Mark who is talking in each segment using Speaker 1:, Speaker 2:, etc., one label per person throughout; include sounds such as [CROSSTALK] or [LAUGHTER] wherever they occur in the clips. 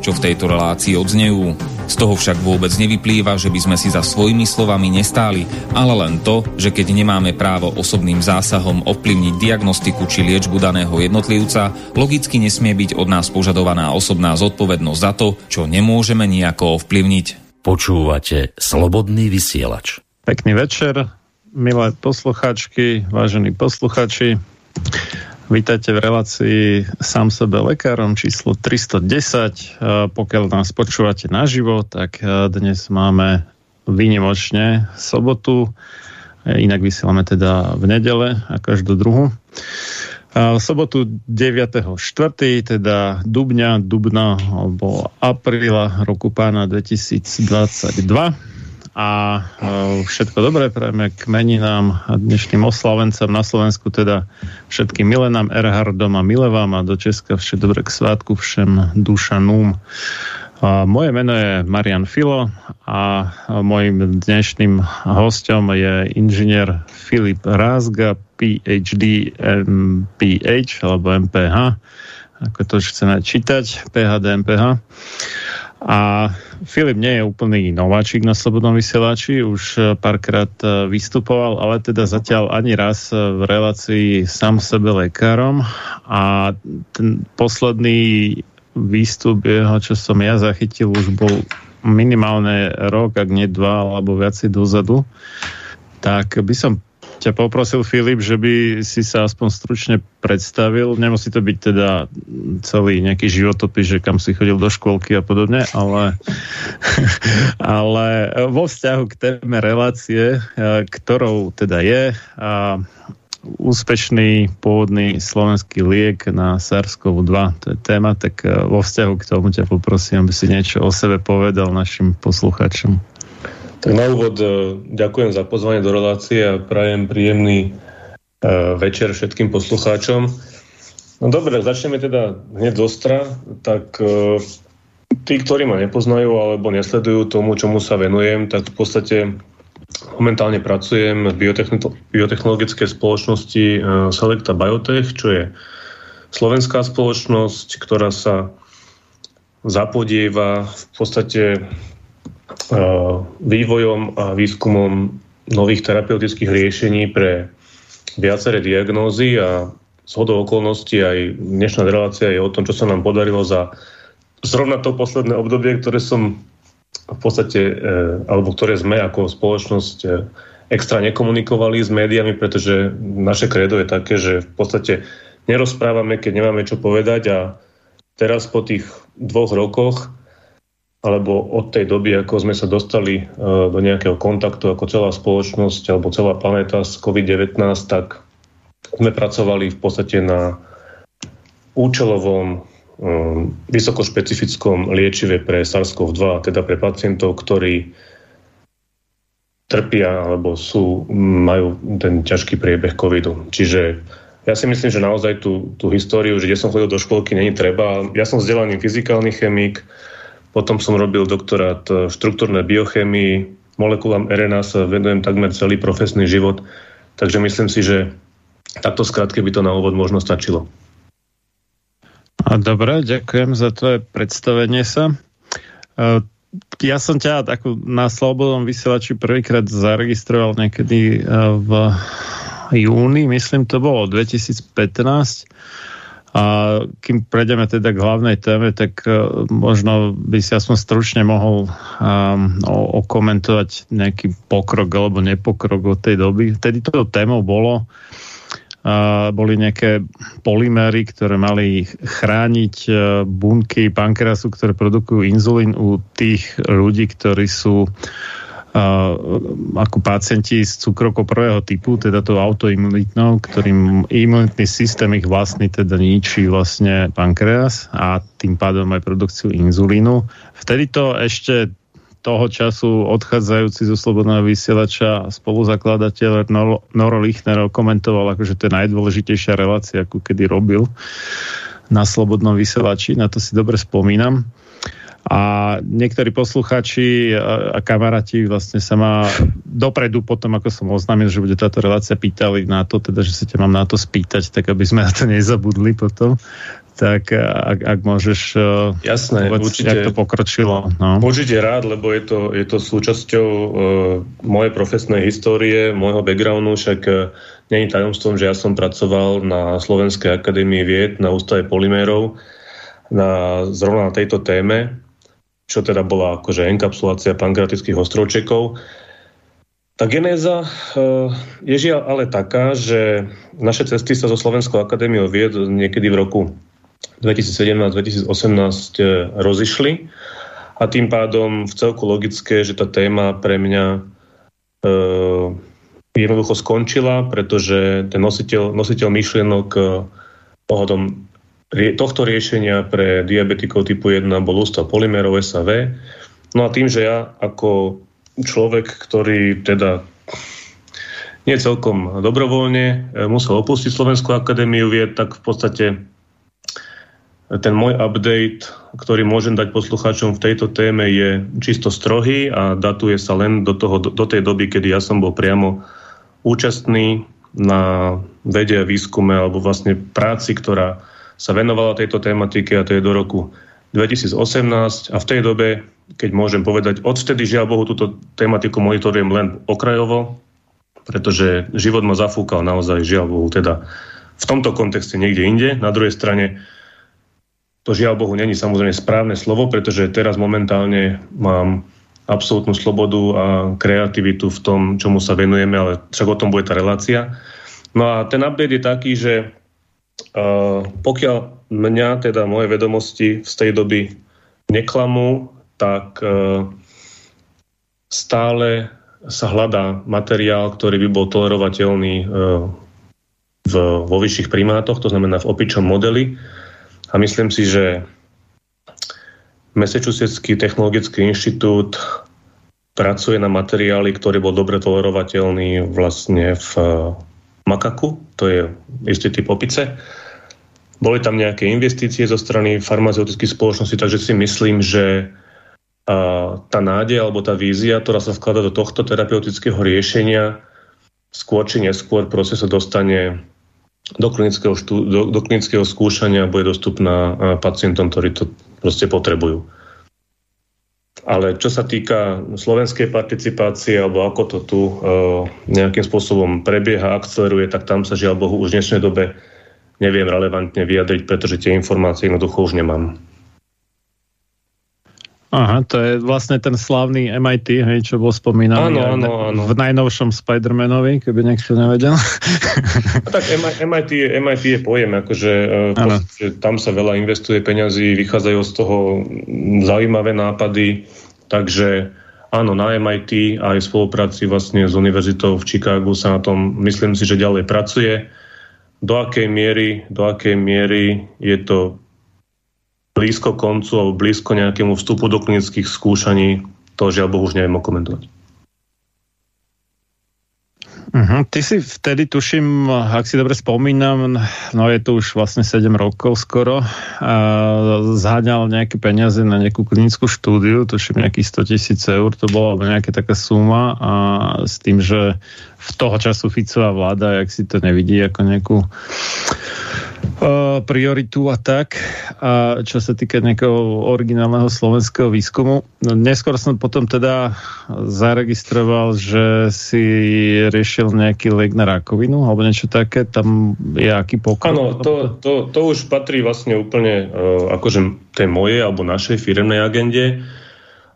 Speaker 1: čo v tejto relácii odznejú. Z toho však vôbec nevyplýva, že by sme si za svojimi slovami nestáli, ale len to, že keď nemáme právo osobným zásahom ovplyvniť diagnostiku či liečbu daného jednotlivca, logicky nesmie byť od nás požadovaná osobná zodpovednosť za to, čo nemôžeme nejako ovplyvniť.
Speaker 2: Počúvate Slobodný vysielač.
Speaker 3: Pekný večer, milé poslucháčky, vážení posluchači. Vítajte v relácii sám sebe lekárom číslo 310. Pokiaľ nás počúvate naživo, tak dnes máme výnimočne sobotu, inak vysielame teda v nedele a každú druhu. V sobotu 9.4., teda dubňa, dubna alebo apríla roku pána 2022 a e, všetko dobré prajeme k meninám a dnešným oslavencom na Slovensku, teda všetkým Milenám, Erhardom a Milevám a do Česka všetko dobré k svátku všem dušanúm. Moje meno je Marian Filo a môjim dnešným hostom je inžinier Filip Rázga, PhD MPH alebo MPH, ako to chceme čítať, PHD MPH. A Filip nie je úplný nováčik na Slobodnom vysielači, už e, párkrát e, vystupoval, ale teda zatiaľ ani raz e, v relácii sám sebe lekárom a ten posledný výstup jeho, čo som ja zachytil, už bol minimálne rok, ak nie dva, alebo viacej dozadu. Tak by som ťa poprosil, Filip, že by si sa aspoň stručne predstavil. Nemusí to byť teda celý nejaký životopis, že kam si chodil do škôlky a podobne, ale, [LAUGHS] ale vo vzťahu k téme relácie, ktorou teda je a úspešný pôvodný slovenský liek na SARS-CoV-2, to je téma, tak vo vzťahu k tomu ťa poprosím, aby si niečo o sebe povedal našim poslucháčom.
Speaker 4: Tak na úvod e, ďakujem za pozvanie do relácie a prajem príjemný e, večer všetkým poslucháčom. No dobre, začneme teda hneď z ostra. Tak e, tí, ktorí ma nepoznajú alebo nesledujú tomu, čomu sa venujem, tak v podstate momentálne pracujem v biotechnologickej spoločnosti Selecta Biotech, čo je slovenská spoločnosť, ktorá sa zapodieva v podstate vývojom a výskumom nových terapeutických riešení pre viaceré diagnózy a z okolností aj dnešná relácia je o tom, čo sa nám podarilo za zrovna to posledné obdobie, ktoré som v podstate, e, alebo ktoré sme ako spoločnosť e, extra nekomunikovali s médiami, pretože naše kredo je také, že v podstate nerozprávame, keď nemáme čo povedať a teraz po tých dvoch rokoch alebo od tej doby, ako sme sa dostali do nejakého kontaktu ako celá spoločnosť alebo celá planéta s COVID-19, tak sme pracovali v podstate na účelovom um, vysokošpecifickom liečive pre SARS-CoV-2, teda pre pacientov, ktorí trpia alebo sú, majú ten ťažký priebeh covidu. Čiže ja si myslím, že naozaj tú, tú históriu, že kde som chodil do školky, není treba. Ja som vzdelaný fyzikálny chemik, potom som robil doktorát v štruktúrnej biochemii, molekulám RNA sa venujem takmer celý profesný život, takže myslím si, že takto skrátke by to na úvod možno stačilo.
Speaker 3: Dobre, ďakujem za tvoje predstavenie sa. E, ja som ťa ako na Slobodnom vysielači prvýkrát zaregistroval niekedy e, v júni, myslím to bolo 2015. A kým prejdeme teda k hlavnej téme, tak uh, možno by si aspoň stručne mohol um, okomentovať nejaký pokrok alebo nepokrok od tej doby. Vtedy to témou bolo boli nejaké polymery, ktoré mali chrániť e, bunky pankreasu, ktoré produkujú inzulín u tých ľudí, ktorí sú ako pacienti z cukrokov prvého typu, teda to autoimunitnou, ktorým imunitný systém ich vlastný teda ničí vlastne pankreas a tým pádom aj produkciu inzulínu. Vtedy to ešte toho času odchádzajúci zo Slobodného vysielača spoluzakladateľ Noro Lichner komentoval, akože to je najdôležitejšia relácia, akú kedy robil na Slobodnom vysielači, na to si dobre spomínam. A niektorí posluchači a, a kamaráti vlastne sa ma dopredu potom, ako som oznámil, že bude táto relácia, pýtali na to, teda, že sa ťa mám na to spýtať, tak aby sme [LAUGHS] na to nezabudli potom tak ak, ak môžeš
Speaker 4: e, Jasné, povedať, určite,
Speaker 3: jak to pokročilo. No.
Speaker 4: Určite rád, lebo je to, je to súčasťou uh, mojej profesnej histórie, môjho backgroundu, však uh, není tajomstvom, že ja som pracoval na Slovenskej akadémii vied na ústave polimérov na, zrovna na tejto téme, čo teda bola akože enkapsulácia pankreatických ostrovčekov. Tá genéza uh, je žiaľ ale taká, že naše cesty sa zo Slovenskou akadémiou vied niekedy v roku 2017-2018 e, rozišli a tým pádom v celku logické, že tá téma pre mňa e, jednoducho skončila, pretože ten nositeľ, nositeľ myšlienok e, ohľadom tohto riešenia pre diabetikov typu 1 bol ústav polymerov SAV. No a tým, že ja ako človek, ktorý teda nie celkom dobrovoľne e, musel opustiť Slovenskú akadémiu vied, tak v podstate ten môj update, ktorý môžem dať poslucháčom v tejto téme, je čisto strohý a datuje sa len do, toho, do tej doby, kedy ja som bol priamo účastný na vede a výskume alebo vlastne práci, ktorá sa venovala tejto tematike a to je do roku 2018 a v tej dobe, keď môžem povedať, odvtedy žiaľ Bohu túto tematiku monitorujem len okrajovo, pretože život ma zafúkal naozaj žiaľ Bohu teda v tomto kontexte niekde inde. Na druhej strane to žiaľ Bohu není samozrejme správne slovo, pretože teraz momentálne mám absolútnu slobodu a kreativitu v tom, čomu sa venujeme, ale však o tom bude tá relácia. No a ten update je taký, že pokiaľ mňa, teda moje vedomosti z tej doby neklamú, tak uh, stále sa hľadá materiál, ktorý by bol tolerovateľný uh, v, vo vyšších primátoch, to znamená v opičom modeli. A myslím si, že Massachusettský technologický inštitút pracuje na materiáli, ktorý bol dobre tolerovateľný vlastne v eh, makaku, to je istý typ opice. Boli tam nejaké investície zo strany farmaceutických spoločností, takže si myslím, že a, tá nádej alebo tá vízia, ktorá sa vklada do tohto terapeutického riešenia, skôr či neskôr proste sa dostane do klinického, štú, do, do klinického skúšania bude dostupná pacientom, ktorí to proste potrebujú. Ale čo sa týka slovenskej participácie, alebo ako to tu e, nejakým spôsobom prebieha, akceleruje, tak tam sa žiaľ Bohu už v dnešnej dobe neviem relevantne vyjadriť, pretože tie informácie jednoducho už nemám.
Speaker 3: Aha, to je vlastne ten slavný MIT, hej, čo bol spomínaný
Speaker 4: áno, áno, áno.
Speaker 3: v najnovšom Spider-Manovi, keby niekto nevedel.
Speaker 4: A tak MIT, je, MIT je pojem, akože že tam sa veľa investuje peňazí, vychádzajú z toho zaujímavé nápady, takže áno, na MIT aj v spolupráci vlastne s univerzitou v Chicagu sa na tom, myslím si, že ďalej pracuje. Do akej miery, do akej miery je to blízko koncu alebo blízko nejakému vstupu do klinických skúšaní, to žiaľ Bohu už neviem okomentovať.
Speaker 3: Uh-huh. Ty si vtedy, tuším, ak si dobre spomínam, no je to už vlastne 7 rokov skoro, a zháňal nejaké peniaze na nejakú klinickú štúdiu, tuším nejakých 100 tisíc eur, to bola nejaká taká suma a s tým, že v toho času Ficová vláda, jak si to nevidí ako nejakú prioritu a tak. A čo sa týka nejakého originálneho slovenského výskumu. No, neskôr som potom teda zaregistroval, že si riešil nejaký liek na rakovinu alebo niečo také. Tam je aký pokrok?
Speaker 4: Áno, to, to, to už patrí vlastne úplne uh, akože tej mojej alebo našej firmnej agende.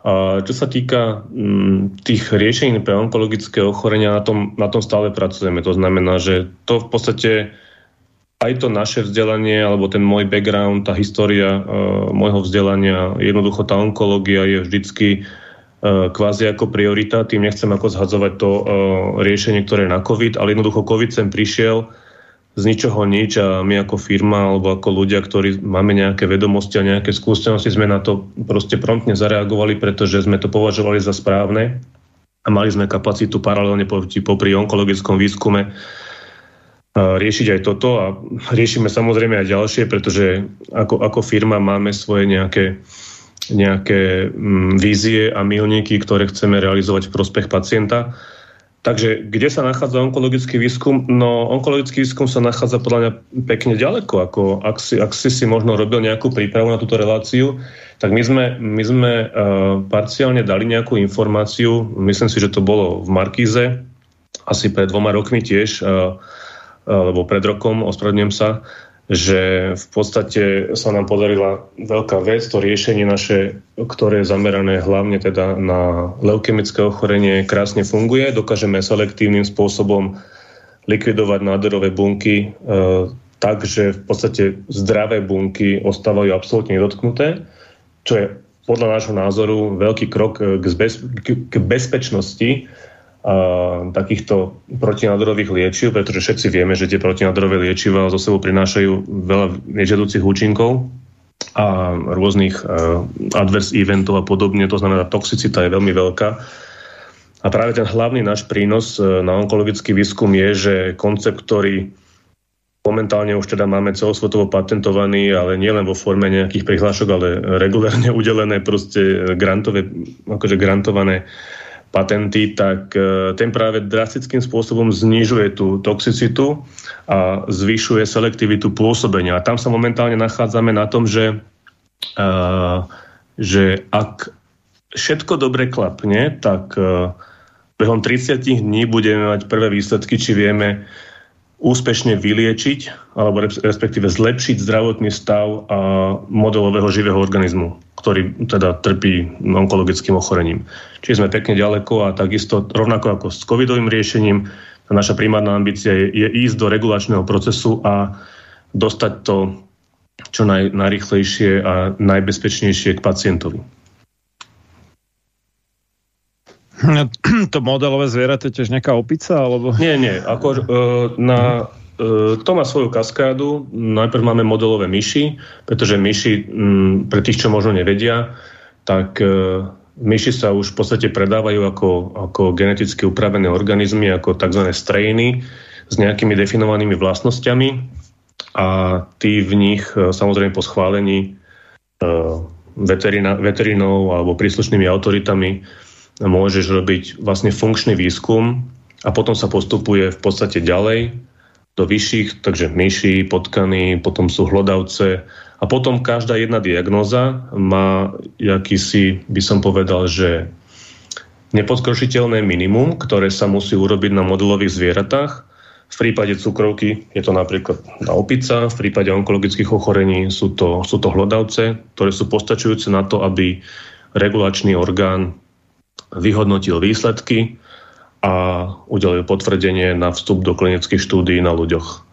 Speaker 4: A čo sa týka m, tých riešení pre onkologické ochorenia, na tom, na tom stále pracujeme. To znamená, že to v podstate aj to naše vzdelanie, alebo ten môj background, tá história uh, môjho vzdelania, jednoducho tá onkológia je vždycky uh, kvázi ako priorita. Tým nechcem ako zhadzovať to uh, riešenie, ktoré je na COVID, ale jednoducho COVID sem prišiel z ničoho nič a my ako firma alebo ako ľudia, ktorí máme nejaké vedomosti a nejaké skúsenosti, sme na to proste promptne zareagovali, pretože sme to považovali za správne a mali sme kapacitu paralelne popri onkologickom výskume riešiť aj toto a riešime samozrejme aj ďalšie, pretože ako, ako firma máme svoje nejaké, nejaké mm, vízie a milníky, ktoré chceme realizovať v prospech pacienta. Takže kde sa nachádza onkologický výskum? No, onkologický výskum sa nachádza podľa mňa pekne ďaleko. Ako ak, si, ak si si možno robil nejakú prípravu na túto reláciu, tak my sme, my sme uh, parciálne dali nejakú informáciu, myslím si, že to bolo v Markíze, asi pred dvoma rokmi tiež, uh, alebo pred rokom, ospravedlňujem sa, že v podstate sa nám podarila veľká vec, to riešenie naše, ktoré je zamerané hlavne teda na leukemické ochorenie, krásne funguje. Dokážeme selektívnym spôsobom likvidovať nádorové bunky e, tak, že v podstate zdravé bunky ostávajú absolútne nedotknuté, čo je podľa nášho názoru veľký krok k, bez, k, k bezpečnosti takýchto protinádorových liečiv, pretože všetci vieme, že tie protinádorové liečiva zo sebou prinášajú veľa nežiaducich účinkov a rôznych uh, adverse eventov a podobne, to znamená, toxicita je veľmi veľká. A práve ten hlavný náš prínos uh, na onkologický výskum je, že koncept, ktorý momentálne už teda máme celosvetovo patentovaný, ale nielen vo forme nejakých prihlášok, ale regulárne udelené proste grantové, akože grantované patenty, tak e, ten práve drastickým spôsobom znižuje tú toxicitu a zvyšuje selektivitu pôsobenia. A tam sa momentálne nachádzame na tom, že, e, že ak všetko dobre klapne, tak e, behom 30 dní budeme mať prvé výsledky, či vieme úspešne vyliečiť alebo respektíve zlepšiť zdravotný stav a modelového živého organizmu, ktorý teda trpí onkologickým ochorením. Čiže sme pekne ďaleko a takisto rovnako ako s covidovým riešením, naša primárna ambícia je, je ísť do regulačného procesu a dostať to čo naj, najrychlejšie a najbezpečnejšie k pacientovi. [CLEARS THROAT]
Speaker 3: To modelové zviera to je tiež nejaká opica? Alebo...
Speaker 4: Nie, nie. Ako, uh, na, uh, to má svoju kaskádu. Najprv máme modelové myši, pretože myši, um, pre tých, čo možno nevedia, tak uh, myši sa už v podstate predávajú ako, ako geneticky upravené organizmy, ako tzv. strejny s nejakými definovanými vlastnosťami a tí v nich samozrejme po schválení veterina, veterinov alebo príslušnými autoritami môžeš robiť vlastne funkčný výskum a potom sa postupuje v podstate ďalej do vyšších, takže myši, potkany, potom sú hlodavce a potom každá jedna diagnoza má jakýsi, by som povedal, že nepodkročiteľné minimum, ktoré sa musí urobiť na modelových zvieratách. V prípade cukrovky je to napríklad na opica, v prípade onkologických ochorení sú to, sú to hlodavce, ktoré sú postačujúce na to, aby regulačný orgán vyhodnotil výsledky a udelil potvrdenie na vstup do klinických štúdií na ľuďoch.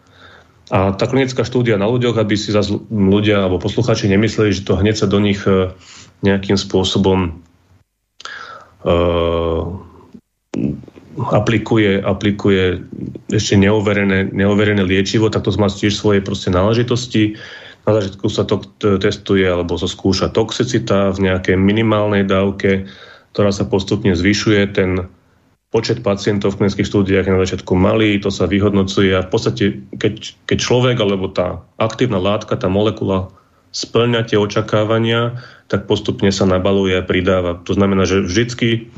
Speaker 4: A tá klinická štúdia na ľuďoch, aby si zase ľudia alebo posluchači nemysleli, že to hneď sa do nich e, nejakým spôsobom uh, aplikuje, aplikuje ešte neoverené, neoverené liečivo, tak to má tiež svoje proste náležitosti. Na začiatku sa to testuje alebo sa skúša toxicita v nejakej minimálnej dávke, ktorá sa postupne zvyšuje. Ten počet pacientov v klinických štúdiách je na začiatku malý, to sa vyhodnocuje a v podstate, keď, keď človek alebo tá aktívna látka, tá molekula splňa tie očakávania, tak postupne sa nabaluje a pridáva. To znamená, že vždycky,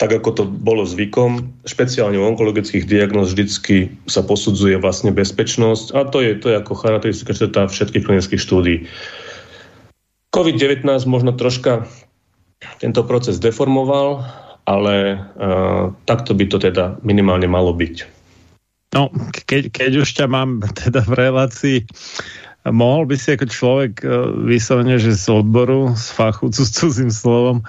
Speaker 4: tak ako to bolo zvykom, špeciálne u onkologických diagnóz vždycky sa posudzuje vlastne bezpečnosť a to je, to je ako charakteristika všetkých klinických štúdí. COVID-19 možno troška tento proces deformoval, ale uh, takto by to teda minimálne malo byť.
Speaker 3: No, keď, keď už ťa mám teda v relácii, mohol by si ako človek uh, vyslovene, že z odboru, z fachu, s cudzím slovom,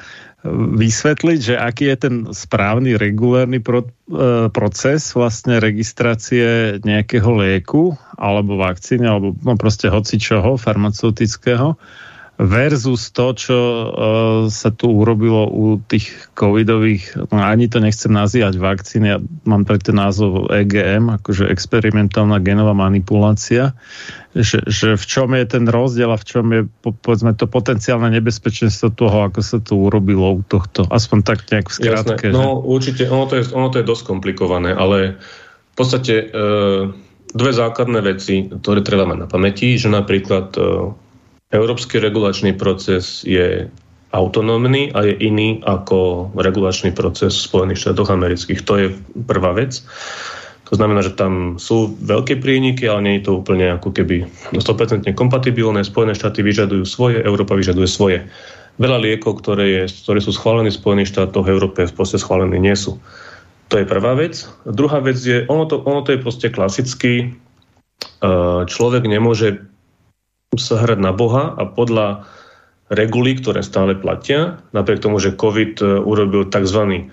Speaker 3: vysvetliť, že aký je ten správny regulárny pro, uh, proces vlastne registrácie nejakého lieku alebo vakcíny, alebo no proste hoci čoho farmaceutického, versus to, čo uh, sa tu urobilo u tých covidových, no ani to nechcem nazývať vakcíny, ja mám pre ten názov EGM, akože experimentálna genová manipulácia, že, že v čom je ten rozdiel a v čom je po, povedzme to potenciálne nebezpečenstvo toho, ako sa to urobilo u tohto. Aspoň tak nejak v skratke.
Speaker 4: Jasné. No že... určite, ono to, je, ono to je dosť komplikované, ale v podstate e, dve základné veci, ktoré treba mať na pamäti, že napríklad e, Európsky regulačný proces je autonómny a je iný ako regulačný proces v Spojených štátoch amerických. To je prvá vec. To znamená, že tam sú veľké príniky, ale nie je to úplne ako keby 100% kompatibilné. Spojené štáty vyžadujú svoje, Európa vyžaduje svoje. Veľa liekov, ktoré, je, ktoré sú schválené v Spojených štátoch, v Európe v podstate schválené nie sú. To je prvá vec. Druhá vec je, ono to, ono to je proste klasický. Človek nemôže sa hrať na Boha a podľa regulí, ktoré stále platia, napriek tomu, že COVID e, urobil tzv.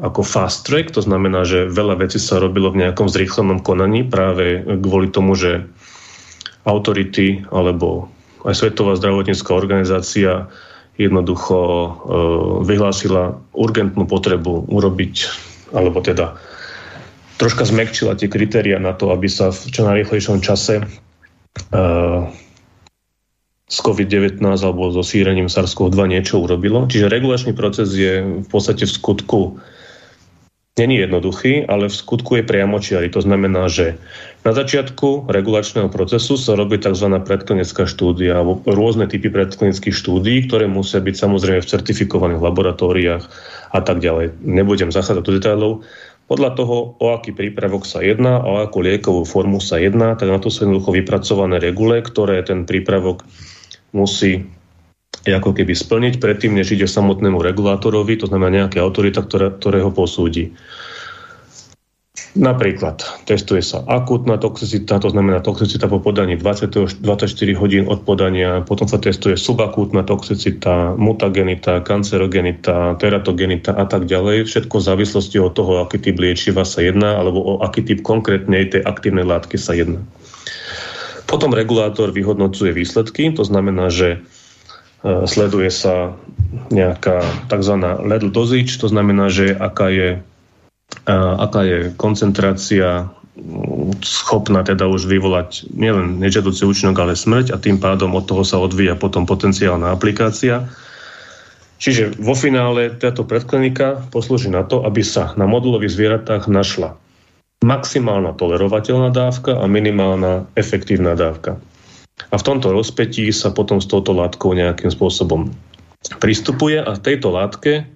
Speaker 4: ako fast track, to znamená, že veľa vecí sa robilo v nejakom zrýchlenom konaní práve kvôli tomu, že autority alebo aj Svetová zdravotnícká organizácia jednoducho e, vyhlásila urgentnú potrebu urobiť, alebo teda troška zmekčila tie kritéria na to, aby sa v čo najrýchlejšom čase e, s COVID-19 alebo so sírením SARS-CoV-2 niečo urobilo. Čiže regulačný proces je v podstate v skutku není jednoduchý, ale v skutku je priamočiary. To znamená, že na začiatku regulačného procesu sa robí tzv. predklinická štúdia alebo rôzne typy predklinických štúdií, ktoré musia byť samozrejme v certifikovaných laboratóriách a tak ďalej. Nebudem zachádzať do detailov. Podľa toho, o aký prípravok sa jedná, o akú liekovú formu sa jedná, tak na to sú jednoducho vypracované regule, ktoré ten prípravok musí ako keby splniť predtým, než ide samotnému regulátorovi, to znamená nejaká autorita, ktoré ho posúdi. Napríklad testuje sa akútna toxicita, to znamená toxicita po podaní 20, 24 hodín od podania, potom sa testuje subakútna toxicita, mutagenita, kancerogenita, teratogenita a tak ďalej. Všetko v závislosti od toho, aký typ liečiva sa jedná, alebo o aký typ konkrétnej tej aktívnej látky sa jedná. Potom regulátor vyhodnocuje výsledky, to znamená, že e, sleduje sa nejaká tzv. level dosage, to znamená, že aká je, aká je koncentrácia schopná teda už vyvolať nielen nežiaducí účinok, ale smrť a tým pádom od toho sa odvíja potom potenciálna aplikácia. Čiže vo finále táto predklinika poslúži na to, aby sa na modulových zvieratách našla maximálna tolerovateľná dávka a minimálna efektívna dávka. A v tomto rozpetí sa potom s touto látkou nejakým spôsobom pristupuje a v tejto látke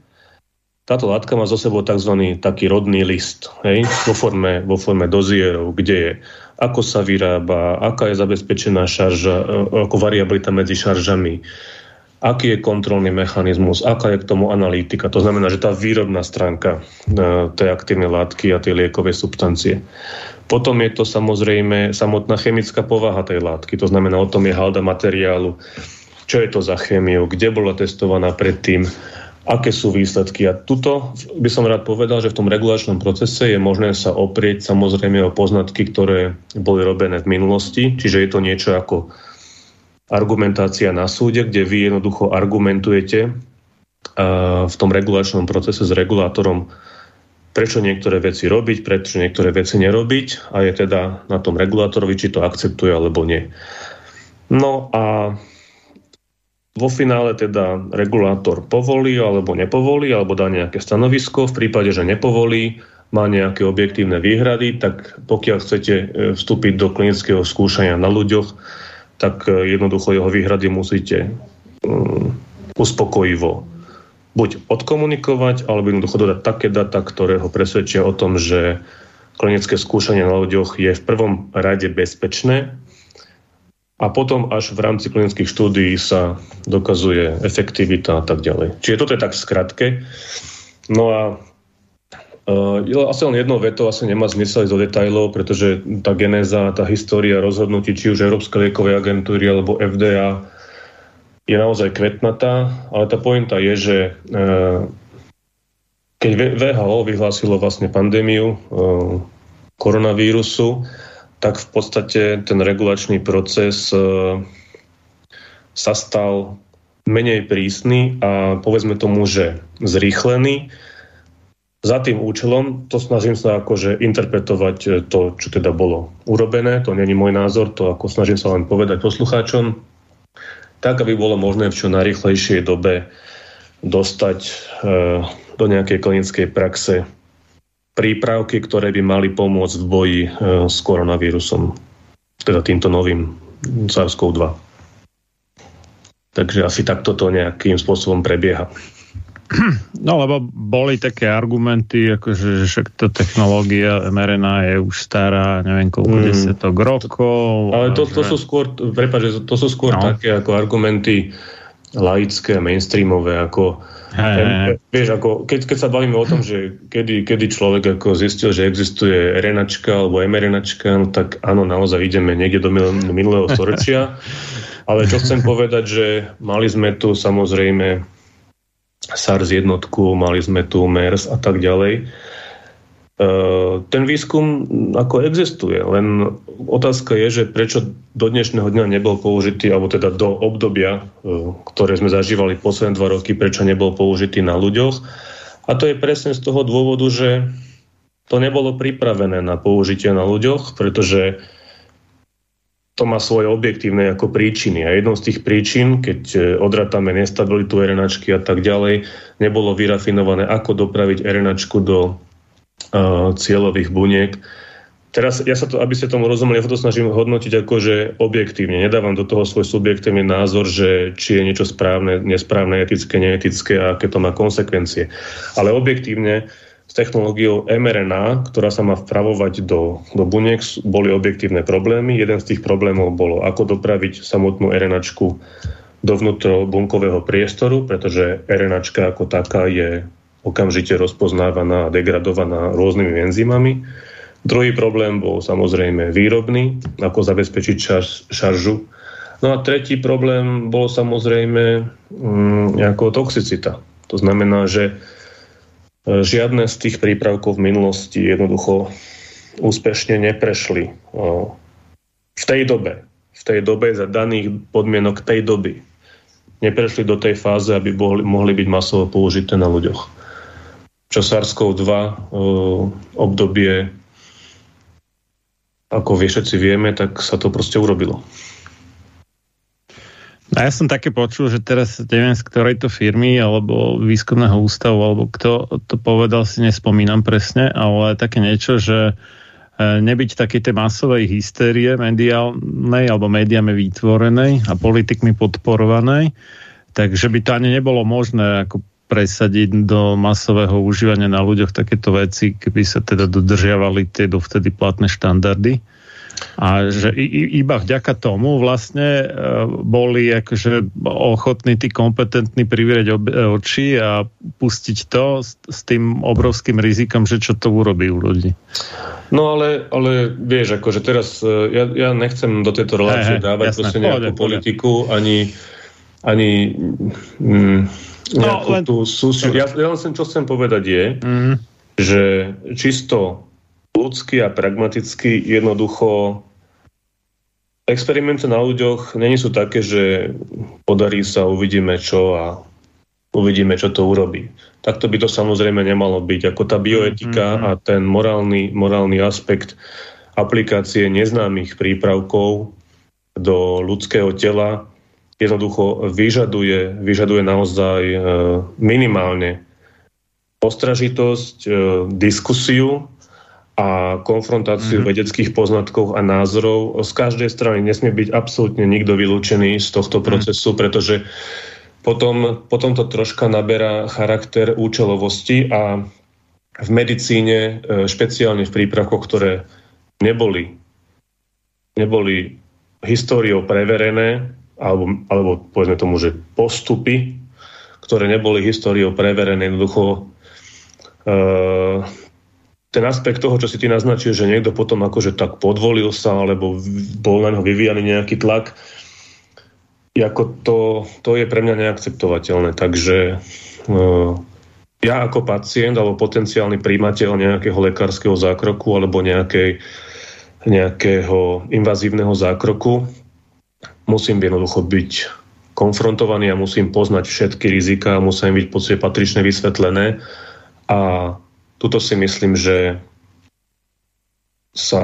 Speaker 4: táto látka má zo sebou tzv. taký rodný list hej, vo, forme, vo forme dozierov, kde je ako sa vyrába, aká je zabezpečená šarža, e, ako variabilita medzi šaržami, aký je kontrolný mechanizmus, aká je k tomu analytika. To znamená, že tá výrobná stránka e, tej aktívnej látky a tej liekovej substancie. Potom je to samozrejme samotná chemická povaha tej látky, to znamená, o tom je halda materiálu, čo je to za chémiu, kde bola testovaná predtým, aké sú výsledky. A tuto by som rád povedal, že v tom regulačnom procese je možné sa oprieť samozrejme o poznatky, ktoré boli robené v minulosti, čiže je to niečo ako argumentácia na súde, kde vy jednoducho argumentujete v tom regulačnom procese s regulátorom, prečo niektoré veci robiť, prečo niektoré veci nerobiť a je teda na tom regulátorovi, či to akceptuje alebo nie. No a vo finále teda regulátor povolí alebo nepovolí, alebo dá nejaké stanovisko. V prípade, že nepovolí, má nejaké objektívne výhrady, tak pokiaľ chcete e, vstúpiť do klinického skúšania na ľuďoch, tak e, jednoducho jeho výhrady musíte um, uspokojivo buď odkomunikovať, alebo jednoducho dodať také data, ktoré ho presvedčia o tom, že klinické skúšanie na ľuďoch je v prvom rade bezpečné a potom až v rámci klinických štúdií sa dokazuje efektivita a tak ďalej. Čiže toto je tak skratke. No a uh, asi len jednou vetou asi nemá zmysel ísť do detajlov, pretože tá genéza, tá história rozhodnutí, či už Európskej liekovej agentúry alebo FDA je naozaj kvetnatá, ale tá pointa je, že uh, keď VHO vyhlásilo vlastne pandémiu uh, koronavírusu, tak v podstate ten regulačný proces e, sa stal menej prísny a povedzme tomu, že zrýchlený. Za tým účelom, to snažím sa akože interpretovať e, to, čo teda bolo urobené, to není môj názor, to ako snažím sa len povedať poslucháčom, tak, aby bolo možné v čo najrychlejšej dobe dostať e, do nejakej klinickej praxe prípravky, ktoré by mali pomôcť v boji e, s koronavírusom, teda týmto novým SARS-CoV-2. Takže asi takto to nejakým spôsobom prebieha.
Speaker 3: No lebo boli také argumenty, akože, že však tá technológia mRNA je už stará, neviem koľko mm. desiatok rokov.
Speaker 4: Ale to, to že... sú skôr, prepáč, to sú skôr no. také ako argumenty laické, mainstreamové, ako Hey. Vieš, ako, keď, keď sa bavíme o tom, že kedy, kedy človek ako zistil, že existuje renačka alebo mRNAčka, no tak áno, naozaj ideme niekde do minulého storočia. [LAUGHS] Ale čo chcem povedať, že mali sme tu samozrejme SARS jednotku, mali sme tu MERS a tak ďalej. Uh, ten výskum ako existuje, len otázka je, že prečo do dnešného dňa nebol použitý, alebo teda do obdobia, uh, ktoré sme zažívali posledné dva roky, prečo nebol použitý na ľuďoch. A to je presne z toho dôvodu, že to nebolo pripravené na použitie na ľuďoch, pretože to má svoje objektívne ako príčiny. A jednou z tých príčin, keď e, odratame nestabilitu RNAčky a tak ďalej, nebolo vyrafinované, ako dopraviť RNAčku do cieľových buniek. Teraz, ja sa to, aby ste tomu rozumeli, ja to snažím hodnotiť akože objektívne. Nedávam do toho svoj subjektívny názor, že či je niečo správne, nesprávne, etické, neetické a aké to má konsekvencie. Ale objektívne s technológiou mRNA, ktorá sa má vpravovať do, do buniek, boli objektívne problémy. Jeden z tých problémov bolo, ako dopraviť samotnú RNAčku do vnútrobunkového priestoru, pretože RNAčka ako taká je okamžite rozpoznávaná a degradovaná rôznymi enzymami. Druhý problém bol samozrejme výrobný, ako zabezpečiť šaržu. No a tretí problém bol samozrejme ako toxicita. To znamená, že e, žiadne z tých prípravkov v minulosti jednoducho úspešne neprešli v tej dobe. V tej dobe za daných podmienok tej doby neprešli do tej fáze, aby mohli byť masovo použité na ľuďoch čo SARS-CoV-2 uh, obdobie, ako vie všetci vieme, tak sa to proste urobilo.
Speaker 3: A ja som také počul, že teraz neviem z ktorej to firmy alebo výskumného ústavu, alebo kto to povedal, si nespomínam presne, ale také niečo, že e, nebyť také tej masovej hystérie mediálnej alebo médiami vytvorenej a politikmi podporovanej, takže by to ani nebolo možné ako presadiť do masového užívania na ľuďoch takéto veci, keby sa teda dodržiavali tie dovtedy platné štandardy. A že iba vďaka tomu vlastne e, boli akože ochotní tí kompetentní privrieť oči a pustiť to s, tým obrovským rizikom, že čo to urobí u ľudí.
Speaker 4: No ale, ale vieš, akože teraz e, ja, ja nechcem do tejto relácie dávať jasné, proste nejakú pohode, politiku, ani ani mm, no, len... tú súsiu. Ja, ja len čo chcem povedať je, mm. že čisto ľudský a pragmaticky jednoducho experimenty na ľuďoch není sú také, že podarí sa, uvidíme čo a uvidíme, čo to urobí. Takto by to samozrejme nemalo byť. Ako tá bioetika mm-hmm. a ten morálny, morálny aspekt aplikácie neznámych prípravkov do ľudského tela jednoducho vyžaduje, vyžaduje naozaj e, minimálne ostražitosť, e, diskusiu a konfrontáciu mm-hmm. vedeckých poznatkov a názorov. Z každej strany nesmie byť absolútne nikto vylúčený z tohto mm-hmm. procesu, pretože potom, potom to troška naberá charakter účelovosti a v medicíne, e, špeciálne v prípravkoch, ktoré neboli, neboli históriou preverené, alebo, alebo povedzme tomu, že postupy, ktoré neboli históriou preverené, jednoducho uh, ten aspekt toho, čo si ty naznačil, že niekto potom akože tak podvolil sa, alebo bol na ňo vyvíjaný nejaký tlak, ako to, to je pre mňa neakceptovateľné. Takže uh, ja ako pacient alebo potenciálny príjimateľ nejakého lekárskeho zákroku alebo nejakej, nejakého invazívneho zákroku musím jednoducho byť konfrontovaný a musím poznať všetky rizika, musím byť podstate patrične vysvetlené a tuto si myslím, že sa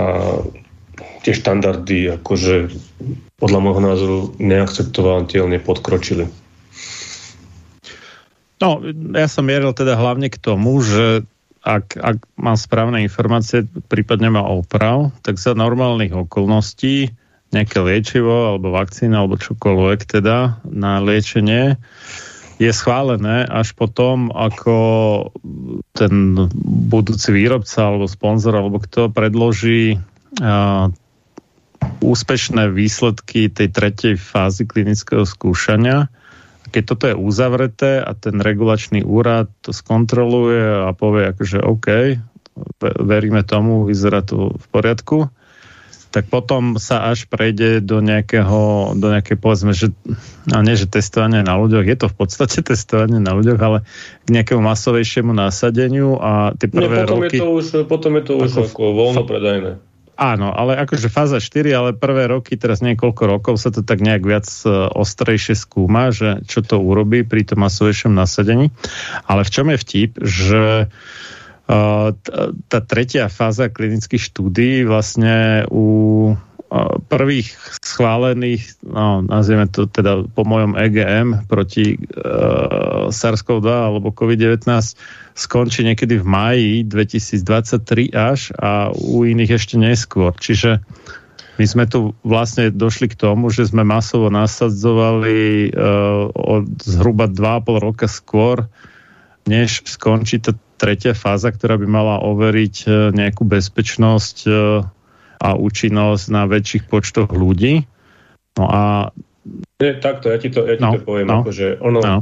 Speaker 4: tie štandardy akože podľa môjho názoru neakceptovateľne podkročili.
Speaker 3: No, ja som mieril teda hlavne k tomu, že ak, ak mám správne informácie, prípadne má oprav, tak za normálnych okolností nejaké liečivo alebo vakcína alebo čokoľvek teda na liečenie je schválené až potom, ako ten budúci výrobca alebo sponzor alebo kto predloží uh, úspešné výsledky tej tretej fázy klinického skúšania. Keď toto je uzavreté a ten regulačný úrad to skontroluje a povie akože OK, veríme tomu, vyzerá to v poriadku, tak potom sa až prejde do nejakého, do nejaké povedzme, že, no nie, že testovanie na ľuďoch, je to v podstate [LAUGHS] testovanie na ľuďoch, ale k nejakému masovejšiemu násadeniu a tie prvé nie, potom roky...
Speaker 4: Je to už, potom je to už ako, ako voľnopredajné.
Speaker 3: Áno, ale akože fáza 4, ale prvé roky, teraz niekoľko rokov sa to tak nejak viac e, ostrejšie skúma, že čo to urobí pri tom masovejšom nasadení. Ale v čom je vtip, že uh, tá tretia fáza klinických štúdí vlastne u prvých schválených, no, nazvieme to teda po mojom EGM proti uh, SARS-CoV-2 alebo COVID-19 skončí niekedy v máji 2023 až a u iných ešte neskôr. Čiže my sme tu vlastne došli k tomu, že sme masovo nasadzovali uh, od zhruba 2,5 roka skôr, než skončí tá tretia fáza, ktorá by mala overiť e, nejakú bezpečnosť e, a účinnosť na väčších počtoch ľudí. No a...
Speaker 4: Nie, takto, ja ti to, ja ti no, to poviem, no, akože ono... No.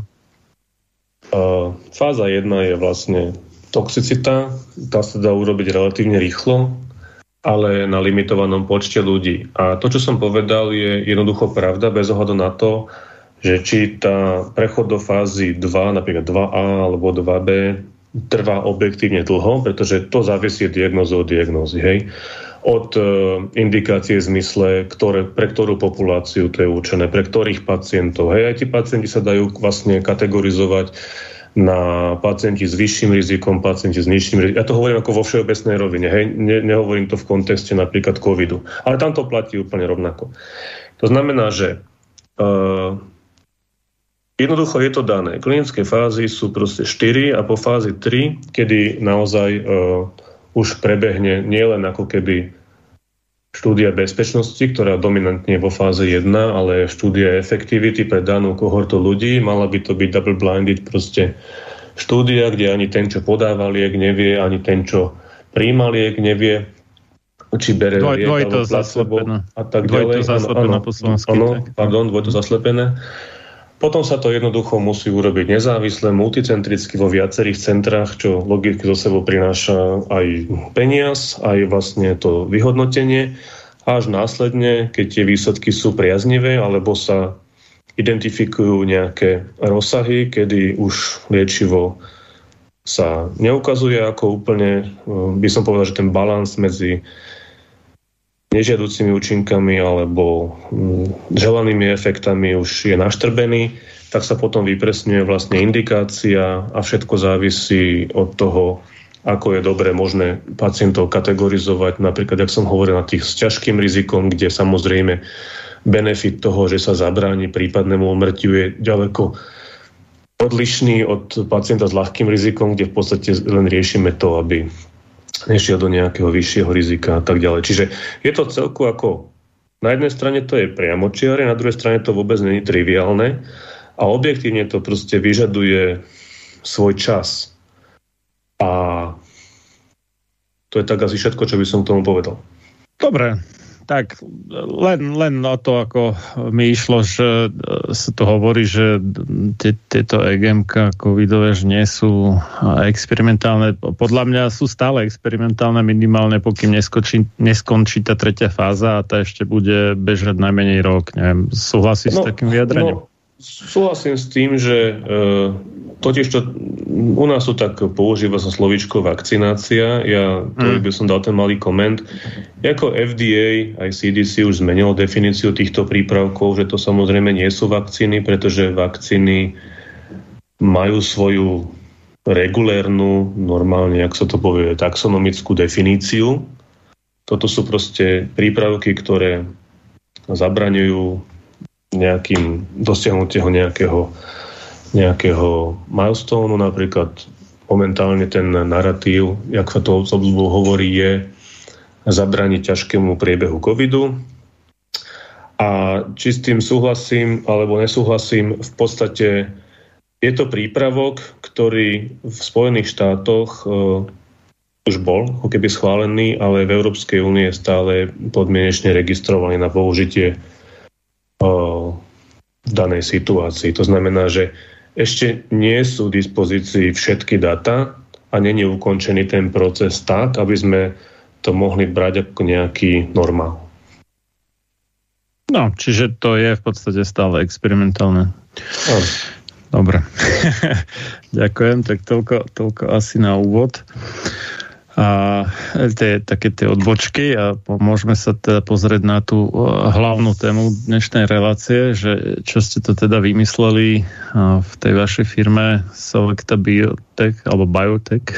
Speaker 4: Uh, fáza 1 je vlastne toxicita, tá sa dá urobiť relatívne rýchlo, ale na limitovanom počte ľudí. A to, čo som povedal, je jednoducho pravda, bez ohľadu na to, že či tá prechod do fázy 2, napríklad 2A alebo 2B, trvá objektívne dlho, pretože to závisí od diagnozy od diagnózy. Hej? Od e, indikácie v zmysle, ktoré, pre ktorú populáciu to je určené, pre ktorých pacientov. Hej, aj tí pacienti sa dajú vlastne kategorizovať na pacienti s vyšším rizikom, pacienti s nižším rizikom. Ja to hovorím ako vo všeobecnej rovine, hej? Ne, nehovorím to v kontexte napríklad covidu. Ale tam to platí úplne rovnako. To znamená, že uh, Jednoducho je to dané. Klinické fázy sú proste 4 a po fázi 3, kedy naozaj uh, už prebehne nielen ako keby štúdia bezpečnosti, ktorá dominantne je vo fáze 1, ale štúdia efektivity pre danú kohortu ľudí. Mala by to byť double-blinded proste štúdia, kde ani ten, čo podáva liek, nevie, ani ten, čo príjma liek, nevie, či bere
Speaker 3: Dvoj, liek alebo placebo
Speaker 4: a tak ďalej.
Speaker 3: Dvojto zaslepené po slovensky. Áno,
Speaker 4: pardon, dvojto zaslepené. Potom sa to jednoducho musí urobiť nezávisle, multicentricky vo viacerých centrách, čo logicky zo sebou prináša aj peniaz, aj vlastne to vyhodnotenie. Až následne, keď tie výsledky sú priaznivé, alebo sa identifikujú nejaké rozsahy, kedy už liečivo sa neukazuje ako úplne, by som povedal, že ten balans medzi nežiaducimi účinkami alebo mm, želanými efektami už je naštrbený, tak sa potom vypresňuje vlastne indikácia a všetko závisí od toho, ako je dobre možné pacientov kategorizovať. Napríklad, ak som hovoril na tých s ťažkým rizikom, kde samozrejme benefit toho, že sa zabráni prípadnému umrtiu je ďaleko odlišný od pacienta s ľahkým rizikom, kde v podstate len riešime to, aby nešiel do nejakého vyššieho rizika a tak ďalej. Čiže je to celku ako na jednej strane to je priamočiare, na druhej strane to vôbec není triviálne a objektívne to proste vyžaduje svoj čas. A to je tak asi všetko, čo by som k tomu povedal.
Speaker 3: Dobre, tak len, len o to, ako mi išlo, že sa to hovorí, že tieto EGMK covidové nie sú experimentálne. Podľa mňa sú stále experimentálne minimálne, pokým neskončí, neskončí tá tretia fáza a tá ešte bude bežať najmenej rok. Neviem, súhlasí no, s takým vyjadrením? No,
Speaker 4: súhlasím s tým, že e, totiž to, u nás to tak používa sa slovíčko vakcinácia. Ja to mm. by som dal ten malý koment. Ako FDA aj CDC už zmenilo definíciu týchto prípravkov, že to samozrejme nie sú vakcíny, pretože vakcíny majú svoju regulérnu, normálne, ak sa to povie, taxonomickú definíciu. Toto sú proste prípravky, ktoré zabraňujú nejakým dosiahnutieho nejakého nejakého milestoneu, napríklad momentálne ten narratív, jak sa to obzvuk hovorí, je zabraniť ťažkému priebehu covidu. A či s tým súhlasím alebo nesúhlasím, v podstate je to prípravok, ktorý v Spojených štátoch uh, už bol ako keby schválený, ale v Európskej únie stále podmienečne registrovaný na použitie v danej situácii. To znamená, že ešte nie sú v dispozícii všetky data a není ukončený ten proces tak, aby sme to mohli brať ako nejaký normál.
Speaker 3: No, čiže to je v podstate stále experimentálne. No. Dobre. [LAUGHS] Ďakujem, tak toľko, toľko asi na úvod a tie, také tie odbočky a môžeme sa teda pozrieť na tú hlavnú tému dnešnej relácie, že čo ste to teda vymysleli v tej vašej firme Selecta Biotech alebo Biotech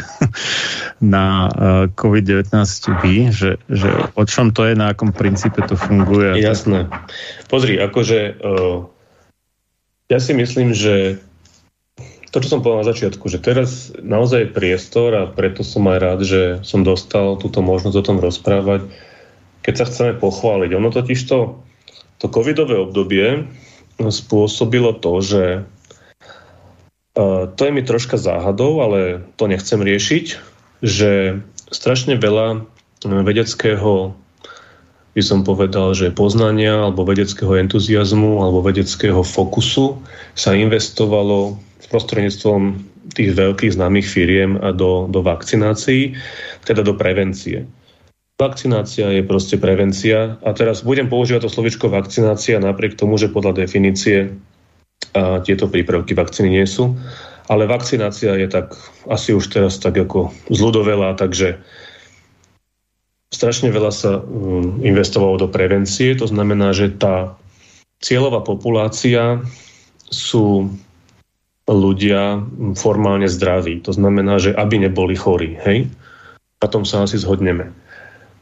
Speaker 3: [LAUGHS] na COVID-19B, že, že o čom to je, na akom princípe to funguje.
Speaker 4: Jasné. Pozri, akože ja si myslím, že to, čo som povedal na začiatku, že teraz naozaj je priestor a preto som aj rád, že som dostal túto možnosť o tom rozprávať, keď sa chceme pochváliť. Ono totiž to, to covidové obdobie spôsobilo to, že to je mi troška záhadou, ale to nechcem riešiť, že strašne veľa vedeckého by som povedal, že poznania alebo vedeckého entuziasmu alebo vedeckého fokusu sa investovalo prostredníctvom tých veľkých známych firiem a do, do vakcinácií, teda do prevencie. Vakcinácia je proste prevencia. A teraz budem používať to slovičko vakcinácia napriek tomu, že podľa definície a tieto prípravky vakcíny nie sú, ale vakcinácia je tak asi už teraz tak ako zľudovela, takže strašne veľa sa um, investovalo do prevencie, to znamená, že tá cieľová populácia sú ľudia formálne zdraví. To znamená, že aby neboli chorí. Hej? Na tom sa asi zhodneme.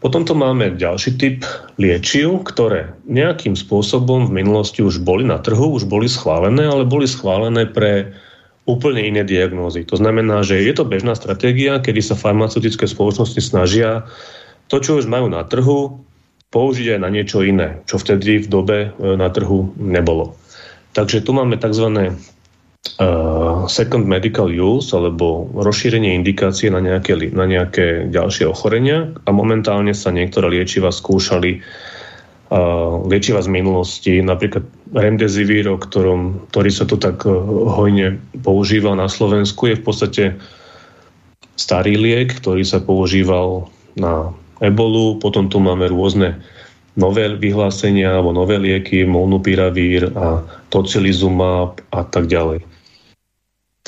Speaker 4: Potom to máme ďalší typ liečiv, ktoré nejakým spôsobom v minulosti už boli na trhu, už boli schválené, ale boli schválené pre úplne iné diagnózy. To znamená, že je to bežná stratégia, kedy sa farmaceutické spoločnosti snažia to, čo už majú na trhu, použiť aj na niečo iné, čo vtedy v dobe e, na trhu nebolo. Takže tu máme tzv. Uh, second medical use alebo rozšírenie indikácie na nejaké, na nejaké ďalšie ochorenia a momentálne sa niektoré liečiva skúšali uh, liečiva z minulosti, napríklad Remdesivir, o ktorom, ktorý sa tu tak uh, hojne používal na Slovensku, je v podstate starý liek, ktorý sa používal na ebolu, potom tu máme rôzne nové vyhlásenia alebo nové lieky, molnupiravír a tocilizumab a tak ďalej.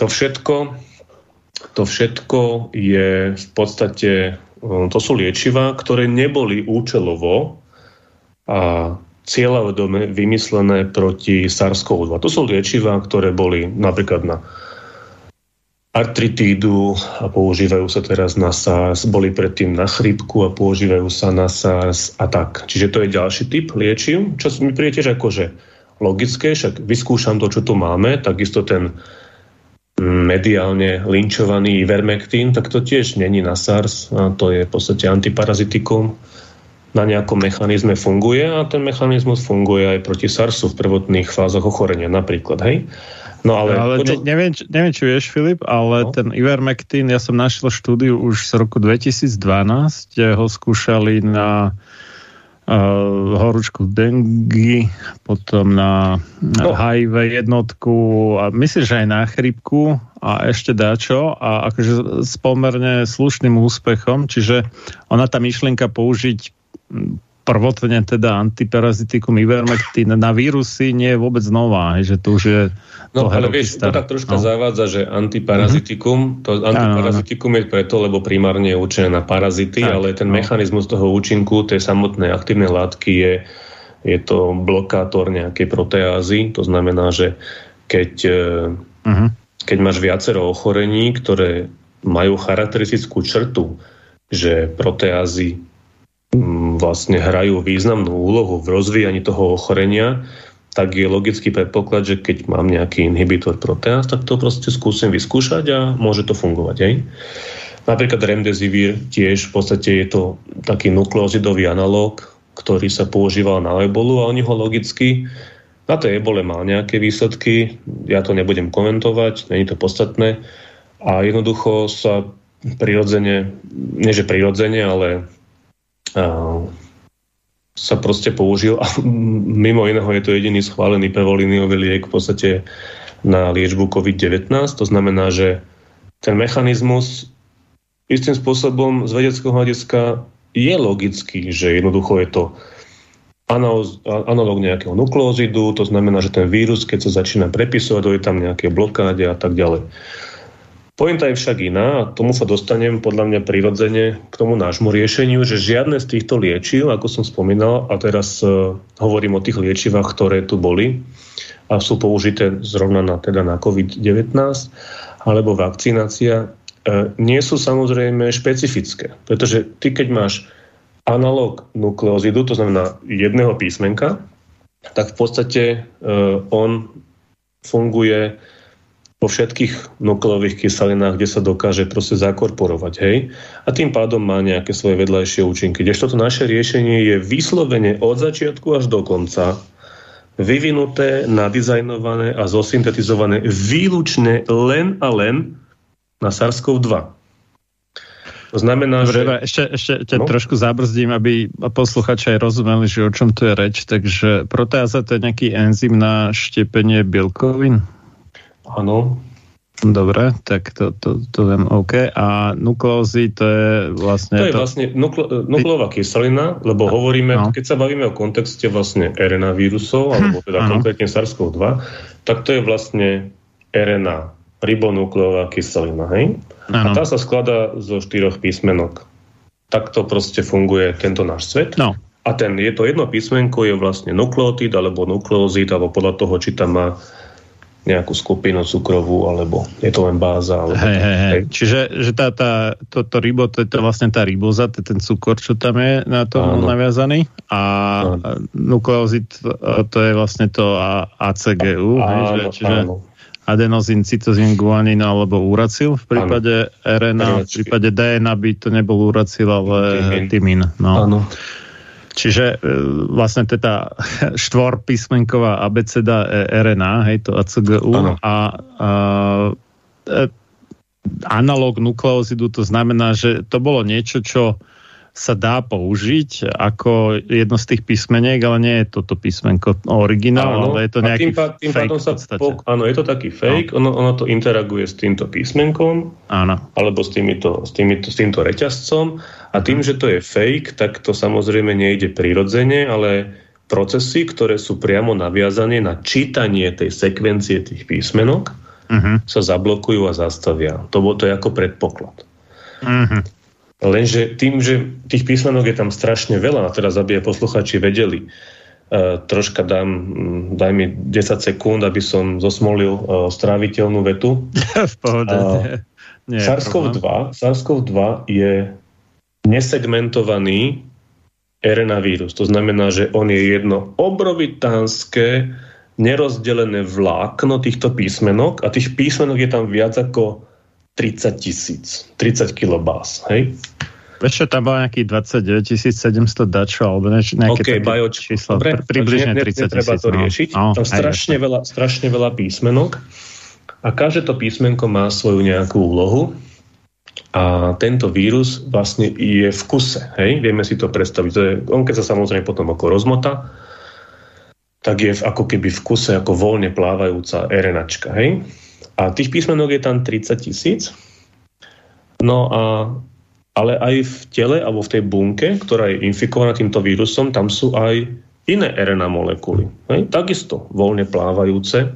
Speaker 4: To všetko, to všetko je v podstate, to sú liečiva, ktoré neboli účelovo a cieľavedome vymyslené proti SARS-CoV-2. To sú liečiva, ktoré boli napríklad na artritídu a používajú sa teraz na SARS, boli predtým na chrípku a používajú sa na SARS a tak. Čiže to je ďalší typ liečiv, čo mi príde tiež akože logické, však vyskúšam to, čo tu máme, takisto ten mediálne linčovaný Ivermectin, tak to tiež není na SARS, a to je v podstate antiparazitikum, na nejakom mechanizme funguje a ten mechanizmus funguje aj proti SARSu v prvotných fázach ochorenia napríklad, hej?
Speaker 3: No ale... ale ne, neviem, neviem, či vieš, Filip, ale no. ten Ivermectin, ja som našiel štúdiu už z roku 2012, kde ho skúšali na horúčku dengy, potom na, no. HIV jednotku a myslím, že aj na chrypku a ešte dáčo a akože s pomerne slušným úspechom, čiže ona tá myšlienka použiť prvotne teda antiparazitikum ivermectin na vírusy nie je vôbec nová, že to už je
Speaker 4: No ale vieš, to tak troška no. zavádza, že antiparazitikum, mm-hmm. to antiparazitikum je preto, lebo primárne je určené na parazity, tak, ale ten no. mechanizmus toho účinku tej samotnej aktívnej látky je, je to blokátor nejakej proteázy, to znamená, že keď, mm-hmm. keď máš viacero ochorení, ktoré majú charakteristickú črtu, že proteázy vlastne hrajú významnú úlohu v rozvíjaní toho ochorenia, tak je logický predpoklad, že keď mám nejaký inhibitor proteáz, tak to proste skúsim vyskúšať a môže to fungovať. Aj? Napríklad remdesivir tiež v podstate je to taký nukleozidový analóg, ktorý sa používal na ebolu a oni ho logicky na tej ebole mal nejaké výsledky, ja to nebudem komentovať, není to podstatné a jednoducho sa prirodzene, nie že prirodzene, ale sa proste použil a [LAUGHS] mimo iného je to jediný schválený prvolíniový liek v podstate na liečbu COVID-19. To znamená, že ten mechanizmus istým spôsobom z vedeckého hľadiska je logický, že jednoducho je to analóg nejakého nukleozidu, to znamená, že ten vírus, keď sa začína prepisovať, je tam nejaké blokáde a tak ďalej. Pointa je však iná a tomu sa dostanem podľa mňa prirodzene k tomu nášmu riešeniu, že žiadne z týchto liečiv, ako som spomínal, a teraz uh, hovorím o tých liečivách, ktoré tu boli a sú použité zrovna na, teda na COVID-19 alebo vakcinácia, uh, nie sú samozrejme špecifické. Pretože ty, keď máš analóg nukleozidu, to znamená jedného písmenka, tak v podstate uh, on funguje vo všetkých nukleových kyselinách, kde sa dokáže proste zakorporovať, hej? A tým pádom má nejaké svoje vedľajšie účinky. Kdežto to naše riešenie je vyslovene od začiatku až do konca vyvinuté, nadizajnované a zosyntetizované výlučne len a len na SARS-CoV-2. To znamená,
Speaker 3: Dobre, že... Ešte, ešte ťa no? trošku zabrzdím, aby posluchači aj rozumeli, že o čom tu je reč. Takže proteáza to je nejaký enzym na štepenie bielkovín?
Speaker 4: Áno.
Speaker 3: Dobre, tak to, to, to viem, OK. A nukleózy, to je vlastne...
Speaker 4: To je to... vlastne nukle, nukleová kyselina, lebo no. hovoríme, no. keď sa bavíme o kontexte vlastne RNA vírusov, alebo teda no. konkrétne SARS-CoV-2, tak to je vlastne RNA, ribonukleová kyselina, hej? Ano. A tá sa skladá zo štyroch písmenok. Takto proste funguje tento náš svet.
Speaker 3: No.
Speaker 4: A ten, je to jedno písmenko je vlastne nukleotid alebo nukleozid, alebo podľa toho, či tam má nejakú skupinu cukrovú, alebo je to len báza. Alebo
Speaker 3: hej, hej, hej. Čiže že tá, tá, to, to ribo, to je to vlastne tá riboza, to je ten cukor, čo tam je na to áno. naviazaný a áno. nukleozid, to je vlastne to ACGU, áno, hej, že, čiže áno. adenozín, cytozín, guanín alebo uracil. V prípade áno. RNA, v prípade DNA by to nebol uracil, ale tymín. No. Áno. Čiže e, vlastne teda [LAUGHS] štvor písmenková abeceda e, RNA, hej, to ACGU ano. a, a e, analóg nukleozidu, to znamená, že to bolo niečo, čo sa dá použiť ako jedno z tých písmeniek, ale nie je toto písmenko originál, áno, ale je to nejaký tým, pá, tým fake sa po,
Speaker 4: Áno, je to taký fake, no. ono, ono to interaguje s týmto písmenkom,
Speaker 3: áno.
Speaker 4: alebo s, týmito, s, týmito, s týmto reťazcom a tým, že to je fake, tak to samozrejme nejde prirodzene, ale procesy, ktoré sú priamo naviazané na čítanie tej sekvencie tých písmenok, uh-huh. sa zablokujú a zastavia. To, bolo to je ako predpoklad. Uh-huh. Lenže tým, že tých písmenok je tam strašne veľa, a teraz aby aj posluchači vedeli, uh, troška dám, daj mi 10 sekúnd, aby som zosmolil uh, stráviteľnú vetu. [LAUGHS]
Speaker 3: v pohode. Uh,
Speaker 4: SARS-CoV-2, SARS-CoV-2 je nesegmentovaný RNA vírus. To znamená, že on je jedno obrovitánske nerozdelené vlákno týchto písmenok a tých písmenok je tam viac ako 30 tisíc, 30 kilobás. Hej?
Speaker 3: Vieš čo, tam bolo nejakých 29 700 dačo, alebo nejaké
Speaker 4: okay, také číslo, Dobre, približne 30 tisíc. to no. riešiť. No, tam strašne veľa, strašne veľa písmenok a každé to písmenko má svoju nejakú úlohu a tento vírus vlastne je v kuse. Hej? Vieme si to predstaviť. To je, on keď sa samozrejme potom ako rozmota, tak je ako keby v kuse ako voľne plávajúca RNAčka. Hej? A tých písmenok je tam 30 tisíc. No a ale aj v tele alebo v tej bunke, ktorá je infikovaná týmto vírusom, tam sú aj iné RNA molekuly. Hej? Takisto voľne plávajúce.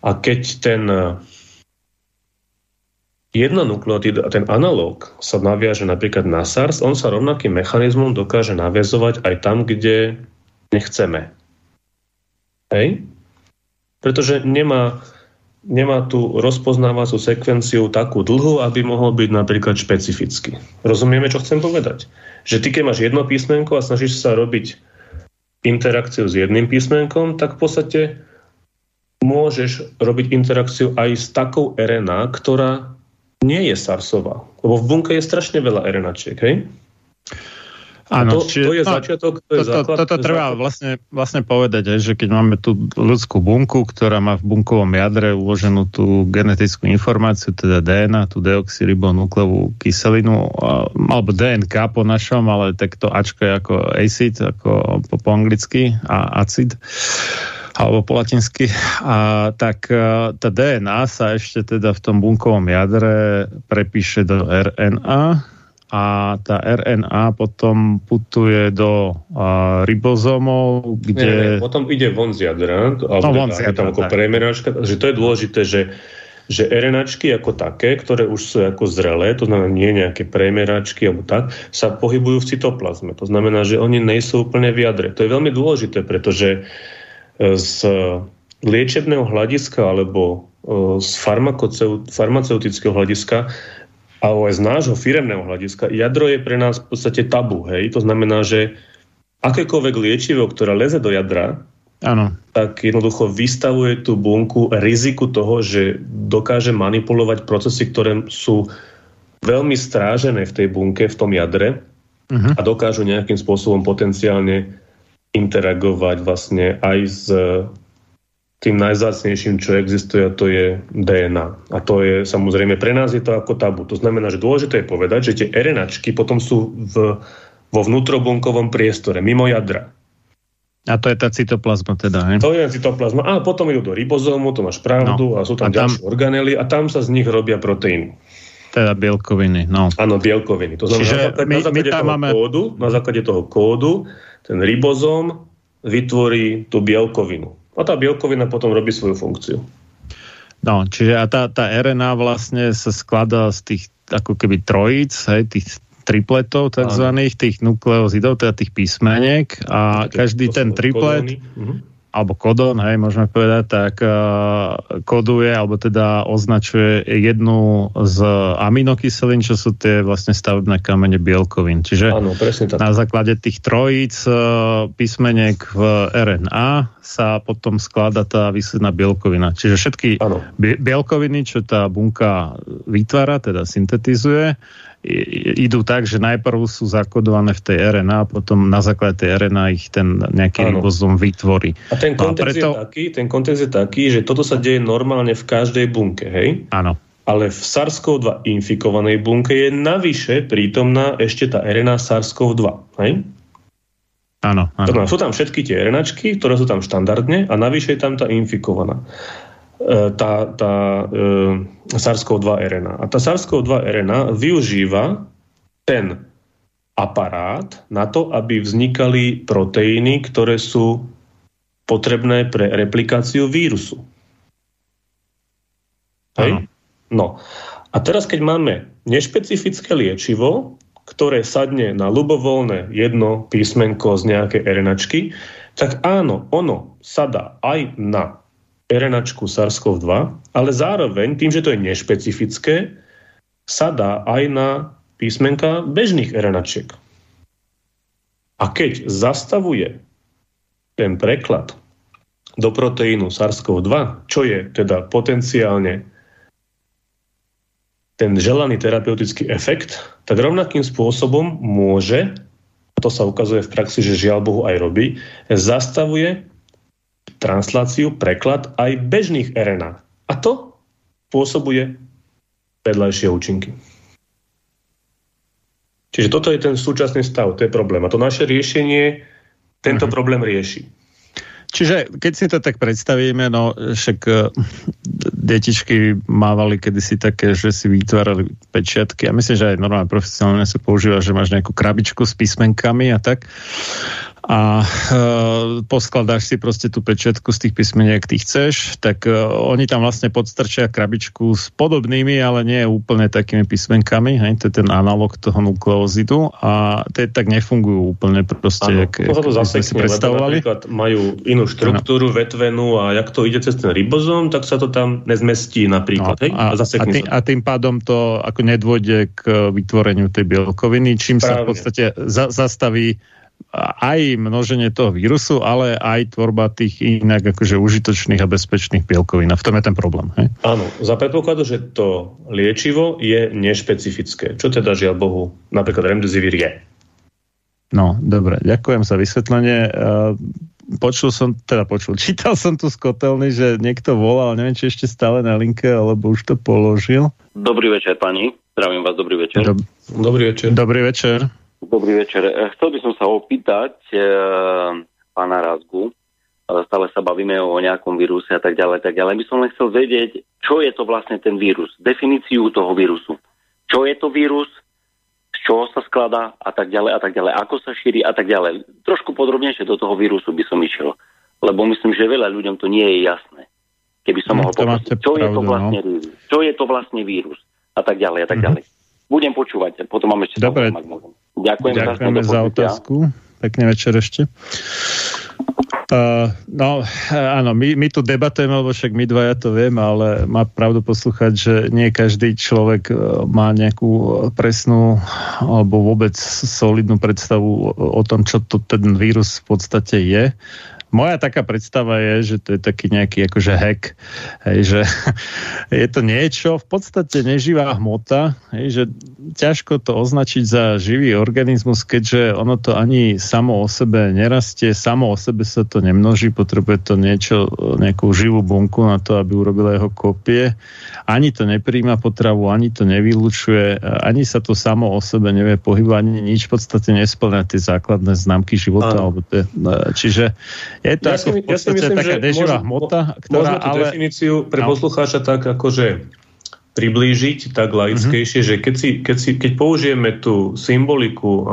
Speaker 4: A keď ten jednonukleotid a ten analóg sa naviaže napríklad na SARS, on sa rovnakým mechanizmom dokáže naviazovať aj tam, kde nechceme. Hej? Pretože nemá, nemá tú rozpoznávacú sekvenciu takú dlhú, aby mohol byť napríklad špecifický. Rozumieme, čo chcem povedať? Že ty, keď máš jedno písmenko a snažíš sa robiť interakciu s jedným písmenkom, tak v podstate môžeš robiť interakciu aj s takou RNA, ktorá nie je SARSová. Lebo v bunke je strašne veľa RNAčiek, hej?
Speaker 3: Áno,
Speaker 4: to, čiže, to je no, začiatok, to je to, základ.
Speaker 3: Toto to treba základ. vlastne, vlastne povedať, že keď máme tú ľudskú bunku, ktorá má v bunkovom jadre uloženú tú genetickú informáciu, teda DNA, tú deoxyribonukleovú kyselinu, alebo DNK po našom, ale tak to Ačko je ako acid, ako po, po anglicky, a acid alebo po latinsky, a tak a, e, tá DNA sa ešte teda v tom bunkovom jadre prepíše do RNA a tá RNA potom putuje do a, ribozomov, kde... Nie,
Speaker 4: nie, potom ide von z jadra, alebo no, von z jadra, tam ako premeračka, že to je dôležité, že že RNAčky ako také, ktoré už sú ako zrelé, to znamená nie nejaké premeračky alebo tak, sa pohybujú v cytoplazme. To znamená, že oni nejsú úplne v jadre. To je veľmi dôležité, pretože z liečebného hľadiska alebo e, z farmaceutického hľadiska alebo aj z nášho firemného hľadiska, jadro je pre nás v podstate tabu. Hej? To znamená, že akékoľvek liečivo, ktoré leze do jadra,
Speaker 3: Áno.
Speaker 4: tak jednoducho vystavuje tú bunku riziku toho, že dokáže manipulovať procesy, ktoré sú veľmi strážené v tej bunke, v tom jadre uh-huh. a dokážu nejakým spôsobom potenciálne interagovať vlastne aj s tým najzácnejším, čo existuje, a to je DNA. A to je samozrejme, pre nás je to ako tabu. To znamená, že dôležité je povedať, že tie RNAčky potom sú v, vo vnútrobunkovom priestore, mimo jadra.
Speaker 3: A to je tá cytoplazma teda, he?
Speaker 4: To je cytoplazma. A potom idú do ribozómu, to máš pravdu, no. a sú tam, tam ďalšie organely a tam sa z nich robia proteíny.
Speaker 3: Teda bielkoviny, no.
Speaker 4: Áno, bielkoviny. To znamená, Čiže na základe, my, na základe my toho máme... kódu, na základe toho kódu ten ribozóm vytvorí tú bielkovinu. A tá bielkovina potom robí svoju funkciu.
Speaker 3: No, čiže a tá, tá RNA vlastne sa skladá z tých ako keby trojíc, hej, tých tripletov takzvaných, tých nukleozidov, teda tých písmeniek a každý ten triplet, alebo kodón, hej, môžeme povedať, tak uh, koduje, alebo teda označuje jednu z aminokyselín, čo sú tie vlastne stavebné kamene bielkovín. Čiže
Speaker 4: Áno, tak.
Speaker 3: na základe tých trojíc uh, písmeniek v RNA sa potom sklada tá výsledná bielkovina. Čiže všetky bielkoviny, čo tá bunka vytvára, teda syntetizuje, idú tak, že najprv sú zakodované v tej RNA a potom na základe tej RNA ich ten nejaký ribozom vytvorí.
Speaker 4: A ten kontext, a preto... je taký, ten kontext je taký, že toto sa deje normálne v každej bunke, hej?
Speaker 3: Áno.
Speaker 4: Ale v SARS-CoV-2 infikovanej bunke je navyše prítomná ešte tá RNA SARS-CoV-2, hej?
Speaker 3: Áno, áno.
Speaker 4: Sú tam všetky tie RNAčky, ktoré sú tam štandardne a navyše je tam tá infikovaná. E, tá, tá e, SARS-CoV-2 RNA. A tá SARS-CoV-2 RNA využíva ten aparát na to, aby vznikali proteíny, ktoré sú potrebné pre replikáciu vírusu. Hej? No. A teraz, keď máme nešpecifické liečivo, ktoré sadne na ľubovoľné jedno písmenko z nejakej RNAčky, tak áno, ono sadá aj na RNAčku SARS-CoV-2, ale zároveň tým, že to je nešpecifické, sadá aj na písmenka bežných RNAčiek. A keď zastavuje ten preklad do proteínu SARS-CoV-2, čo je teda potenciálne ten želaný terapeutický efekt, tak rovnakým spôsobom môže, a to sa ukazuje v praxi, že žiaľ Bohu aj robí, zastavuje transláciu, preklad aj bežných RNA. A to pôsobuje vedľajšie účinky. Čiže toto je ten súčasný stav, to je problém. A to naše riešenie tento uh-huh. problém rieši.
Speaker 3: Čiže keď si to tak predstavíme, no však uh, detičky mávali kedysi také, že si vytvárali pečiatky a myslím, že aj normálne profesionálne sa používa, že máš nejakú krabičku s písmenkami a tak a e, poskladáš si proste tú pečiatku z tých písmeniek, ty chceš, tak e, oni tam vlastne podstrčia krabičku s podobnými, ale nie úplne takými písmenkami, hej, to je ten analog toho nukleozidu a tie tak nefungujú úplne proste, ano, jak,
Speaker 4: to zase si predstavovali. Majú inú štruktúru, ano. vetvenú a jak to ide cez ten ribozom, tak sa to tam nezmestí napríklad. No, hej,
Speaker 3: a, a, a, tým, a tým pádom to ako nedôjde k vytvoreniu tej bielkoviny, čím Správne. sa v podstate za, zastaví aj množenie toho vírusu, ale aj tvorba tých inak akože užitočných a bezpečných bielkovín. A v tom je ten problém. Hej?
Speaker 4: Áno, za predpokladu, že to liečivo je nešpecifické. Čo teda žiaľ Bohu napríklad remdesivir je?
Speaker 3: No, dobre, ďakujem za vysvetlenie. Počul som, teda počul, [LAUGHS] čítal som tu z kotelny, že niekto volal, neviem, či ešte stále na linke, alebo už to položil.
Speaker 5: Dobrý večer, pani. Zdravím vás, dobrý večer. Dob-
Speaker 4: dobrý večer.
Speaker 3: Dobrý večer.
Speaker 5: Dobrý večer. E, chcel by som sa opýtať e, pána Razgu, e, stále sa bavíme o nejakom víruse a tak ďalej, tak ďalej. By som len chcel vedieť, čo je to vlastne ten vírus, definíciu toho vírusu. Čo je to vírus, z čoho sa skladá a tak ďalej a tak ďalej, ako sa šíri a tak ďalej. Trošku podrobnejšie do toho vírusu by som išiel, lebo myslím, že veľa ľuďom to nie je jasné. Keby som no, mohol povedať, čo pravdu, je to vlastne no. čo je to vlastne vírus a tak ďalej a tak mm-hmm. ďalej. Budem počúvať, potom mám ešte
Speaker 3: Dobre. Ďakujem Ďakujeme za otázku. Pekný večer ešte. Uh, no, áno, my, my tu debatujeme, lebo však my dvaja to vieme, ale má pravdu poslúchať, že nie každý človek uh, má nejakú presnú alebo vôbec solidnú predstavu o tom, čo to ten vírus v podstate je moja taká predstava je, že to je taký nejaký akože hack, hej, že [LAUGHS] je to niečo, v podstate neživá hmota, hej, že ťažko to označiť za živý organizmus, keďže ono to ani samo o sebe nerastie, samo o sebe sa to nemnoží, potrebuje to niečo, nejakú živú bunku na to, aby urobila jeho kopie. Ani to nepríjma potravu, ani to nevylučuje, ani sa to samo o sebe nevie pohybovať, ani nič v podstate nesplňa tie základné známky života. Alebo tie, čiže je to ja ako si, v ja myslím, taká deživá hmota, ktorá...
Speaker 4: Môžeme tú ale... definíciu pre no. poslucháča tak akože priblížiť tak laickejšie, mm-hmm. že keď, si, keď, si, keď použijeme tú symboliku uh,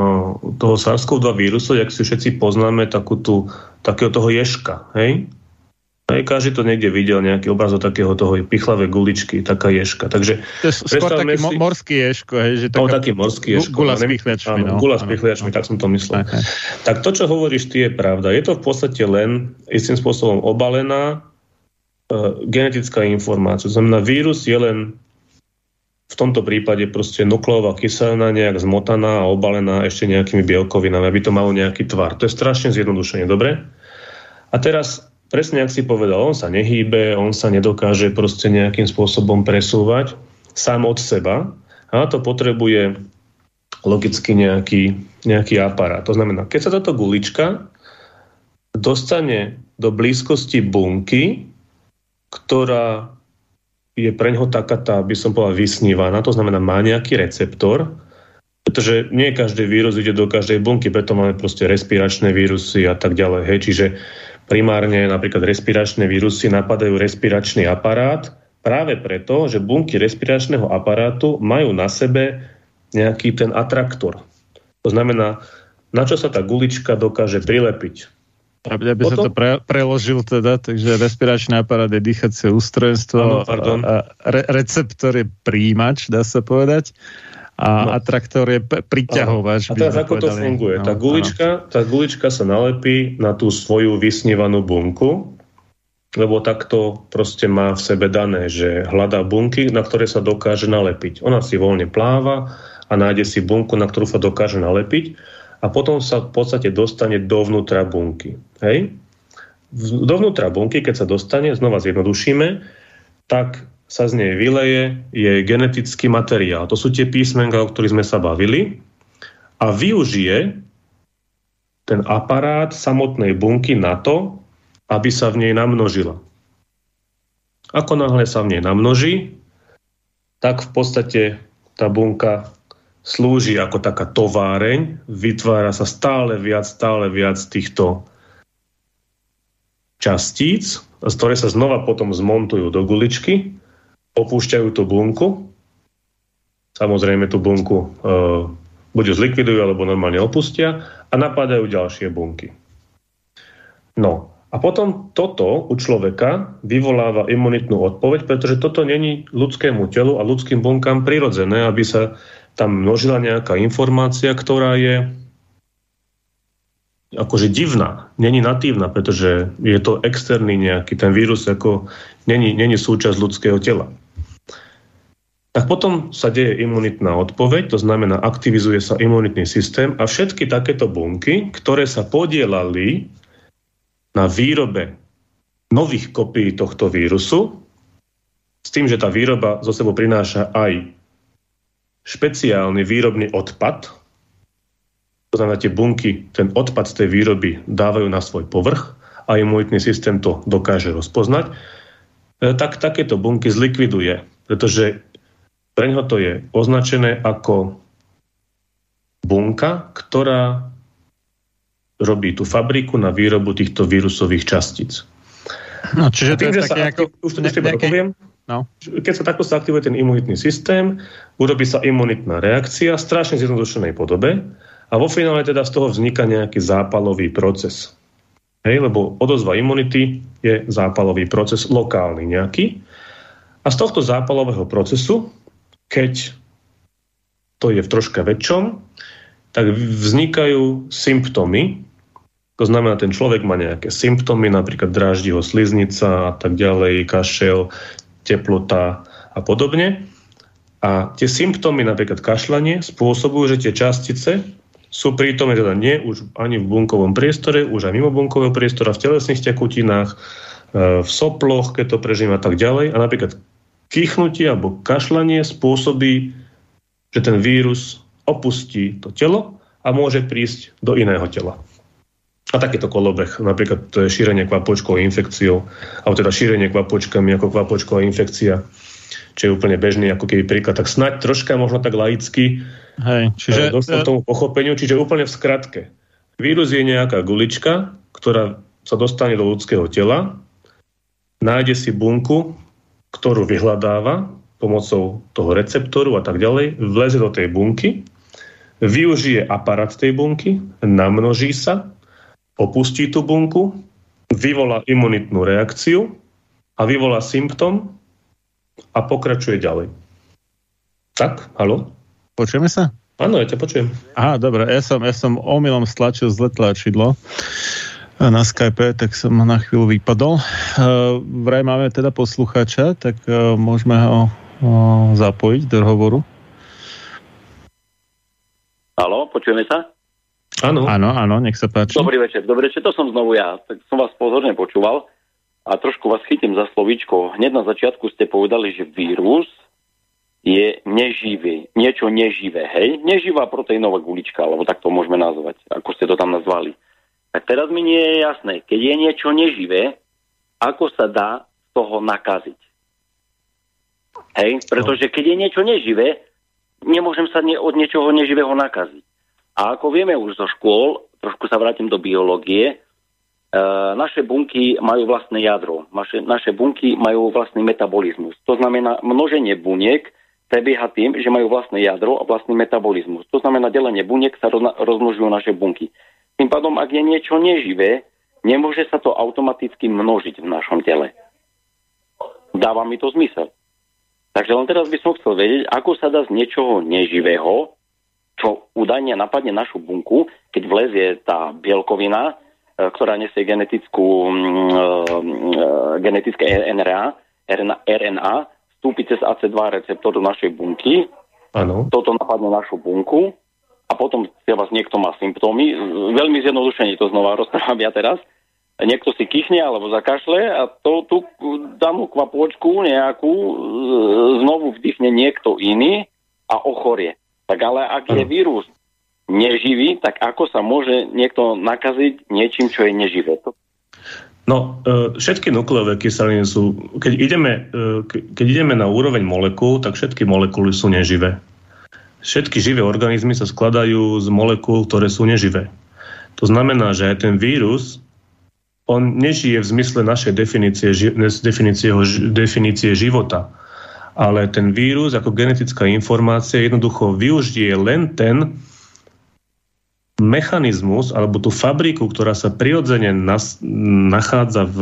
Speaker 4: toho SARS-CoV-2 vírusu, jak si všetci poznáme takú tú, takého toho ješka, hej? Aj každý to niekde videl, nejaký obraz o takého toho pichlavé guličky, taká ješka. Takže
Speaker 3: to je skôr taký si... morský ješko, hej, že
Speaker 4: taká... No, taký morský ješko.
Speaker 3: Gula s pichliačmi.
Speaker 4: No, gula s pichliačmi, tak som to myslel. Okay. Tak to, čo hovoríš ty, je pravda. Je to v podstate len istým spôsobom obalená uh, genetická informácia. Znamená, vírus je len v tomto prípade proste nukleová kyselina nejak zmotaná a obalená ešte nejakými bielkovinami, aby to malo nejaký tvar. To je strašne zjednodušenie, dobre? A teraz presne, ak si povedal, on sa nehýbe, on sa nedokáže proste nejakým spôsobom presúvať sám od seba a to potrebuje logicky nejaký, nejaký aparát. To znamená, keď sa táto gulička dostane do blízkosti bunky, ktorá je pre ňoho taká tá, by som povedal, vysnívaná, to znamená, má nejaký receptor, pretože nie každý vírus ide do každej bunky, preto máme proste respiračné vírusy a tak ďalej. Hej. Čiže primárne napríklad respiračné vírusy napadajú respiračný aparát práve preto, že bunky respiračného aparátu majú na sebe nejaký ten atraktor. To znamená, na čo sa tá gulička dokáže prilepiť.
Speaker 3: Ja by, by Potom... sa to pre, preložil teda, takže respiračný aparát je dýchacie ústrojenstvo, ano, a re, receptor je príjimač, dá sa povedať, a no. atraktor je priťahovač.
Speaker 4: A teraz ako povedali. to funguje? No, tá, gulička, tá gulička sa nalepí na tú svoju vysnívanú bunku, lebo takto proste má v sebe dané, že hľadá bunky, na ktoré sa dokáže nalepiť. Ona si voľne pláva a nájde si bunku, na ktorú sa dokáže nalepiť a potom sa v podstate dostane dovnútra bunky. Hej? Dovnútra bunky, keď sa dostane, znova zjednodušíme, tak sa z nej vyleje, je genetický materiál. To sú tie písmenka, o ktorých sme sa bavili. A využije ten aparát samotnej bunky na to, aby sa v nej namnožila. Ako náhle sa v nej namnoží, tak v podstate tá bunka slúži ako taká továreň, vytvára sa stále viac, stále viac týchto častíc, z ktoré sa znova potom zmontujú do guličky, opúšťajú tú bunku, samozrejme tú bunku e, buď zlikvidujú, alebo normálne opustia a napadajú ďalšie bunky. No a potom toto u človeka vyvoláva imunitnú odpoveď, pretože toto není ľudskému telu a ľudským bunkám prirodzené, aby sa tam množila nejaká informácia, ktorá je akože divná, není natívna, pretože je to externý nejaký, ten vírus ako není, není súčasť ľudského tela. Tak potom sa deje imunitná odpoveď, to znamená aktivizuje sa imunitný systém a všetky takéto bunky, ktoré sa podielali na výrobe nových kopií tohto vírusu, s tým, že tá výroba zo sebou prináša aj špeciálny výrobný odpad, to znamená, tie bunky ten odpad z tej výroby dávajú na svoj povrch a imunitný systém to dokáže rozpoznať, e, tak takéto bunky zlikviduje, pretože pre ňoho to je označené ako bunka, ktorá robí tú fabriku na výrobu týchto vírusových častíc.
Speaker 3: No, čiže to je také ako...
Speaker 4: Už to ne, nejaké... poviem. No. Keď sa takto sa aktivuje ten imunitný systém, urobí sa imunitná reakcia v strašne zjednodušenej podobe a vo finále teda z toho vzniká nejaký zápalový proces. Hej, lebo odozva imunity je zápalový proces lokálny nejaký. A z tohto zápalového procesu, keď to je v troška väčšom, tak vznikajú symptómy, to znamená, ten človek má nejaké symptómy, napríklad dráždi ho sliznica a tak ďalej, kašel, teplota a podobne. A tie symptómy, napríklad kašľanie, spôsobujú, že tie častice sú prítomné teda nie už ani v bunkovom priestore, už aj mimo bunkového priestora, v telesných tekutinách, e, v soploch, keď to prežím a tak ďalej. A napríklad kýchnutie alebo kašľanie spôsobí, že ten vírus opustí to telo a môže prísť do iného tela. A takýto kolobeh, napríklad to je šírenie kvapočkovou infekciou, alebo teda šírenie kvapočkami ako kvapočková infekcia, čo je úplne bežný ako keby príklad. Tak snáď troška možno tak laicky Hej, čiže... dostal tomu pochopeniu, čiže úplne v skratke. Vírus je nejaká gulička, ktorá sa dostane do ľudského tela, nájde si bunku, ktorú vyhľadáva pomocou toho receptoru a tak ďalej, vleze do tej bunky, využije aparát tej bunky, namnoží sa opustí tú bunku, vyvolá imunitnú reakciu a vyvolá symptom a pokračuje ďalej. Tak, halo?
Speaker 3: Počujeme sa?
Speaker 4: Áno, ja ťa počujem.
Speaker 3: Aha, dobre, ja som, ja som omylom stlačil zle tlačidlo na Skype, tak som na chvíľu vypadol. Uh, vraj máme teda poslucháča, tak uh, môžeme ho uh, zapojiť do hovoru.
Speaker 5: Halo, počujeme sa?
Speaker 3: Áno. Áno, áno, nech sa páči.
Speaker 5: Dobrý večer, dobrý večer, to som znovu ja. Tak som vás pozorne počúval a trošku vás chytím za slovíčko. Hneď na začiatku ste povedali, že vírus je neživý, niečo neživé, hej? Neživá proteínová gulička, alebo tak to môžeme nazvať, ako ste to tam nazvali. Tak teraz mi nie je jasné, keď je niečo neživé, ako sa dá z toho nakaziť. Hej? Pretože keď je niečo neživé, nemôžem sa od niečoho neživého nakaziť. A ako vieme už zo škôl, trošku sa vrátim do biológie, e, naše bunky majú vlastné jadro, naše, naše bunky majú vlastný metabolizmus. To znamená, množenie buniek prebieha tým, že majú vlastné jadro a vlastný metabolizmus. To znamená, delenie buniek sa rozmnožujú naše bunky. Tým pádom, ak je niečo neživé, nemôže sa to automaticky množiť v našom tele. Dáva mi to zmysel. Takže len teraz by som chcel vedieť, ako sa dá z niečoho neživého, čo údajne napadne našu bunku, keď vlezie tá bielkovina, e, ktorá nesie genetickú, mm, e, genetické RNA, RNA, RNA, vstúpi cez AC2 receptor do našej bunky,
Speaker 4: ano.
Speaker 5: toto napadne našu bunku a potom vás niekto má symptómy. Veľmi zjednodušene to znova [LAUGHS] rozprávam ja teraz niekto si kýchne alebo zakašle a to, tú danú kvapôčku nejakú e, znovu vdychne niekto iný a ochorie. Tak ale ak je vírus neživý, tak ako sa môže niekto nakaziť niečím, čo je neživé?
Speaker 4: No, e, všetky nukleové kyseliny sú, keď ideme, e, keď ideme na úroveň molekúl, tak všetky molekuly sú neživé. Všetky živé organizmy sa skladajú z molekúl, ktoré sú neživé. To znamená, že aj ten vírus on nežije v zmysle našej definície, definície, definície života. Ale ten vírus ako genetická informácia jednoducho využije len ten mechanizmus alebo tú fabriku, ktorá sa prirodzene nas, nachádza v,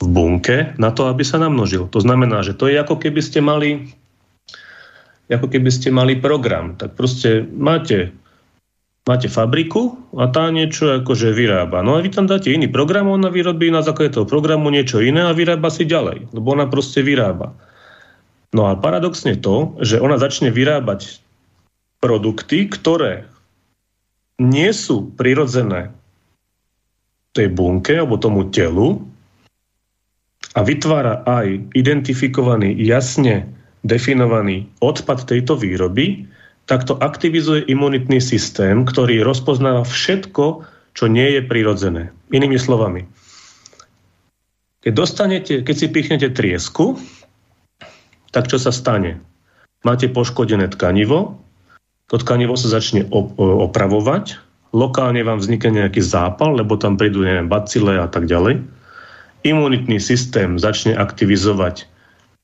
Speaker 4: v bunke na to, aby sa namnožil. To znamená, že to je ako keby ste mali ako keby ste mali program. Tak proste máte máte fabriku a tá niečo akože vyrába. No a vy tam dáte iný program, ona vyrobí na základe toho programu niečo iné a vyrába si ďalej, lebo ona proste vyrába. No a paradoxne to, že ona začne vyrábať produkty, ktoré nie sú prirodzené tej bunke alebo tomu telu a vytvára aj identifikovaný, jasne definovaný odpad tejto výroby, tak to aktivizuje imunitný systém, ktorý rozpoznáva všetko, čo nie je prirodzené. Inými slovami, keď, dostanete, keď si pichnete triesku, tak čo sa stane? Máte poškodené tkanivo, to tkanivo sa začne opravovať, lokálne vám vznikne nejaký zápal, lebo tam prídu neviem, bacile a tak ďalej. Imunitný systém začne aktivizovať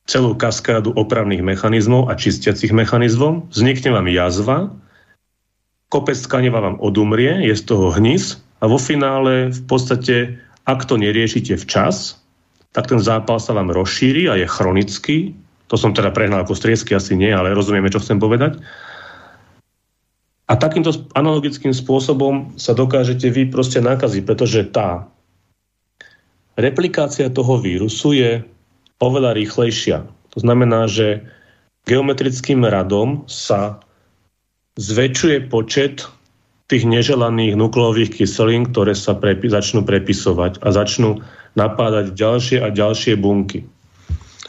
Speaker 4: celú kaskádu opravných mechanizmov a čistiacich mechanizmov, vznikne vám jazva, kopec tkaniva vám odumrie, je z toho hnis a vo finále v podstate, ak to neriešite včas, tak ten zápal sa vám rozšíri a je chronický. To som teda prehnal ako striesky, asi nie, ale rozumieme, čo chcem povedať. A takýmto analogickým spôsobom sa dokážete vy proste nakaziť, pretože tá replikácia toho vírusu je oveľa rýchlejšia. To znamená, že geometrickým radom sa zväčšuje počet tých neželaných nukleových kyselín, ktoré sa prepi- začnú prepisovať a začnú napádať ďalšie a ďalšie bunky.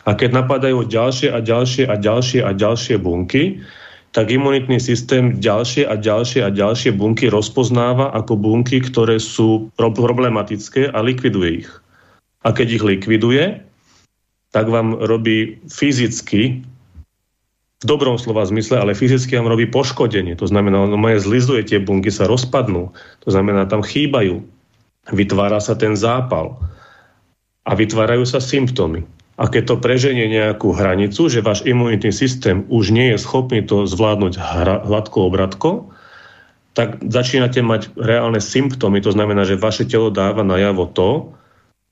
Speaker 4: A keď napadajú ďalšie a ďalšie a ďalšie a ďalšie bunky, tak imunitný systém ďalšie a ďalšie a ďalšie bunky rozpoznáva ako bunky, ktoré sú problematické a likviduje ich. A keď ich likviduje, tak vám robí fyzicky, v dobrom slova zmysle, ale fyzicky vám robí poškodenie. To znamená, ono moje zlizuje, tie bunky sa rozpadnú. To znamená, tam chýbajú. Vytvára sa ten zápal. A vytvárajú sa symptómy. A keď to preženie nejakú hranicu, že váš imunitný systém už nie je schopný to zvládnuť hladko obratko, tak začínate mať reálne symptómy. To znamená, že vaše telo dáva najavo to,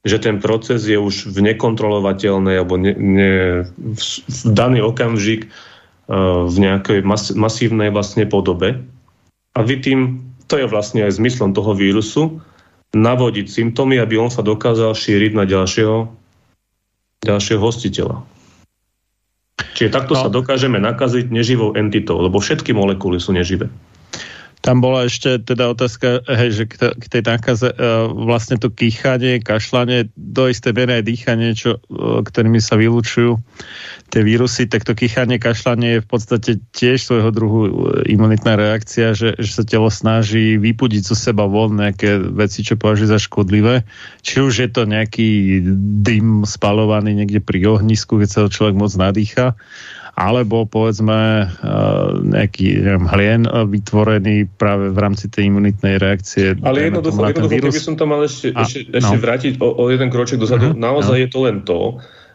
Speaker 4: že ten proces je už v nekontrolovateľnej alebo ne, ne, v, v daný okamžik uh, v nejakej mas, masívnej vlastne podobe. A vy tým, to je vlastne aj zmyslom toho vírusu, navodiť symptómy, aby on sa dokázal šíriť na ďalšieho, ďalšieho hostiteľa. Čiže takto no. sa dokážeme nakaziť neživou entitou, lebo všetky molekuly sú neživé.
Speaker 3: Tam bola ešte teda otázka, hej, že k tej nákaze uh, vlastne to kýchanie, kašľanie, do isté miery aj dýchanie, čo, uh, ktorými sa vylúčujú tie vírusy, tak to kýchanie, kašľanie je v podstate tiež svojho druhu e, imunitná reakcia, že, že sa telo snaží vypudiť zo seba von nejaké veci, čo považuje za škodlivé. Či už je to nejaký dym spalovaný niekde pri ohnisku, keď sa človek moc nadýcha, alebo povedzme eh, nejaký neviem, hlien eh, vytvorený práve v rámci tej imunitnej reakcie.
Speaker 4: Ale jednoducho, jednoducho keby som to mal ešte, a, ešte, ešte no. vrátiť o, o jeden kroček dozadu, uh-huh, naozaj no. je to len to,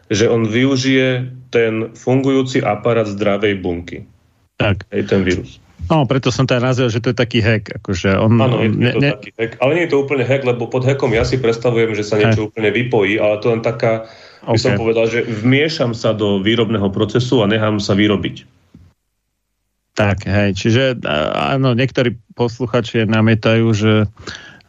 Speaker 4: že on využije ten fungujúci aparát zdravej bunky.
Speaker 3: Tak.
Speaker 4: Hej, ten vírus.
Speaker 3: No, preto som teda nazval, že to je taký hack. Akože on,
Speaker 4: Áno, je, je to
Speaker 3: ne,
Speaker 4: taký hack. Ale nie je to úplne hack, lebo pod hackom ja si predstavujem, že sa niečo úplne vypojí, ale to len taká, by som
Speaker 3: Okay.
Speaker 4: povedal, že vmiešam sa do výrobného procesu a nechám sa vyrobiť.
Speaker 3: Tak, hej, čiže áno, niektorí posluchači namietajú, že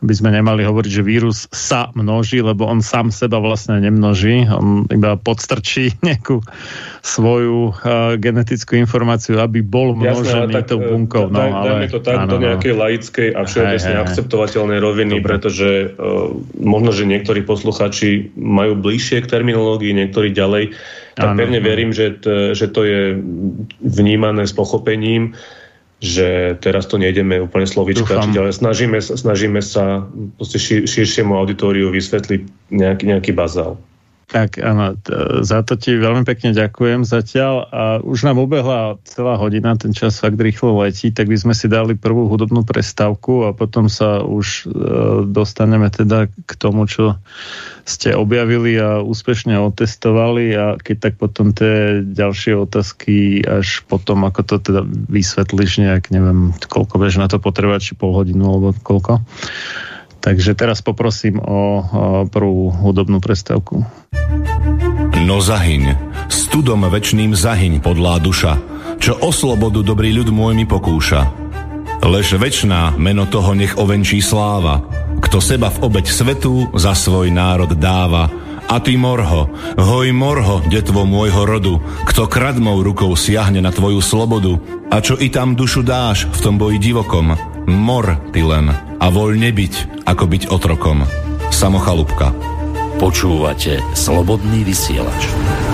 Speaker 3: by sme nemali hovoriť, že vírus sa množí, lebo on sám seba vlastne nemnoží, on iba podstrčí [LAUGHS] nejakú svoju uh, genetickú informáciu, aby bol množený tou
Speaker 4: e,
Speaker 3: bunkou. No,
Speaker 4: daj,
Speaker 3: ale,
Speaker 4: dajme to tak
Speaker 3: áno,
Speaker 4: do nejakej laickej a všeobecne akceptovateľnej roviny,
Speaker 3: Dobre.
Speaker 4: pretože uh, možno, že niektorí posluchači majú bližšie k terminológii, niektorí ďalej. Tak
Speaker 3: Áno,
Speaker 4: pevne
Speaker 3: áno.
Speaker 4: verím, že, t, že to je vnímané s pochopením, že teraz to nejdeme úplne slovička,
Speaker 3: Dúfam.
Speaker 4: ale snažíme, snažíme sa šir, širšiemu auditóriu vysvetliť nejaký, nejaký bazál.
Speaker 3: Tak áno, za to ti veľmi pekne ďakujem zatiaľ a už nám ubehla celá hodina, ten čas fakt rýchlo letí, tak by sme si dali prvú hudobnú prestávku a potom sa už e, dostaneme teda k tomu, čo ste objavili a úspešne otestovali a keď tak potom tie ďalšie otázky až potom, ako to teda vysvetlíš nejak, neviem, koľko budeš na to potrebovať, či pol hodinu alebo koľko. Takže teraz poprosím o, prvú hudobnú prestávku.
Speaker 6: No zahyň, studom večným zahyň podlá duša, čo o slobodu dobrý ľud môj mi pokúša. Lež večná meno toho nech ovenčí sláva, kto seba v obeď svetu za svoj národ dáva. A ty morho, hoj morho, detvo môjho rodu, kto kradmou rukou siahne na tvoju slobodu, a čo i tam dušu dáš v tom boji divokom, mor ty len a voľne byť, ako byť otrokom. Samochalúbka.
Speaker 2: Počúvate Slobodný vysielač.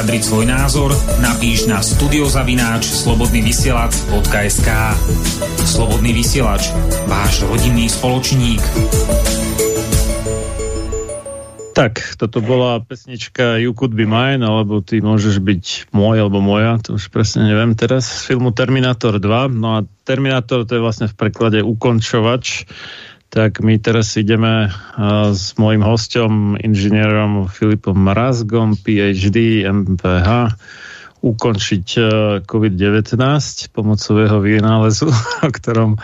Speaker 1: Vyjadriť svoj názor, napíš na studiozavináč slobodnyvysielac.sk Slobodný vysielač, váš rodinný spoločník.
Speaker 3: Tak, toto bola pesnička You Could Be Mine, alebo Ty môžeš byť môj, alebo moja, to už presne neviem teraz, z filmu Terminator 2. No a Terminator to je vlastne v preklade ukončovač tak my teraz ideme s môjim hostom, inžinierom Filipom Mrazgom, PhD, MPH, ukončiť e, COVID-19 pomocou jeho vynálezu, [LAUGHS] o ktorom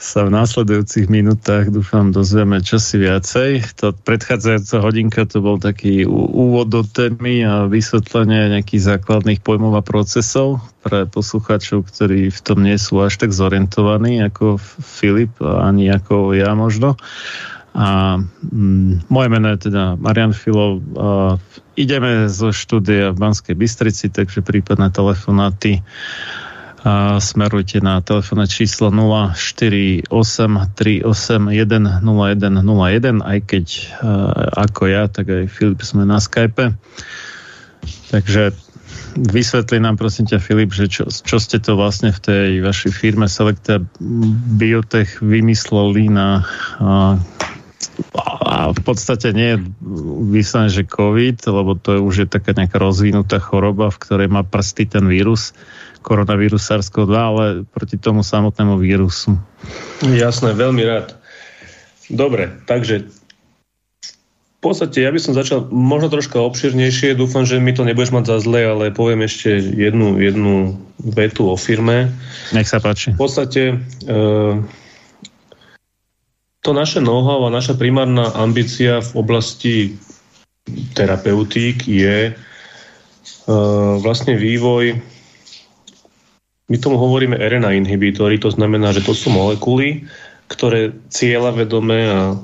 Speaker 3: sa v následujúcich minútach dúfam dozvieme čosi viacej. To predchádzajúca hodinka to bol taký úvod do témy a vysvetlenie nejakých základných pojmov a procesov pre poslucháčov, ktorí v tom nie sú až tak zorientovaní ako Filip, ani ako ja možno. A mm, moje meno je teda Marian Filov. A ideme zo štúdia v Banskej Bystrici, takže prípadné telefonáty a smerujte na telefónne číslo 0483810101, aj keď ako ja, tak aj Filip sme na Skype. Takže vysvetli nám prosím ťa Filip, že čo, čo ste to vlastne v tej vašej firme Selecta Biotech vymysleli na a v podstate nie je vyslené, že COVID, lebo to je už je taká nejaká rozvinutá choroba, v ktorej má prsty ten vírus, koronavírus SARS-CoV-2, ale proti tomu samotnému vírusu.
Speaker 4: Jasné, veľmi rád. Dobre, takže v podstate ja by som začal možno troška obširnejšie, dúfam, že mi to nebudeš mať za zle, ale poviem ešte jednu, jednu vetu o firme.
Speaker 3: Nech sa páči.
Speaker 4: V podstate e, to naše know-how a naša primárna ambícia v oblasti terapeutík je uh, vlastne vývoj my tomu hovoríme RNA inhibitory, to znamená, že to sú molekuly, ktoré cieľa vedomé a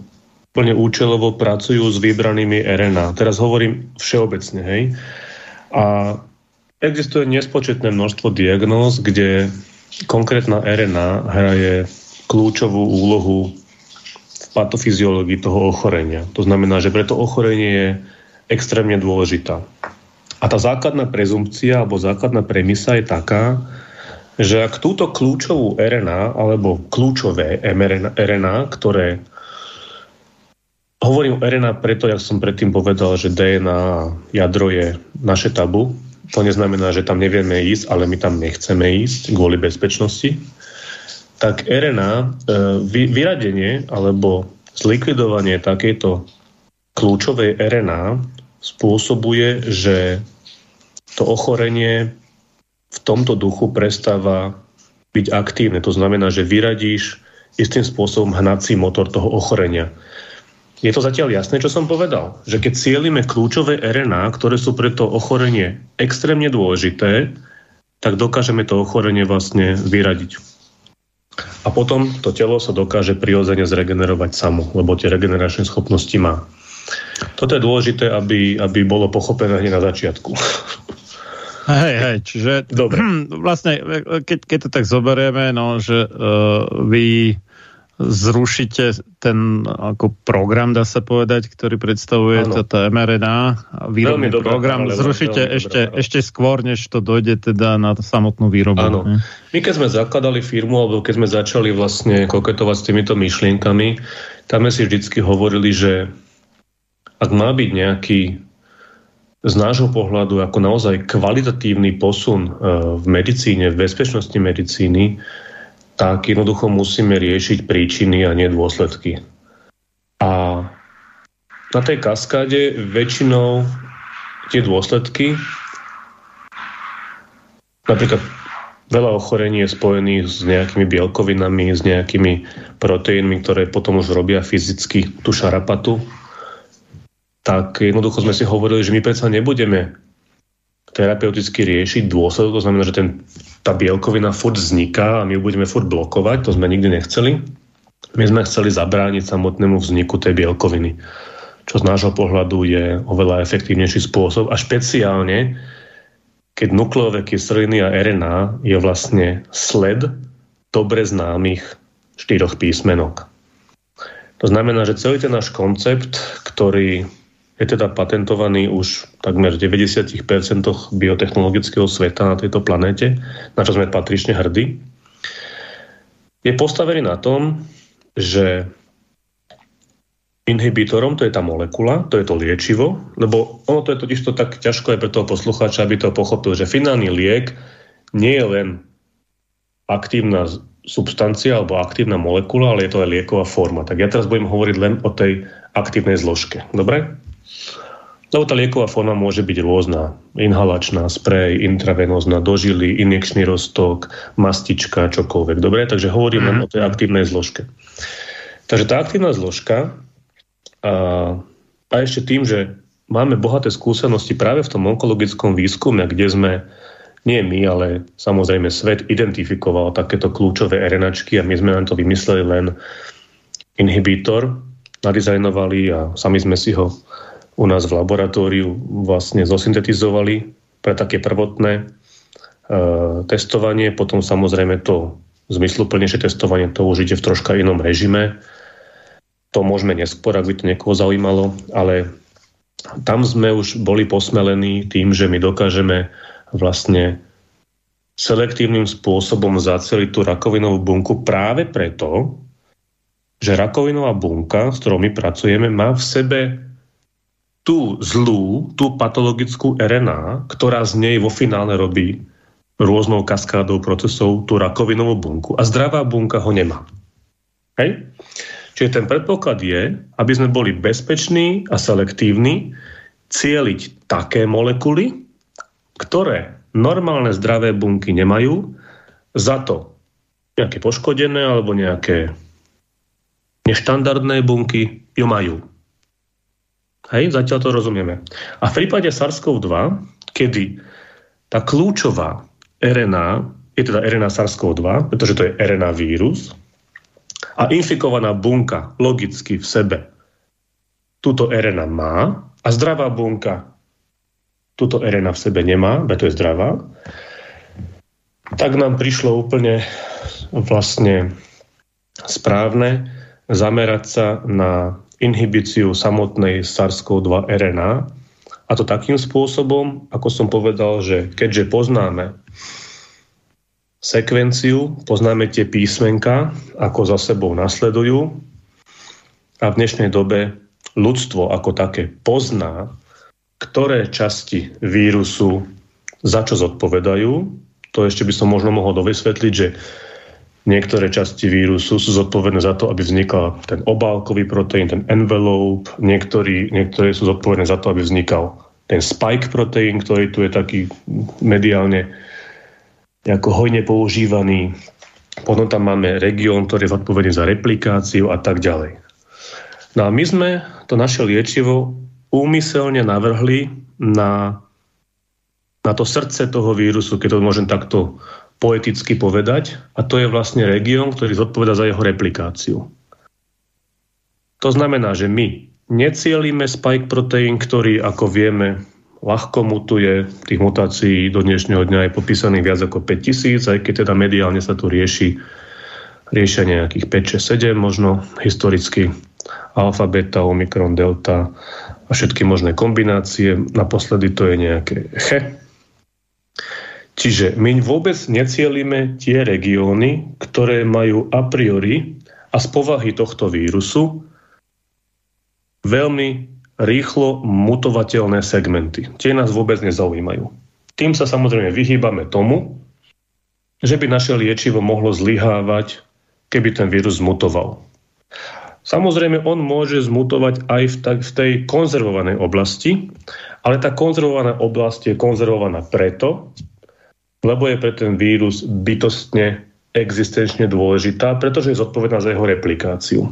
Speaker 4: plne účelovo pracujú s vybranými RNA. Teraz hovorím všeobecne, hej. A existuje nespočetné množstvo diagnóz, kde konkrétna RNA hraje kľúčovú úlohu patofyziológii toho ochorenia. To znamená, že preto ochorenie je extrémne dôležitá. A tá základná prezumpcia alebo základná premisa je taká, že ak túto kľúčovú RNA alebo kľúčové RNA, ktoré hovorím o RNA preto, jak som predtým povedal, že DNA jadro je naše tabu, to neznamená, že tam nevieme ísť, ale my tam nechceme ísť kvôli bezpečnosti tak RNA, e, vyradenie alebo zlikvidovanie takejto kľúčovej RNA spôsobuje, že to ochorenie v tomto duchu prestáva byť aktívne. To znamená, že vyradíš istým spôsobom hnací motor toho ochorenia. Je to zatiaľ jasné, čo som povedal? Že keď cieľime kľúčové RNA, ktoré sú pre to ochorenie extrémne dôležité, tak dokážeme to ochorenie vlastne vyradiť. A potom to telo sa dokáže prirodzene zregenerovať samo, lebo tie regeneračné schopnosti má. Toto je dôležité, aby, aby bolo pochopené hneď na začiatku.
Speaker 3: Hej, hej, čiže Dobre. [CLEARS THROAT] vlastne, keď, keď to tak zoberieme, no, že uh, vy zrušíte ten ako program, dá sa povedať, ktorý predstavuje ano. táto mRNA, výrobný dobrá, program, ale zrušíte ešte, dobrá. ešte skôr, než to dojde teda na samotnú výrobu.
Speaker 4: Áno. My keď sme zakladali firmu, alebo keď sme začali vlastne koketovať s týmito myšlienkami, tam sme si vždycky hovorili, že ak má byť nejaký z nášho pohľadu ako naozaj kvalitatívny posun eh, v medicíne, v bezpečnosti medicíny, tak jednoducho musíme riešiť príčiny a nie dôsledky. A na tej kaskáde väčšinou tie dôsledky, napríklad veľa ochorení je spojených s nejakými bielkovinami, s nejakými proteínmi, ktoré potom už robia fyzicky tú šarapatu, tak jednoducho sme si hovorili, že my predsa nebudeme terapeuticky riešiť dôsledok, to znamená, že ten tá bielkovina furt vzniká a my ju budeme furt blokovať, to sme nikdy nechceli. My sme chceli zabrániť samotnému vzniku tej bielkoviny, čo z nášho pohľadu je oveľa efektívnejší spôsob a špeciálne, keď nukleové kyseliny a RNA je vlastne sled dobre známych štyroch písmenok. To znamená, že celý ten náš koncept, ktorý je teda patentovaný už takmer v 90% biotechnologického sveta na tejto planéte, na čo sme patrične hrdí, je postavený na tom, že inhibitorom, to je tá molekula, to je to liečivo, lebo ono to je totiž to tak ťažko aj pre toho poslucháča, aby to pochopil, že finálny liek nie je len aktívna substancia alebo aktívna molekula, ale je to aj lieková forma. Tak ja teraz budem hovoriť len o tej aktívnej zložke. Dobre? Lebo tá lieková forma môže byť rôzna. Inhalačná, sprej, intravenózna, dožily, injekčný roztok, mastička, čokoľvek. Dobre? Takže hovorím mm. len o tej aktívnej zložke. Takže tá aktívna zložka a, a ešte tým, že máme bohaté skúsenosti práve v tom onkologickom výskume, kde sme nie my, ale samozrejme svet identifikoval takéto kľúčové RNAčky a my sme len to vymysleli len inhibitor, nadizajnovali a sami sme si ho u nás v laboratóriu vlastne zosyntetizovali pre také prvotné e, testovanie. Potom samozrejme to zmysluplnejšie testovanie to už ide v troška inom režime. To môžeme neskôr, ak by to niekoho zaujímalo, ale tam sme už boli posmelení tým, že my dokážeme vlastne selektívnym spôsobom zaceliť tú rakovinovú bunku práve preto, že rakovinová bunka, s ktorou my pracujeme, má v sebe tú zlú, tú patologickú RNA, ktorá z nej vo finále robí rôznou kaskádou procesov tú rakovinovú bunku a zdravá bunka ho nemá. Hej? Čiže ten predpoklad je, aby sme boli bezpeční a selektívni, cieliť také molekuly, ktoré normálne zdravé bunky nemajú, za to nejaké poškodené alebo nejaké neštandardné bunky ju majú. Hej, zatiaľ to rozumieme. A v prípade SARS-CoV-2, kedy tá kľúčová RNA, je teda RNA SARS-CoV-2, pretože to je RNA vírus, a infikovaná bunka logicky v sebe túto RNA má a zdravá bunka túto RNA v sebe nemá, to je zdravá, tak nám prišlo úplne vlastne správne zamerať sa na inhibíciu samotnej SARS-CoV-2 RNA. A to takým spôsobom, ako som povedal, že keďže poznáme sekvenciu, poznáme tie písmenka, ako za sebou nasledujú a v dnešnej dobe ľudstvo ako také pozná, ktoré časti vírusu za čo zodpovedajú. To ešte by som možno mohol dovysvetliť, že Niektoré časti vírusu sú zodpovedné za to, aby vznikal ten obálkový proteín, ten envelope. Niektorí, niektoré sú zodpovedné za to, aby vznikal ten spike proteín, ktorý tu je taký mediálne ako hojne používaný. Potom tam máme región, ktorý je zodpovedný za replikáciu a tak ďalej. No a my sme to naše liečivo úmyselne navrhli na, na to srdce toho vírusu, keď to môžem takto poeticky povedať, a to je vlastne región, ktorý zodpoveda za jeho replikáciu. To znamená, že my necielíme spike proteín, ktorý, ako vieme, ľahko mutuje. Tých mutácií do dnešného dňa je popísaných viac ako 5000, aj keď teda mediálne sa tu rieši riešia nejakých 5, 6, 7 možno historicky alfa, beta, omikron, delta a všetky možné kombinácie. Naposledy to je nejaké che, Čiže my vôbec necielime tie regióny, ktoré majú a priori a z povahy tohto vírusu veľmi rýchlo mutovateľné segmenty. Tie nás vôbec nezaujímajú. Tým sa samozrejme vyhýbame tomu, že by naše liečivo mohlo zlyhávať, keby ten vírus zmutoval. Samozrejme, on môže zmutovať aj v, tej konzervovanej oblasti, ale tá konzervovaná oblasť je konzervovaná preto, lebo je pre ten vírus bytostne existenčne dôležitá, pretože je zodpovedná za jeho replikáciu.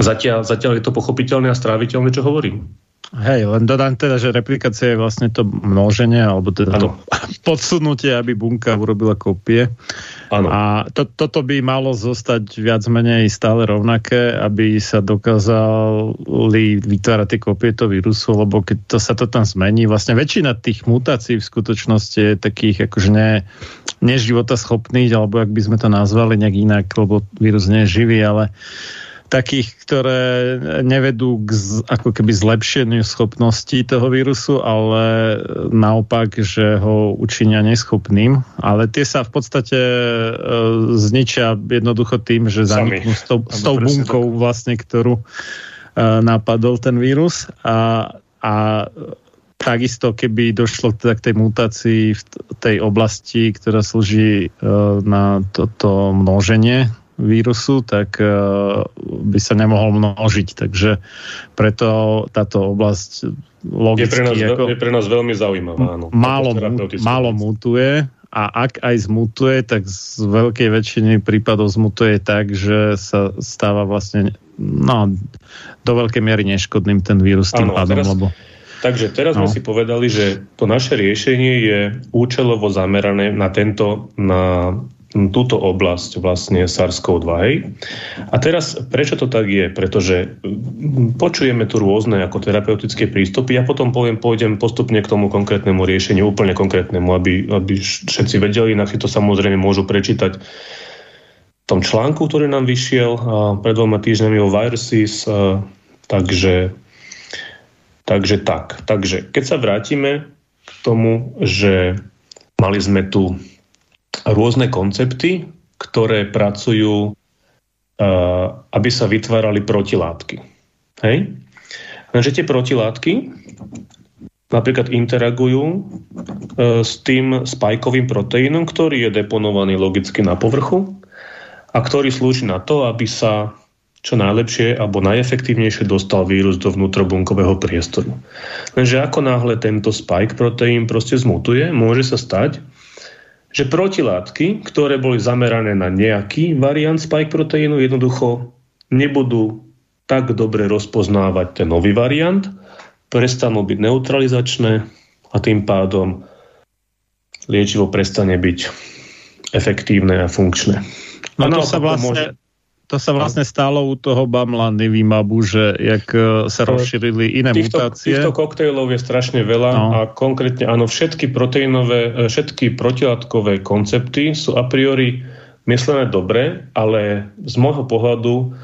Speaker 4: Zatiaľ, zatiaľ je to pochopiteľné a stráviteľné, čo hovorím.
Speaker 3: Hej, len dodám teda, že replikácia je vlastne to množenie, alebo teda ano. to [LAUGHS] podsunutie, aby bunka urobila kopie. Ano. A to, toto by malo zostať viac menej stále rovnaké, aby sa dokázali vytvárať tie kopie toho vírusu, lebo keď to sa to tam zmení, vlastne väčšina tých mutácií v skutočnosti je takých akože ne, neživota schopných, alebo ak by sme to nazvali nejak inak, lebo vírus nie je živý, ale takých, ktoré nevedú k ako keby zlepšeniu schopností toho vírusu, ale naopak, že ho učinia neschopným. Ale tie sa v podstate e, zničia jednoducho tým, že zaniknú s tou, s tou bunkou vlastne, ktorú e, napadol ten vírus. A, a takisto, keby došlo teda k tej mutácii v tej oblasti, ktorá slúži e, na toto množenie vírusu, tak e, by sa nemohol množiť. Takže preto táto oblasť logicky...
Speaker 4: Je pre nás, ako, je pre nás veľmi zaujímavá. Áno,
Speaker 3: málo, málo mutuje a ak aj zmutuje, tak z veľkej väčšiny prípadov zmutuje tak, že sa stáva vlastne no, do veľkej miery neškodným ten vírus tým pádom, teraz, lebo...
Speaker 4: Takže teraz no. sme si povedali, že to naše riešenie je účelovo zamerané na tento, na túto oblasť vlastne SARS-CoV-2. A teraz, prečo to tak je? Pretože počujeme tu rôzne ako terapeutické prístupy. Ja potom poviem, pôjdem postupne k tomu konkrétnemu riešeniu, úplne konkrétnemu, aby, aby všetci vedeli, inak si to samozrejme môžu prečítať v tom článku, ktorý nám vyšiel pred dvoma týždňami o viruses. Takže, takže tak. Takže keď sa vrátime k tomu, že mali sme tu rôzne koncepty, ktoré pracujú, uh, aby sa vytvárali protilátky. Hej? Lenže tie protilátky napríklad interagujú uh, s tým spajkovým proteínom, ktorý je deponovaný logicky na povrchu a ktorý slúži na to, aby sa čo najlepšie alebo najefektívnejšie dostal vírus do vnútrobunkového priestoru. Lenže ako náhle tento spike proteín proste zmutuje, môže sa stať, že protilátky, ktoré boli zamerané na nejaký variant spike proteínu, jednoducho nebudú tak dobre rozpoznávať ten nový variant, prestanú byť neutralizačné a tým pádom liečivo prestane byť efektívne a funkčné.
Speaker 3: No a to sa vlastne, môže... To sa vlastne stalo u toho Bamla Nivimabu, že jak e, sa rozšírili iné
Speaker 4: týchto,
Speaker 3: mutácie.
Speaker 4: Týchto koktejlov je strašne veľa no. a konkrétne áno, všetky proteínové, e, všetky protilátkové koncepty sú a priori myslené dobre, ale z môjho pohľadu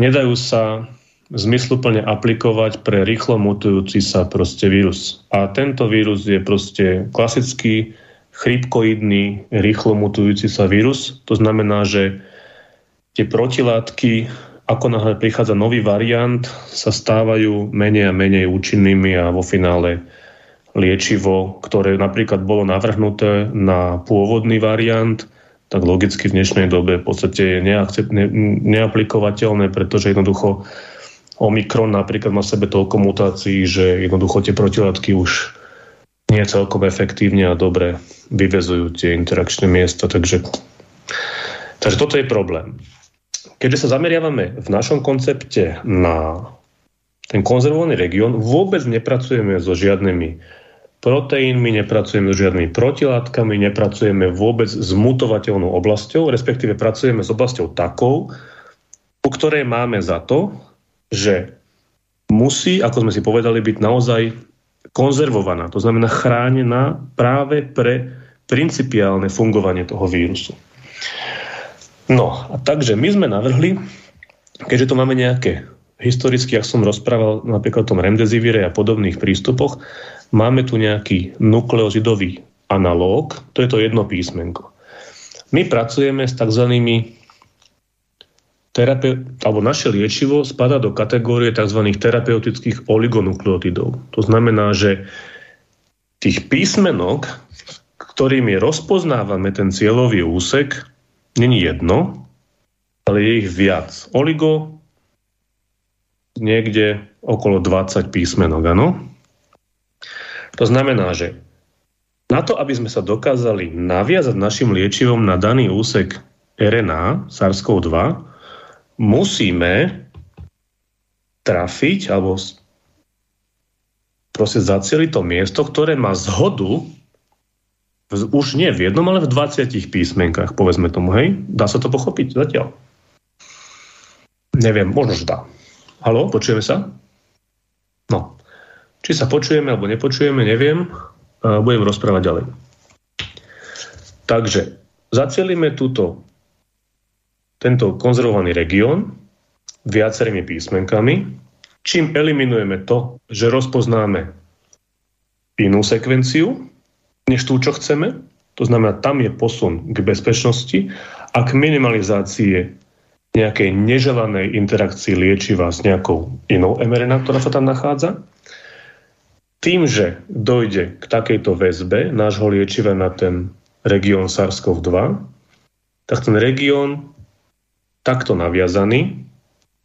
Speaker 4: nedajú sa zmysluplne aplikovať pre rýchlo mutujúci sa proste vírus. A tento vírus je proste klasický chrípkoidný, rýchlo mutujúci sa vírus. To znamená, že tie protilátky, ako náhle prichádza nový variant, sa stávajú menej a menej účinnými a vo finále liečivo, ktoré napríklad bolo navrhnuté na pôvodný variant, tak logicky v dnešnej dobe v podstate je neaplikovateľné, pretože jednoducho Omikron napríklad má v sebe toľko mutácií, že jednoducho tie protilátky už nie celkom efektívne a dobre vyvezujú tie interakčné miesta. Takže, takže toto je problém. Keďže sa zameriavame v našom koncepte na ten konzervovaný región, vôbec nepracujeme so žiadnymi proteínmi, nepracujeme so žiadnymi protilátkami, nepracujeme vôbec s mutovateľnou oblasťou, respektíve pracujeme s oblasťou takou, u ktorej máme za to, že musí, ako sme si povedali, byť naozaj konzervovaná, to znamená chránená práve pre principiálne fungovanie toho vírusu. No, a takže my sme navrhli, keďže tu máme nejaké historicky, ak som rozprával napríklad o tom remdesivire a podobných prístupoch, máme tu nejaký nukleozidový analóg, to je to jedno písmenko. My pracujeme s tzv. Terape- alebo naše liečivo spada do kategórie tzv. terapeutických oligonukleotidov. To znamená, že tých písmenok, ktorými rozpoznávame ten cieľový úsek, není jedno, ale je ich viac. Oligo niekde okolo 20 písmenok, áno? To znamená, že na to, aby sme sa dokázali naviazať našim liečivom na daný úsek RNA SARS-CoV-2, musíme trafiť alebo proste zacieli to miesto, ktoré má zhodu už nie v jednom, ale v 20 písmenkách, povedzme tomu, hej? Dá sa to pochopiť zatiaľ? Neviem, možno, že dá. Halo, počujeme sa? No. Či sa počujeme alebo nepočujeme, neviem. Budem rozprávať ďalej. Takže zacielíme túto, tento konzervovaný región viacerými písmenkami, čím eliminujeme to, že rozpoznáme inú sekvenciu, než tú, čo chceme. To znamená, tam je posun k bezpečnosti a k minimalizácii nejakej neželanej interakcii liečiva s nejakou inou mRNA, ktorá sa tam nachádza. Tým, že dojde k takejto väzbe nášho liečiva na ten región SARS-CoV-2, tak ten región takto naviazaný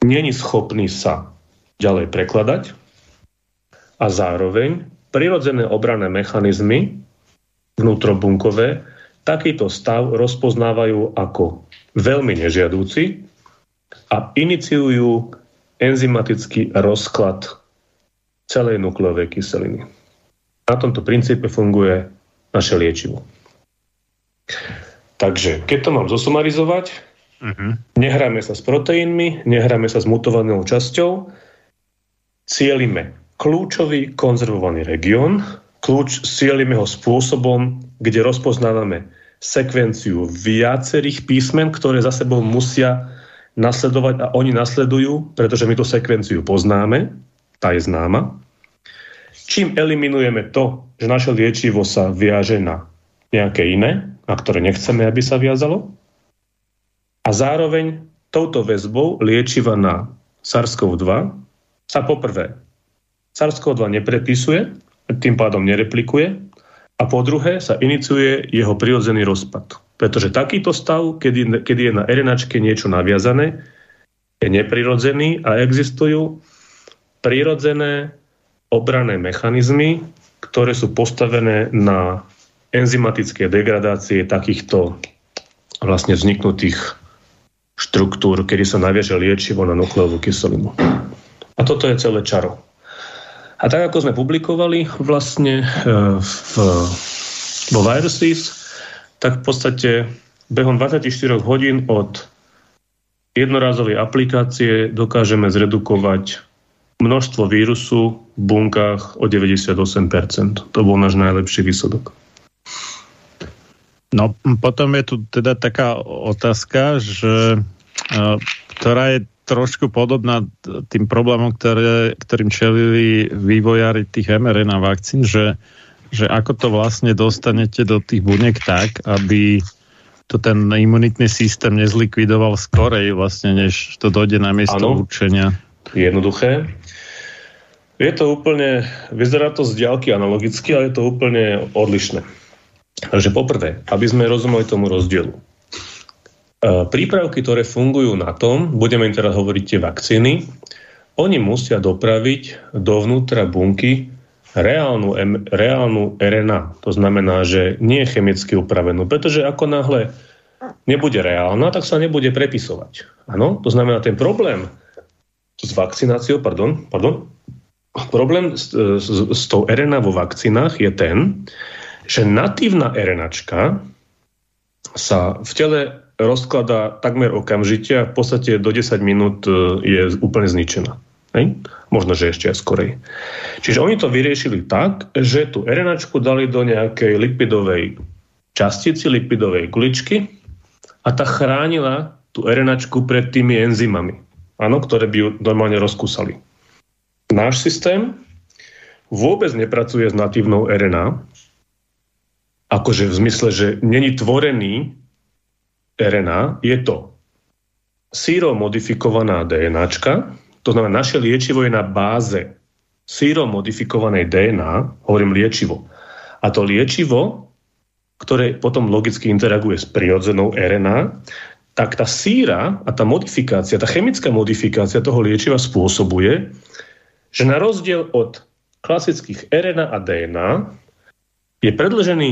Speaker 4: není schopný sa ďalej prekladať a zároveň prirodzené obranné mechanizmy vnútrobunkové takýto stav rozpoznávajú ako veľmi nežiadúci a iniciujú enzymatický rozklad celej nukleovej kyseliny. Na tomto princípe funguje naše liečivo. Takže, keď to mám zosumarizovať, uh-huh. nehráme sa s proteínmi, nehráme sa s mutovanou časťou, cielime kľúčový konzervovaný región, kľúč cielime ho spôsobom, kde rozpoznávame sekvenciu viacerých písmen, ktoré za sebou musia nasledovať a oni nasledujú, pretože my tú sekvenciu poznáme, tá je známa. Čím eliminujeme to, že naše liečivo sa viaže na nejaké iné, na ktoré nechceme, aby sa viazalo. A zároveň touto väzbou liečiva na SARS-CoV-2 sa poprvé SARS-CoV-2 neprepisuje, tým pádom nereplikuje a po druhé sa iniciuje jeho prirodzený rozpad. Pretože takýto stav, kedy, kedy je na RNAčke niečo naviazané, je neprirodzený a existujú prirodzené obrané mechanizmy, ktoré sú postavené na enzymatické degradácie takýchto vlastne vzniknutých štruktúr, kedy sa naviaže liečivo na nukleovú kyselinu. A toto je celé čaro. A tak ako sme publikovali vlastne e, v, vo Viruses, tak v podstate behom 24 hodín od jednorázovej aplikácie dokážeme zredukovať množstvo vírusu v bunkách o 98%. To bol náš najlepší výsledok.
Speaker 3: No potom je tu teda taká otázka, že, uh, ktorá je trošku podobná tým problémom, ktoré, ktorým čelili vývojári tých mRNA vakcín, že, že ako to vlastne dostanete do tých buniek tak, aby to ten imunitný systém nezlikvidoval skorej vlastne, než to dojde na miesto ano, určenia.
Speaker 4: Jednoduché. Je to úplne, vyzerá to z diálky analogicky, ale je to úplne odlišné. Takže poprvé, aby sme rozumeli tomu rozdielu. E, prípravky, ktoré fungujú na tom, budeme teraz hovoriť tie vakcíny, oni musia dopraviť dovnútra bunky reálnu, reálnu RNA. To znamená, že nie je chemicky upravenú, pretože ako náhle nebude reálna, tak sa nebude prepisovať. Áno, to znamená, ten problém s vakcináciou, pardon, pardon, problém s, s, s tou RNA vo vakcínach je ten, že natívna RNAčka sa v tele rozkladá takmer okamžite a v podstate do 10 minút e, je úplne zničená. Hej? Možno, že ešte aj skorej. Čiže oni to vyriešili tak, že tú RNAčku dali do nejakej lipidovej častici, lipidovej guličky a tá chránila tú RNAčku pred tými enzymami, áno, ktoré by ju normálne rozkúsali. Náš systém vôbec nepracuje s natívnou RNA, akože v zmysle, že není tvorený RNA, je to síro modifikovaná DNAčka, to znamená, naše liečivo je na báze síro modifikovanej DNA, hovorím liečivo. A to liečivo, ktoré potom logicky interaguje s prirodzenou RNA, tak tá síra a tá modifikácia, tá chemická modifikácia toho liečiva spôsobuje, že na rozdiel od klasických RNA a DNA je predlžený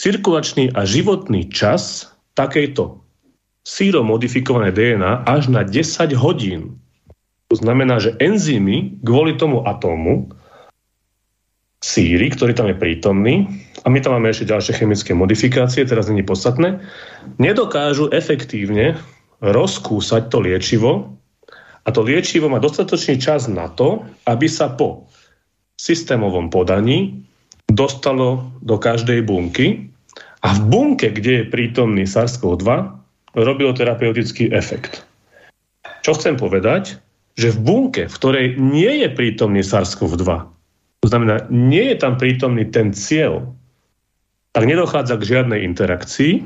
Speaker 4: cirkulačný a životný čas takejto síro modifikované DNA až na 10 hodín. To znamená, že enzymy kvôli tomu atómu síry, ktorý tam je prítomný, a my tam máme ešte ďalšie chemické modifikácie, teraz není podstatné, nedokážu efektívne rozkúsať to liečivo a to liečivo má dostatočný čas na to, aby sa po systémovom podaní dostalo do každej bunky a v bunke, kde je prítomný SARS-CoV-2, robilo terapeutický efekt. Čo chcem povedať? Že v bunke, v ktorej nie je prítomný SARS-CoV-2, to znamená, nie je tam prítomný ten cieľ, tak nedochádza k žiadnej interakcii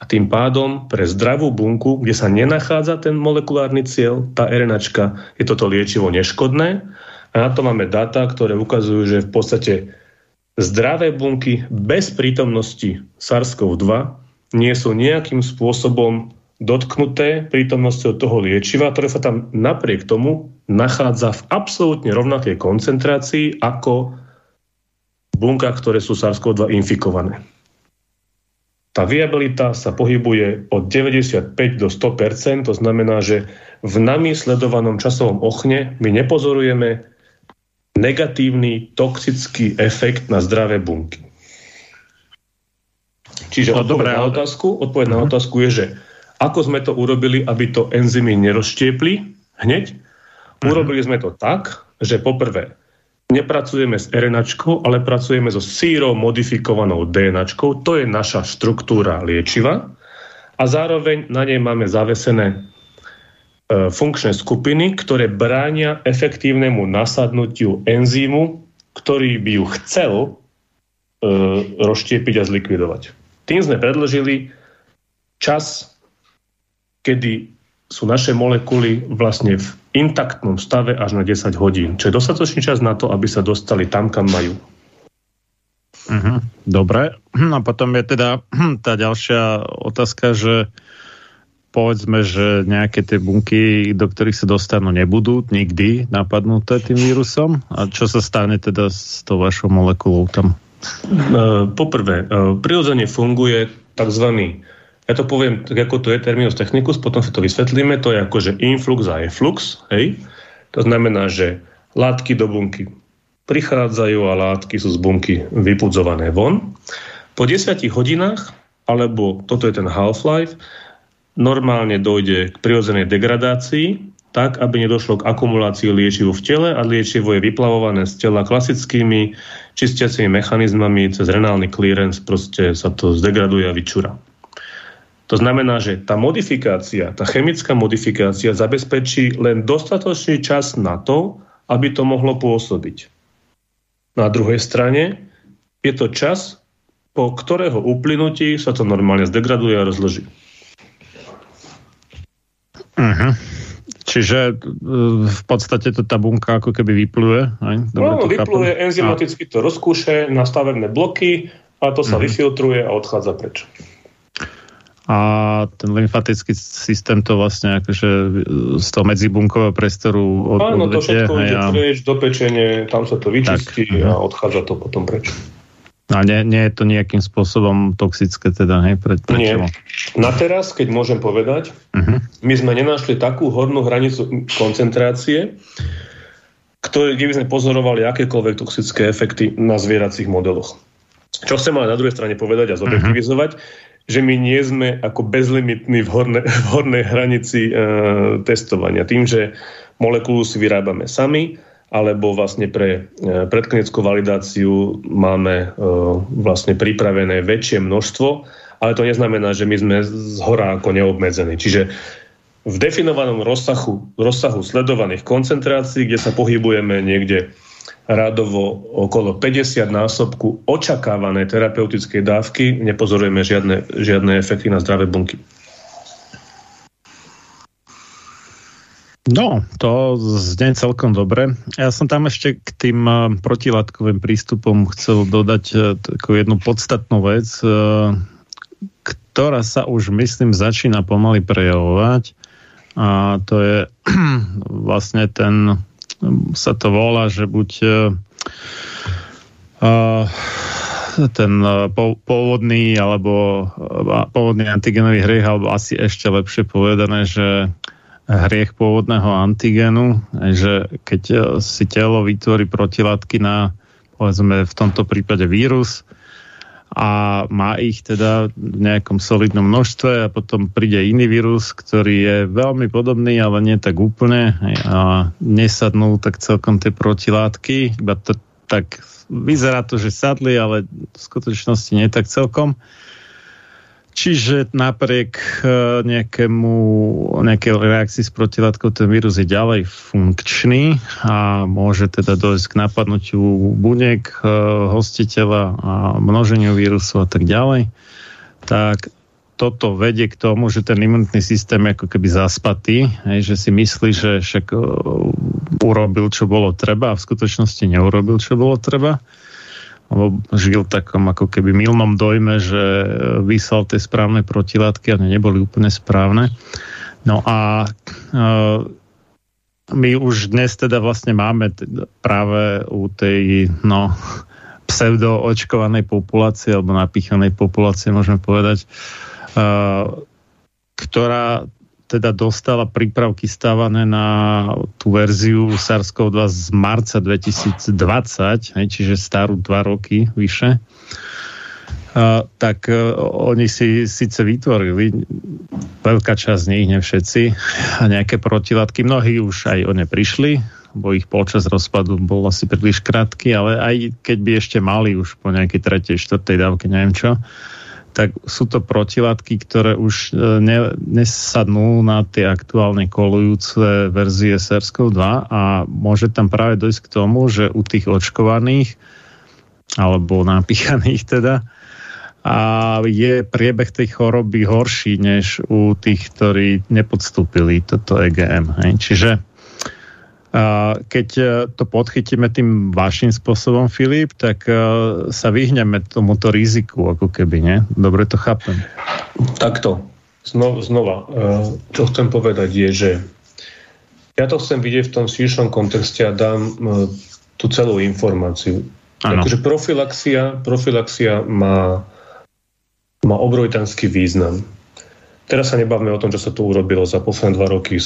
Speaker 4: a tým pádom pre zdravú bunku, kde sa nenachádza ten molekulárny cieľ, tá RNAčka, je toto liečivo neškodné a na to máme dáta, ktoré ukazujú, že v podstate zdravé bunky bez prítomnosti SARS-CoV-2 nie sú nejakým spôsobom dotknuté prítomnosťou toho liečiva, ktoré sa tam napriek tomu nachádza v absolútne rovnakej koncentrácii ako bunkách, ktoré sú SARS-CoV-2 infikované. Tá viabilita sa pohybuje od 95 do 100% to znamená, že v nami sledovanom časovom ochne my nepozorujeme negatívny toxický efekt na zdravé bunky. Čiže no, odpoveď, na otázku, odpoveď uh-huh. na mhm. otázku je, že ako sme to urobili, aby to enzymy nerozštiepli hneď? Uh-huh. Urobili sme to tak, že poprvé nepracujeme s RNA, ale pracujeme so sírou modifikovanou DNA. To je naša štruktúra liečiva. A zároveň na nej máme zavesené e, funkčné skupiny, ktoré bránia efektívnemu nasadnutiu enzýmu, ktorý by ju chcel e, rozštiepiť a zlikvidovať. Tým sme predložili čas, kedy sú naše molekuly vlastne v intaktnom stave až na 10 hodín, čo je dostatočný čas na to, aby sa dostali tam, kam majú.
Speaker 3: Uh-huh. Dobre. A potom je teda tá ďalšia otázka, že povedzme, že nejaké tie bunky, do ktorých sa dostanú, nebudú nikdy napadnuté tým vírusom. A čo sa stane teda s tou vašou molekulou tam?
Speaker 4: E, poprvé, e, prirodzene funguje tzv. Ja to poviem tak, ako to je terminus technicus, potom sa to vysvetlíme. To je ako, že influx a efflux. Hej? To znamená, že látky do bunky prichádzajú a látky sú z bunky vypudzované von. Po 10 hodinách, alebo toto je ten half-life, normálne dojde k prirodzenej degradácii, tak, aby nedošlo k akumulácii liečivu v tele a liečivo je vyplavované z tela klasickými čistiacimi mechanizmami cez renálny clearance, proste sa to zdegraduje a vyčúra. To znamená, že tá modifikácia, tá chemická modifikácia zabezpečí len dostatočný čas na to, aby to mohlo pôsobiť. Na druhej strane je to čas, po ktorého uplynutí sa to normálne zdegraduje a rozloží.
Speaker 3: Uh-huh. Čiže e, v podstate to tá bunka ako keby vypluje? Aj?
Speaker 4: Dobre, no, vypluje, chápam. enzymaticky to rozkúše na stavebné bloky a to sa uh-huh. vyfiltruje a odchádza preč
Speaker 3: a ten lymfatický systém to vlastne akože z toho medzibunkového priestoru
Speaker 4: od, Áno, to všetko ide a... preč do pečenie, tam sa to vyčistí tak, a odchádza to potom preč.
Speaker 3: A nie, nie je to nejakým spôsobom toxické teda, hej? Pre, pre
Speaker 4: nie. Na teraz, keď môžem povedať, uh-huh. my sme nenašli takú hornú hranicu koncentrácie, ktoré, kde by sme pozorovali akékoľvek toxické efekty na zvieracích modeloch. Čo chcem ale na druhej strane povedať a zobjektivizovať, uh-huh že my nie sme ako bezlimitní v, horne, [LAUGHS] v hornej hranici e, testovania. Tým, že molekulu si vyrábame sami, alebo vlastne pre e, predklinickú validáciu máme e, vlastne pripravené väčšie množstvo, ale to neznamená, že my sme z hora ako neobmedzení. Čiže v definovanom rozsahu, rozsahu sledovaných koncentrácií, kde sa pohybujeme niekde radovo okolo 50 násobku očakávané terapeutickej dávky, nepozorujeme žiadne, žiadne efekty na zdravé bunky.
Speaker 3: No, to znie celkom dobre. Ja som tam ešte k tým eh, protilátkovým prístupom chcel dodať eh, takú jednu podstatnú vec, eh, ktorá sa už, myslím, začína pomaly prejavovať. A to je [CLEARS THROAT] vlastne ten sa to volá, že buď ten pôvodný alebo pôvodný antigenový hriech, alebo asi ešte lepšie povedané, že hriech pôvodného antigenu, že keď si telo vytvorí protilátky na povedzme v tomto prípade vírus a má ich teda v nejakom solidnom množstve a potom príde iný vírus, ktorý je veľmi podobný, ale nie tak úplne a nesadnú tak celkom tie protilátky, iba to tak vyzerá to, že sadli, ale v skutočnosti nie tak celkom. Čiže napriek e, nejakému, nejakej reakcii s protilátkou ten vírus je ďalej funkčný a môže teda dojsť k napadnutiu buniek e, hostiteľa a množeniu vírusu a tak ďalej. Tak toto vedie k tomu, že ten imunitný systém je ako keby zaspatý, že si myslí, že však uh, urobil, čo bolo treba a v skutočnosti neurobil, čo bolo treba lebo žil v takom ako keby milnom dojme, že vyslal tie správne protilátky a neboli úplne správne. No a uh, my už dnes teda vlastne máme práve u tej no, pseudoočkovanej populácie alebo napíchanej populácie, môžeme povedať, uh, ktorá teda dostala prípravky stávané na tú verziu SARS-CoV-2 z marca 2020, hej, čiže starú dva roky vyše, uh, tak uh, oni si síce vytvorili, veľká časť z nich, ne všetci, a nejaké protilátky, mnohí už aj o ne prišli, bo ich počas rozpadu bol asi príliš krátky, ale aj keď by ešte mali už po nejakej tretej, štvrtej dávke, neviem čo, tak sú to protilátky, ktoré už e, ne, nesadnú na tie aktuálne kolujúce verzie SARS-CoV-2 a môže tam práve dojsť k tomu, že u tých očkovaných alebo napíchaných teda a je priebeh tej choroby horší než u tých, ktorí nepodstúpili toto EGM. Hej. Čiže keď e, to podchytíme tým vašim spôsobom, Filip, tak e, sa vyhneme tomuto riziku, ako keby, nie? Dobre to chápem.
Speaker 4: Takto. Znova, znova. E, čo chcem povedať je, že ja to chcem vidieť v tom širšom kontexte a dám tú celú informáciu. Takže profilaxia, profilaxia má, má obrovitánský význam. Teraz sa nebavme o tom, čo sa tu urobilo za posledné dva roky.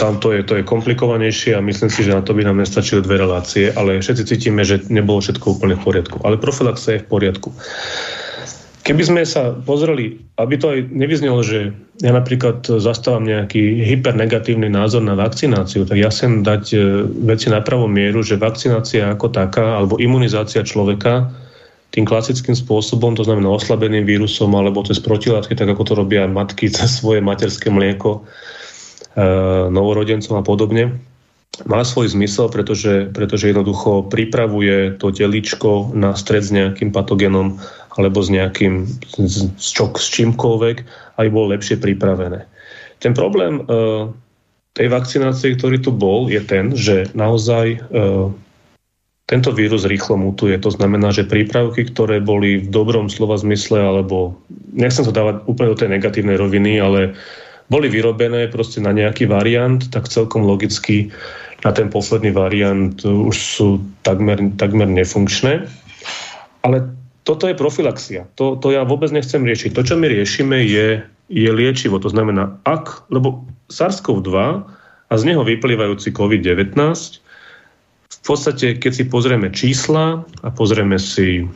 Speaker 4: Tam to je, to je komplikovanejšie a myslím si, že na to by nám nestačili dve relácie, ale všetci cítime, že nebolo všetko úplne v poriadku. Ale profilaxia je v poriadku. Keby sme sa pozreli, aby to aj nevyznelo, že ja napríklad zastávam nejaký hypernegatívny názor na vakcináciu, tak ja chcem dať e, veci na pravú mieru, že vakcinácia ako taká, alebo imunizácia človeka tým klasickým spôsobom, to znamená oslabeným vírusom alebo cez protilátky, tak ako to robia matky cez svoje materské mlieko e, novorodencom a podobne, má svoj zmysel, pretože, pretože jednoducho pripravuje to teličko na stred s nejakým patogenom alebo s nejakým s, čok, s čímkoľvek, aby bolo lepšie pripravené. Ten problém e, tej vakcinácie, ktorý tu bol, je ten, že naozaj e, tento vírus rýchlo mutuje. To znamená, že prípravky, ktoré boli v dobrom slova zmysle, alebo nechcem to dávať úplne do tej negatívnej roviny, ale boli vyrobené proste na nejaký variant, tak celkom logicky na ten posledný variant už sú takmer, takmer nefunkčné. Ale toto je profilaxia. To, to ja vôbec nechcem riešiť. To, čo my riešime, je, je liečivo. To znamená, ak, lebo SARS-CoV-2 a z neho vyplývajúci COVID-19 v podstate, keď si pozrieme čísla a pozrieme si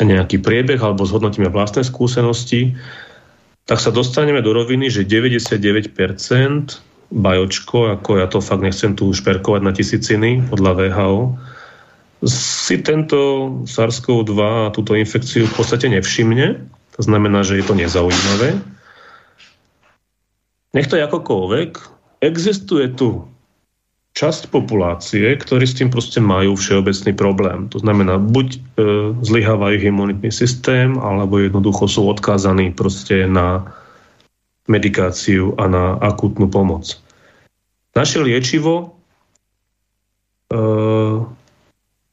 Speaker 4: nejaký priebeh alebo zhodnotíme vlastné skúsenosti, tak sa dostaneme do roviny, že 99% bajočko, ako ja to fakt nechcem tu šperkovať na tisíciny podľa VHO, si tento SARS-CoV-2 a túto infekciu v podstate nevšimne. To znamená, že je to nezaujímavé. Nech to je akokoľvek, existuje tu časť populácie, ktorí s tým proste majú všeobecný problém. To znamená, buď e, zlyháva ich imunitný systém, alebo jednoducho sú odkázaní proste na medikáciu a na akútnu pomoc. Naše liečivo e,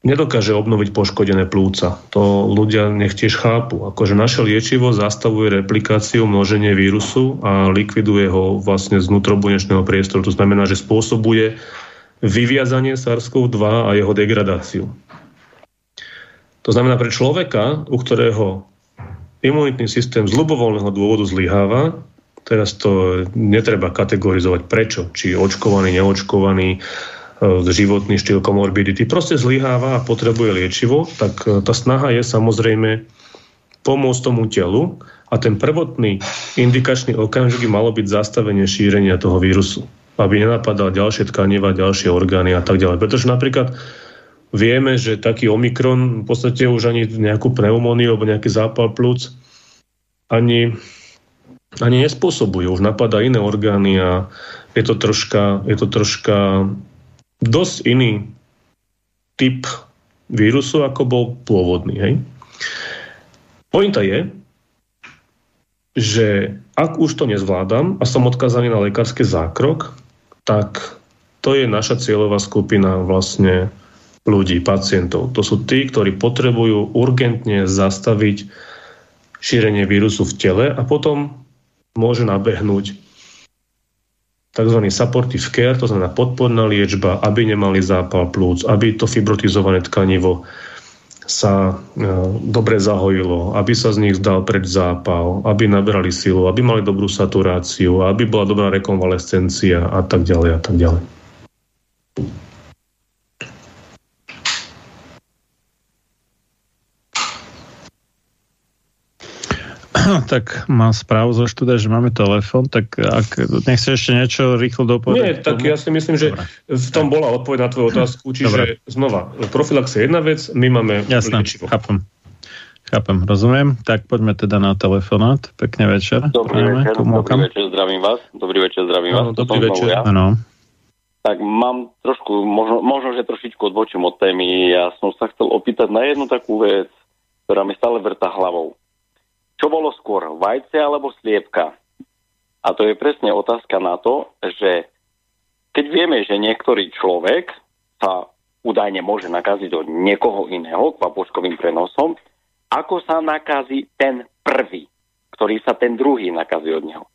Speaker 4: nedokáže obnoviť poškodené plúca. To ľudia nech tiež chápu. Akože naše liečivo zastavuje replikáciu, množenie vírusu a likviduje ho vlastne z vnútrobunečného priestoru. To znamená, že spôsobuje vyviazanie SARS-CoV-2 a jeho degradáciu. To znamená pre človeka, u ktorého imunitný systém z ľubovoľného dôvodu zlyháva, teraz to netreba kategorizovať prečo, či očkovaný, neočkovaný, životný štýl komorbidity, proste zlyháva a potrebuje liečivo, tak e, tá snaha je samozrejme pomôcť tomu telu a ten prvotný indikačný okamžik malo byť zastavenie šírenia toho vírusu, aby nenapadal ďalšie tkaniva, ďalšie orgány a tak ďalej. Pretože napríklad vieme, že taký Omikron v podstate už ani nejakú pneumóniu alebo nejaký zápal plúc ani, ani nespôsobuje. Už napadá iné orgány a je to troška, je to troška dosť iný typ vírusu, ako bol pôvodný. Hej? Pointa je, že ak už to nezvládam a som odkazaný na lekárske zákrok, tak to je naša cieľová skupina vlastne ľudí, pacientov. To sú tí, ktorí potrebujú urgentne zastaviť šírenie vírusu v tele a potom môže nabehnúť tzv. supportive care, to znamená podporná liečba, aby nemali zápal plúc, aby to fibrotizované tkanivo sa e, dobre zahojilo, aby sa z nich zdal preč zápal, aby naberali silu, aby mali dobrú saturáciu, aby bola dobrá rekonvalescencia a tak ďalej a tak ďalej.
Speaker 3: Tak mám správu zo štúdia, že máme telefon, tak ak nechceš ešte niečo rýchlo dopovedať?
Speaker 4: Nie, tak tomu? ja si myslím, že Dobre. v tom bola odpoveď na tvoju otázku, čiže Dobre. znova, profilax je jedna vec, my máme
Speaker 3: Jasné, liečivo. chápem. Chápem, rozumiem. Tak poďme teda na telefonát. Pekne večer.
Speaker 5: Dobrý Prajeme, večer, dobrý večer, zdravím vás. Dobrý večer, zdravím vás.
Speaker 4: dobrý večer. Ja.
Speaker 3: Ano.
Speaker 5: Tak mám trošku, možno, možno, že trošičku odbočím od témy. Ja som sa chcel opýtať na jednu takú vec, ktorá mi stále vrta hlavou. Čo bolo skôr, vajce alebo sliepka? A to je presne otázka na to, že keď vieme, že niektorý človek sa údajne môže nakaziť od niekoho iného papuškovým prenosom, ako sa nakazí ten prvý, ktorý sa ten druhý nakazí od neho.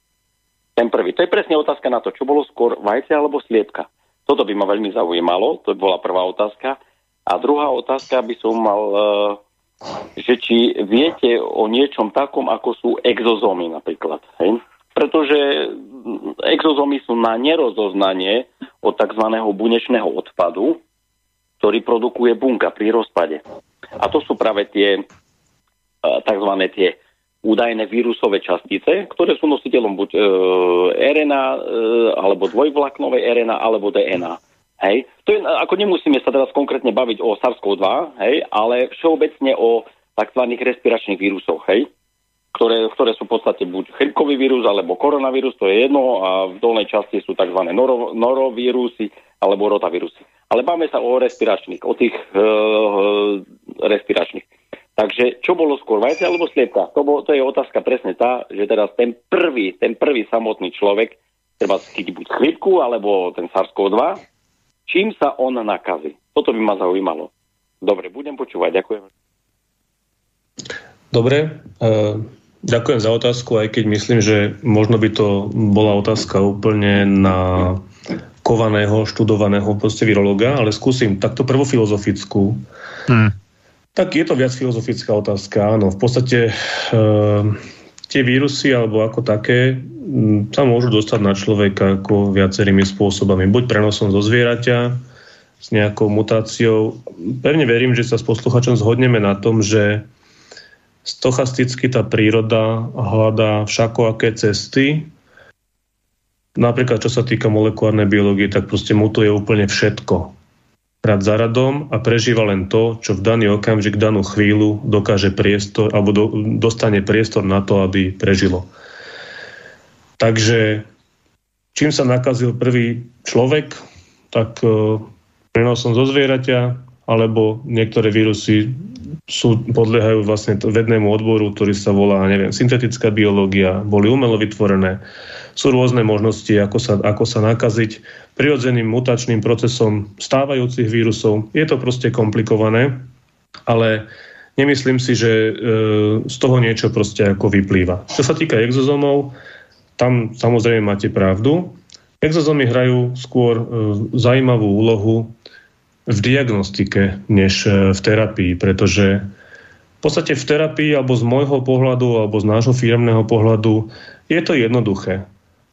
Speaker 5: Ten prvý. To je presne otázka na to, čo bolo skôr vajce alebo sliepka. Toto by ma veľmi zaujímalo, to bola prvá otázka. A druhá otázka by som mal uh, že či viete o niečom takom, ako sú exozómy napríklad. Hej? Pretože exozómy sú na nerozoznanie od tzv. bunečného odpadu, ktorý produkuje bunka pri rozpade. A to sú práve tie e, tzv. tie údajné vírusové častice, ktoré sú nositeľom buď e, RNA, e, alebo dvojvlaknovej RNA, alebo DNA. Hej. To je, ako nemusíme sa teraz konkrétne baviť o SARS-CoV-2, hej, ale všeobecne o tzv. respiračných vírusoch, hej, ktoré, ktoré sú v podstate buď chrypkový vírus alebo koronavírus, to je jedno, a v dolnej časti sú tzv. Noro, norovírusy alebo rotavírusy. Ale máme sa o respiračných, o tých e, respiračných. Takže čo bolo skôr, vajce alebo sliepka? To, bol, to je otázka presne tá, že teraz ten prvý, ten prvý samotný človek treba chytiť buď chrypku alebo ten SARS-CoV-2, čím sa on nakazí. Toto by ma zaujímalo. Dobre, budem počúvať. Ďakujem.
Speaker 4: Dobre, uh, ďakujem za otázku, aj keď myslím, že možno by to bola otázka úplne na kovaného, študovaného proste virologa, ale skúsim takto prvofilozofickú. Hmm. Tak je to viac filozofická otázka, áno. V podstate uh, tie vírusy alebo ako také sa môžu dostať na človeka ako viacerými spôsobami. Buď prenosom zo zvieraťa, s nejakou mutáciou. Pevne verím, že sa s posluchačom zhodneme na tom, že stochasticky tá príroda hľadá všakoaké cesty. Napríklad, čo sa týka molekulárnej biológie, tak proste mutuje úplne všetko rad za radom a prežíva len to, čo v daný okamžik, danú chvíľu dokáže priestor, alebo do, dostane priestor na to, aby prežilo. Takže čím sa nakazil prvý človek, tak e, prenosom zo zvieraťa, alebo niektoré vírusy sú, podliehajú vlastne vednému odboru, ktorý sa volá, neviem, syntetická biológia, boli umelo vytvorené. Sú rôzne možnosti, ako sa, ako sa nakaziť prirodzeným mutačným procesom stávajúcich vírusov. Je to proste komplikované, ale nemyslím si, že e, z toho niečo proste ako vyplýva. Čo sa týka exozomov, tam samozrejme máte pravdu. Exozomy hrajú skôr e, zaujímavú úlohu v diagnostike než e, v terapii, pretože v podstate v terapii alebo z môjho pohľadu alebo z nášho firmného pohľadu je to jednoduché.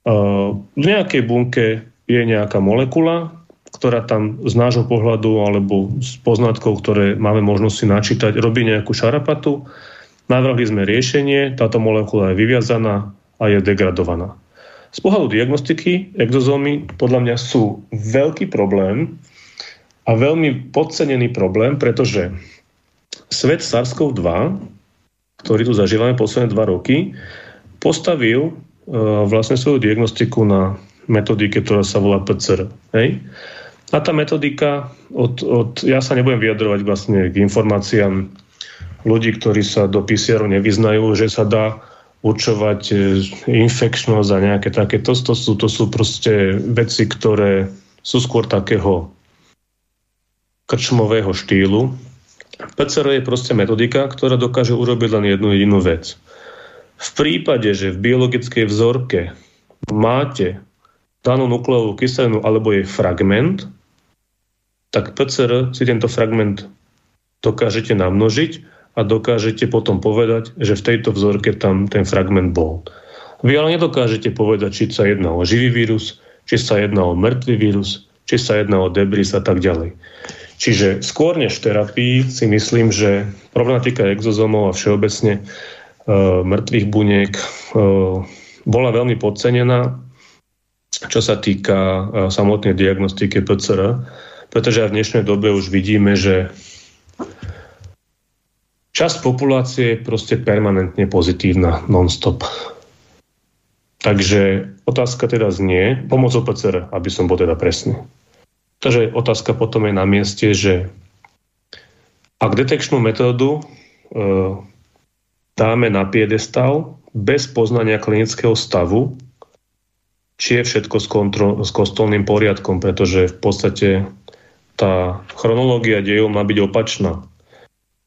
Speaker 4: V nejakej bunke je nejaká molekula, ktorá tam z nášho pohľadu alebo z poznatkov, ktoré máme možnosť si načítať, robí nejakú šarapatu. Navrhli sme riešenie, táto molekula je vyviazaná a je degradovaná. Z pohľadu diagnostiky exozómy podľa mňa sú veľký problém a veľmi podcenený problém, pretože svet SARS-CoV-2, ktorý tu zažívame posledné dva roky, postavil vlastne svoju diagnostiku na metodike, ktorá sa volá PCR. Hej? A tá metodika, od, od, ja sa nebudem vyjadrovať vlastne k informáciám ľudí, ktorí sa do PCR nevyznajú, že sa dá určovať e, infekčnosť a nejaké takéto. To sú, to sú proste veci, ktoré sú skôr takého krčmového štýlu. PCR je proste metodika, ktorá dokáže urobiť len jednu jedinú vec. V prípade, že v biologickej vzorke máte danú nukleovú kyselinu alebo jej fragment, tak PCR si tento fragment dokážete namnožiť a dokážete potom povedať, že v tejto vzorke tam ten fragment bol. Vy ale nedokážete povedať, či sa jedná o živý vírus, či sa jedná o mŕtvý vírus, či sa jedná o debris a tak ďalej. Čiže skôr než terapii si myslím, že problematika exozomov a všeobecne mŕtvych buniek e, bola veľmi podcenená, čo sa týka e, samotnej diagnostiky PCR pretože aj v dnešnej dobe už vidíme, že časť populácie je proste permanentne pozitívna non-stop. Takže otázka teda znie, pomocou PCR, aby som bol teda presný. Takže otázka potom je na mieste, že ak detekčnú metódu e, dáme na piedestal bez poznania klinického stavu, či je všetko s, kontro- s kostolným poriadkom, pretože v podstate tá chronológia dejov má byť opačná.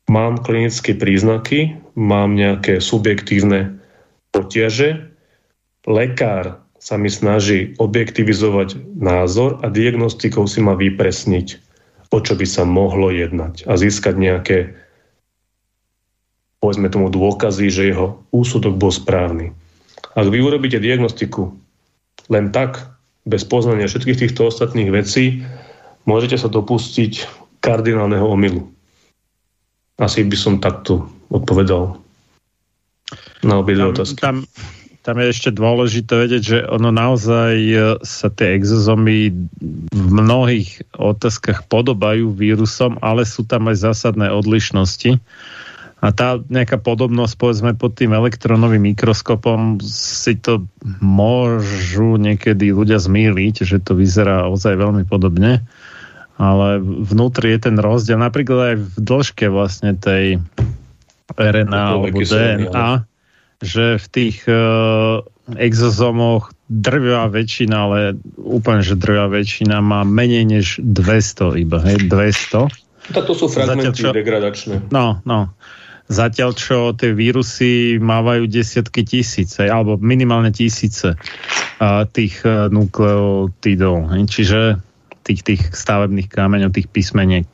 Speaker 4: Mám klinické príznaky, mám nejaké subjektívne potiaže, lekár sa mi snaží objektivizovať názor a diagnostikou si má vypresniť, o čo by sa mohlo jednať a získať nejaké povedzme tomu dôkazy, že jeho úsudok bol správny. Ak vy urobíte diagnostiku len tak, bez poznania všetkých týchto ostatných vecí, môžete sa dopustiť kardinálneho omylu. Asi by som takto odpovedal na obidve otázky.
Speaker 3: Tam, tam je ešte dôležité vedieť, že ono naozaj e, sa tie exozomy v mnohých otázkach podobajú vírusom, ale sú tam aj zásadné odlišnosti. A tá nejaká podobnosť, povedzme, pod tým elektronovým mikroskopom si to môžu niekedy ľudia zmýliť, že to vyzerá ozaj veľmi podobne ale vnútri je ten rozdiel, napríklad aj v dĺžke vlastne tej RNA alebo DNA, že v tých uh, exozomoch drvá väčšina, ale úplne, že drvá väčšina má menej než 200 iba, hej, 200.
Speaker 4: Tak to sú fragmenty Zatiaľ, čo, degradačné.
Speaker 3: No, no. Zatiaľ, čo tie vírusy mávajú desiatky tisíce, alebo minimálne tisíce uh, tých uh, nukleotidov. Čiže tých, tých stavebných kameňov, tých písmeniek.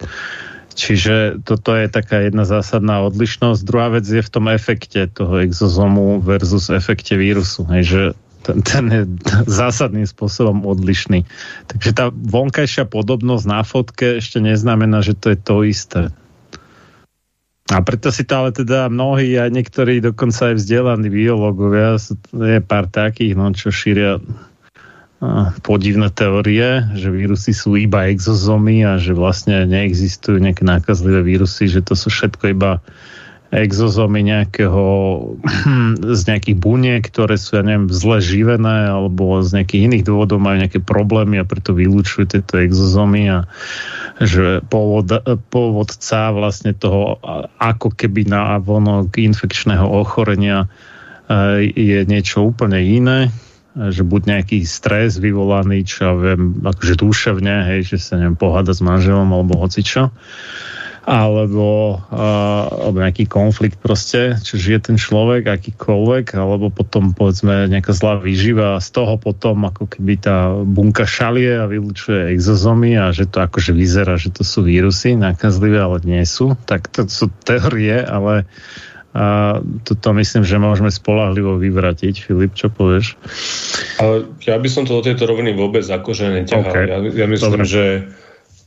Speaker 3: Čiže toto je taká jedna zásadná odlišnosť. Druhá vec je v tom efekte toho exozomu versus efekte vírusu. Hej, že ten, ten je zásadným spôsobom odlišný. Takže tá vonkajšia podobnosť na fotke ešte neznamená, že to je to isté. A preto si to ale teda mnohí a niektorí dokonca aj vzdelaní biológovia, je pár takých, no, čo šíria podivné teórie, že vírusy sú iba exozomy a že vlastne neexistujú nejaké nákazlivé vírusy, že to sú všetko iba exozomy nejakého, z nejakých buniek, ktoré sú, ja neviem, zle živené alebo z nejakých iných dôvodov majú nejaké problémy a preto vylúčujú tieto exozomy a že pôvod, pôvodca vlastne toho ako keby návonok infekčného ochorenia e, je niečo úplne iné že buď nejaký stres vyvolaný, čo ja viem, akože duševne, hej, že sa neviem, poháda s manželom alebo hocičo, alebo, uh, alebo nejaký konflikt proste, čiže je ten človek akýkoľvek, alebo potom povedzme nejaká zlá výživa a z toho potom ako keby tá bunka šalie a vylučuje exozomy a že to akože vyzerá, že to sú vírusy nakazlivé, ale nie sú. Tak to sú teórie, ale a toto myslím, že môžeme spolahlivo vyvratiť. Filip, čo povieš?
Speaker 4: Ale ja by som to do tejto roviny vôbec akože neťahal. Okay. Ja, ja myslím, Dobre. že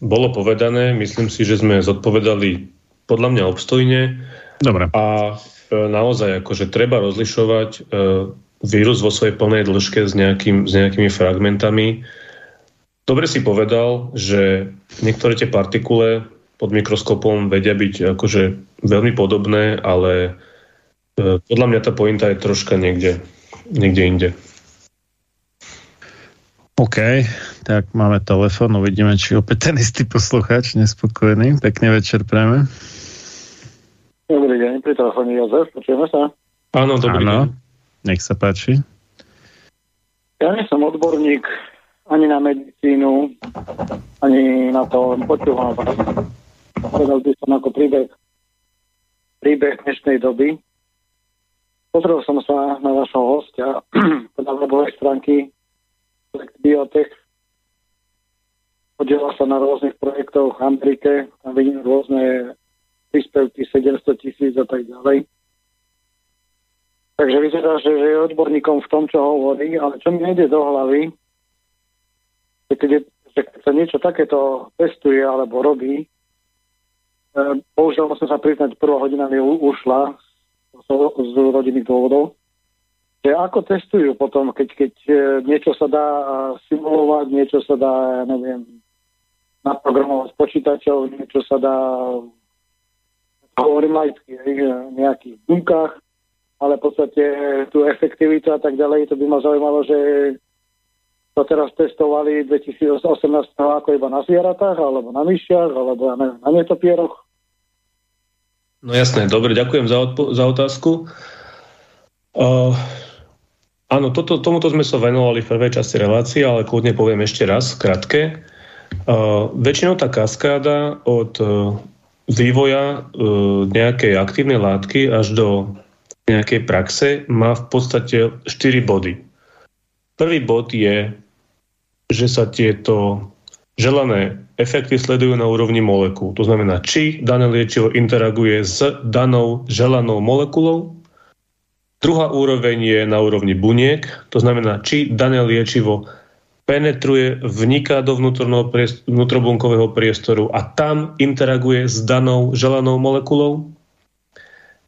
Speaker 4: bolo povedané, myslím si, že sme zodpovedali podľa mňa obstojne.
Speaker 3: Dobre.
Speaker 4: A e, naozaj akože treba rozlišovať e, vírus vo svojej plnej dĺžke s, nejakým, s nejakými fragmentami. Dobre si povedal, že niektoré tie partikule pod mikroskopom vedia byť akože veľmi podobné, ale e, podľa mňa tá pointa je troška niekde, niekde inde.
Speaker 3: OK, tak máme telefon, uvidíme, či opäť ten istý poslucháč nespokojný. Pekný večer prejme.
Speaker 7: Dobrý deň, pri telefóne Jozef, počujeme sa?
Speaker 4: Áno, dobrý Áno,
Speaker 3: deň. nech sa páči.
Speaker 7: Ja nie som odborník ani na medicínu, ani na to, počúvam vás povedal by som ako príbeh, príbeh dnešnej doby. Pozrel som sa na vašho hostia [CLEARS THROAT] na webovej stránky Biotech. Podielal sa na rôznych projektoch v Amerike, tam vidím rôzne príspevky 700 tisíc a tak ďalej. Takže vyzerá, že je odborníkom v tom, čo hovorí, ale čo mi nejde do hlavy, že keď, je, že keď sa niečo takéto testuje alebo robí, Ehm, bohužiaľ musím sa priznať, prvá hodina mi ušla z, z rodinných dôvodov. Že ako testujú potom, keď, keď e, niečo sa dá simulovať, niečo sa dá, ja neviem, naprogramovať s počítačov, niečo sa dá, hovorím laicky, v nejakých bunkách, ale v podstate tú efektivitu a tak ďalej, to by ma zaujímalo, že to teraz testovali 2018 ako iba na zvieratách, alebo na myšiach, alebo ja neviem, na netopieroch.
Speaker 4: No jasné, dobre, ďakujem za, odpo- za otázku. Uh, áno, toto, tomuto sme sa venovali v prvej časti relácie, ale kľudne poviem ešte raz, krátke. Uh, väčšinou tá kaskáda od uh, vývoja uh, nejakej aktívnej látky až do nejakej praxe má v podstate 4 body. Prvý bod je, že sa tieto želané efekty sledujú na úrovni molekúl. To znamená, či dané liečivo interaguje s danou želanou molekulou. Druhá úroveň je na úrovni buniek, to znamená, či dané liečivo penetruje, vniká do vnútrobunkového priestoru a tam interaguje s danou želanou molekulou.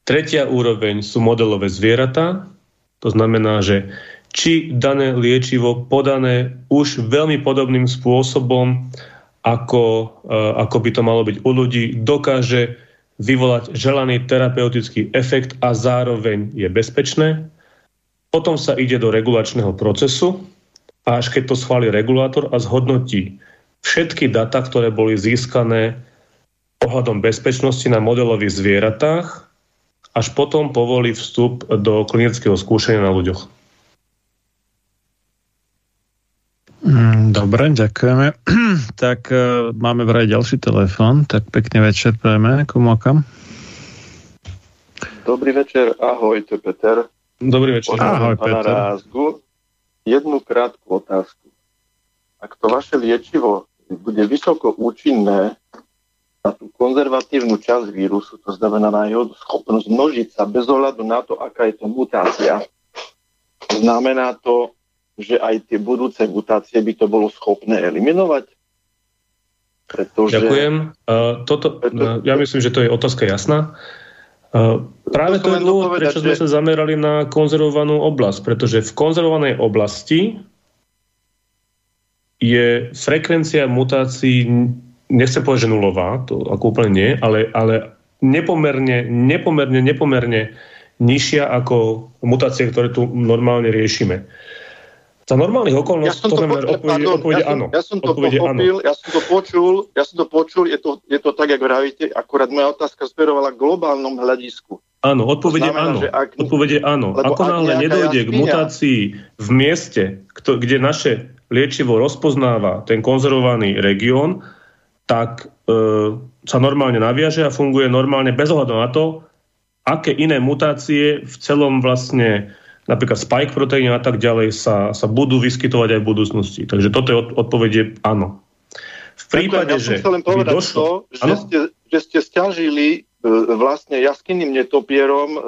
Speaker 4: Tretia úroveň sú modelové zvieratá, to znamená, že či dané liečivo podané už veľmi podobným spôsobom ako, e, ako by to malo byť u ľudí, dokáže vyvolať želaný terapeutický efekt a zároveň je bezpečné. Potom sa ide do regulačného procesu a až keď to schváli regulátor a zhodnotí všetky data, ktoré boli získané ohľadom bezpečnosti na modelových zvieratách, až potom povolí vstup do klinického skúšania na ľuďoch.
Speaker 3: Mm, dobre, ďakujeme. [CLEARS THROAT] tak uh, máme vraj ďalší telefon, tak pekne večer prejme, komu kam?
Speaker 8: Dobrý večer, ahoj, to je Peter.
Speaker 4: Dobrý večer.
Speaker 3: Ahoj, Peter.
Speaker 8: Rázgu. Jednu krátku otázku. Ak to vaše liečivo bude vysoko účinné na tú konzervatívnu časť vírusu, to znamená na jeho schopnosť množiť sa bez ohľadu na to, aká je to mutácia, znamená to, že aj tie budúce mutácie by to bolo schopné eliminovať?
Speaker 4: Pretože... Ďakujem. Uh, toto, preto... uh, ja myslím, že to je otázka jasná. Uh, práve to, to je dôvod, prečo že... sme sa zamerali na konzervovanú oblasť, pretože v konzervovanej oblasti je frekvencia mutácií, nechcem povedať, že nulová, to ako úplne nie, ale, ale nepomerne, nepomerne, nepomerne nižšia ako mutácie, ktoré tu normálne riešime. Za normálnych okolností ja to, odpovede, odpovede ja som, áno.
Speaker 8: Ja som to pochopil, áno. ja som to počul, ja som to počul, je to, je to tak, ako vravíte, akurát moja otázka smerovala k globálnom hľadisku.
Speaker 4: Áno, odpovede znamená, áno. Ak, odpovede áno. Ako náhle nedojde k mutácii v mieste, kto, kde naše liečivo rozpoznáva ten konzervovaný región, tak e, sa normálne naviaže a funguje normálne bez ohľadu na to, aké iné mutácie v celom vlastne napríklad spike proteíny a tak ďalej sa, sa budú vyskytovať aj v budúcnosti. Takže toto je odpovede áno.
Speaker 8: V prípade, ja že len povedať došlo... To, že, ste, že ste stiažili vlastne jaskinným netopierom e,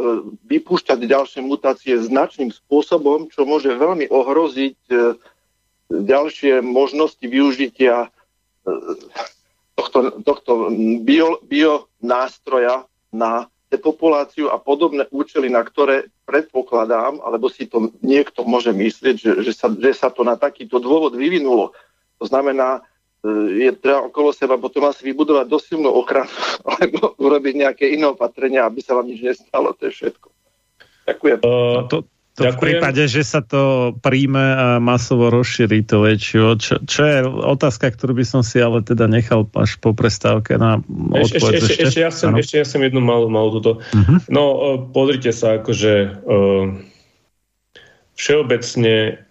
Speaker 8: vypúšťať ďalšie mutácie značným spôsobom, čo môže veľmi ohroziť e, ďalšie možnosti využitia tohto, tohto bio, bio nástroja na depopuláciu a podobné účely, na ktoré predpokladám, alebo si to niekto môže myslieť, že, že, sa, že sa to na takýto dôvod vyvinulo. To znamená, je treba okolo seba potom asi vybudovať dosilnú ochranu [LAUGHS] alebo urobiť nejaké iné opatrenia, aby sa vám nič nestalo. To je všetko. Ďakujem. Uh,
Speaker 3: to, to v prípade, že sa to príjme a masovo rozšíri to liečivo, čo, čo je otázka, ktorú by som si ale teda nechal až po prestávke na
Speaker 4: ešte, ešte, ešte, ešte, ja chcem, ešte ja chcem jednu malú, malú túto. Uh-huh. No, uh, pozrite sa, akože uh, všeobecne,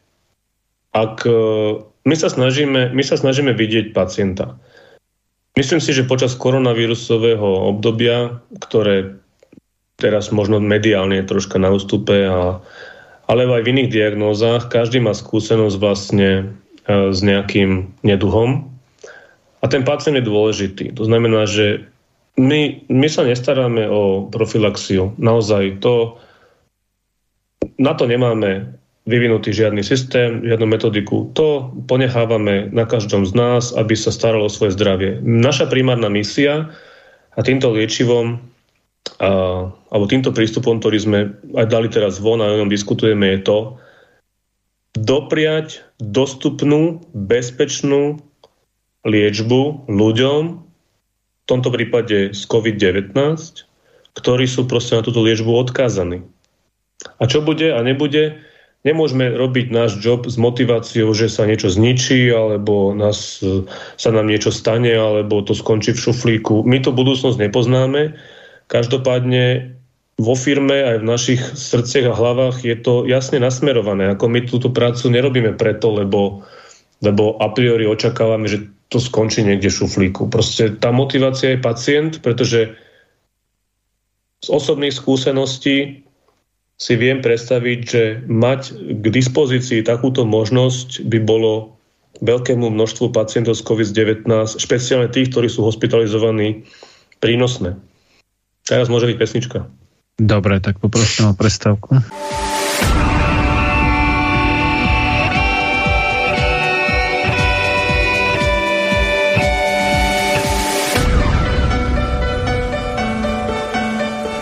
Speaker 4: ak uh, my sa snažíme, my sa snažíme vidieť pacienta. Myslím si, že počas koronavírusového obdobia, ktoré teraz možno mediálne je troška na ústupe, a, ale aj v iných diagnózach, každý má skúsenosť vlastne e, s nejakým neduhom a ten pacient je dôležitý. To znamená, že my, my sa nestaráme o profilaxiu. Naozaj to, na to nemáme vyvinutý žiadny systém, žiadnu metodiku. To ponechávame na každom z nás, aby sa staralo o svoje zdravie. Naša primárna misia a týmto liečivom a, alebo týmto prístupom, ktorý sme aj dali teraz von a o ňom diskutujeme, je to dopriať dostupnú, bezpečnú liečbu ľuďom, v tomto prípade z COVID-19, ktorí sú proste na túto liečbu odkázaní. A čo bude a nebude, Nemôžeme robiť náš job s motiváciou, že sa niečo zničí, alebo nás, e, sa nám niečo stane, alebo to skončí v šuflíku. My to budúcnosť nepoznáme. Každopádne vo firme aj v našich srdciach a hlavách je to jasne nasmerované. Ako my túto prácu nerobíme preto, lebo, lebo a priori očakávame, že to skončí niekde v šuflíku. Proste tá motivácia je pacient, pretože z osobných skúseností si viem predstaviť, že mať k dispozícii takúto možnosť by bolo veľkému množstvu pacientov z COVID-19, špeciálne tých, ktorí sú hospitalizovaní, prínosné. Teraz môže byť pesnička.
Speaker 3: Dobre, tak poprosím o prestávku.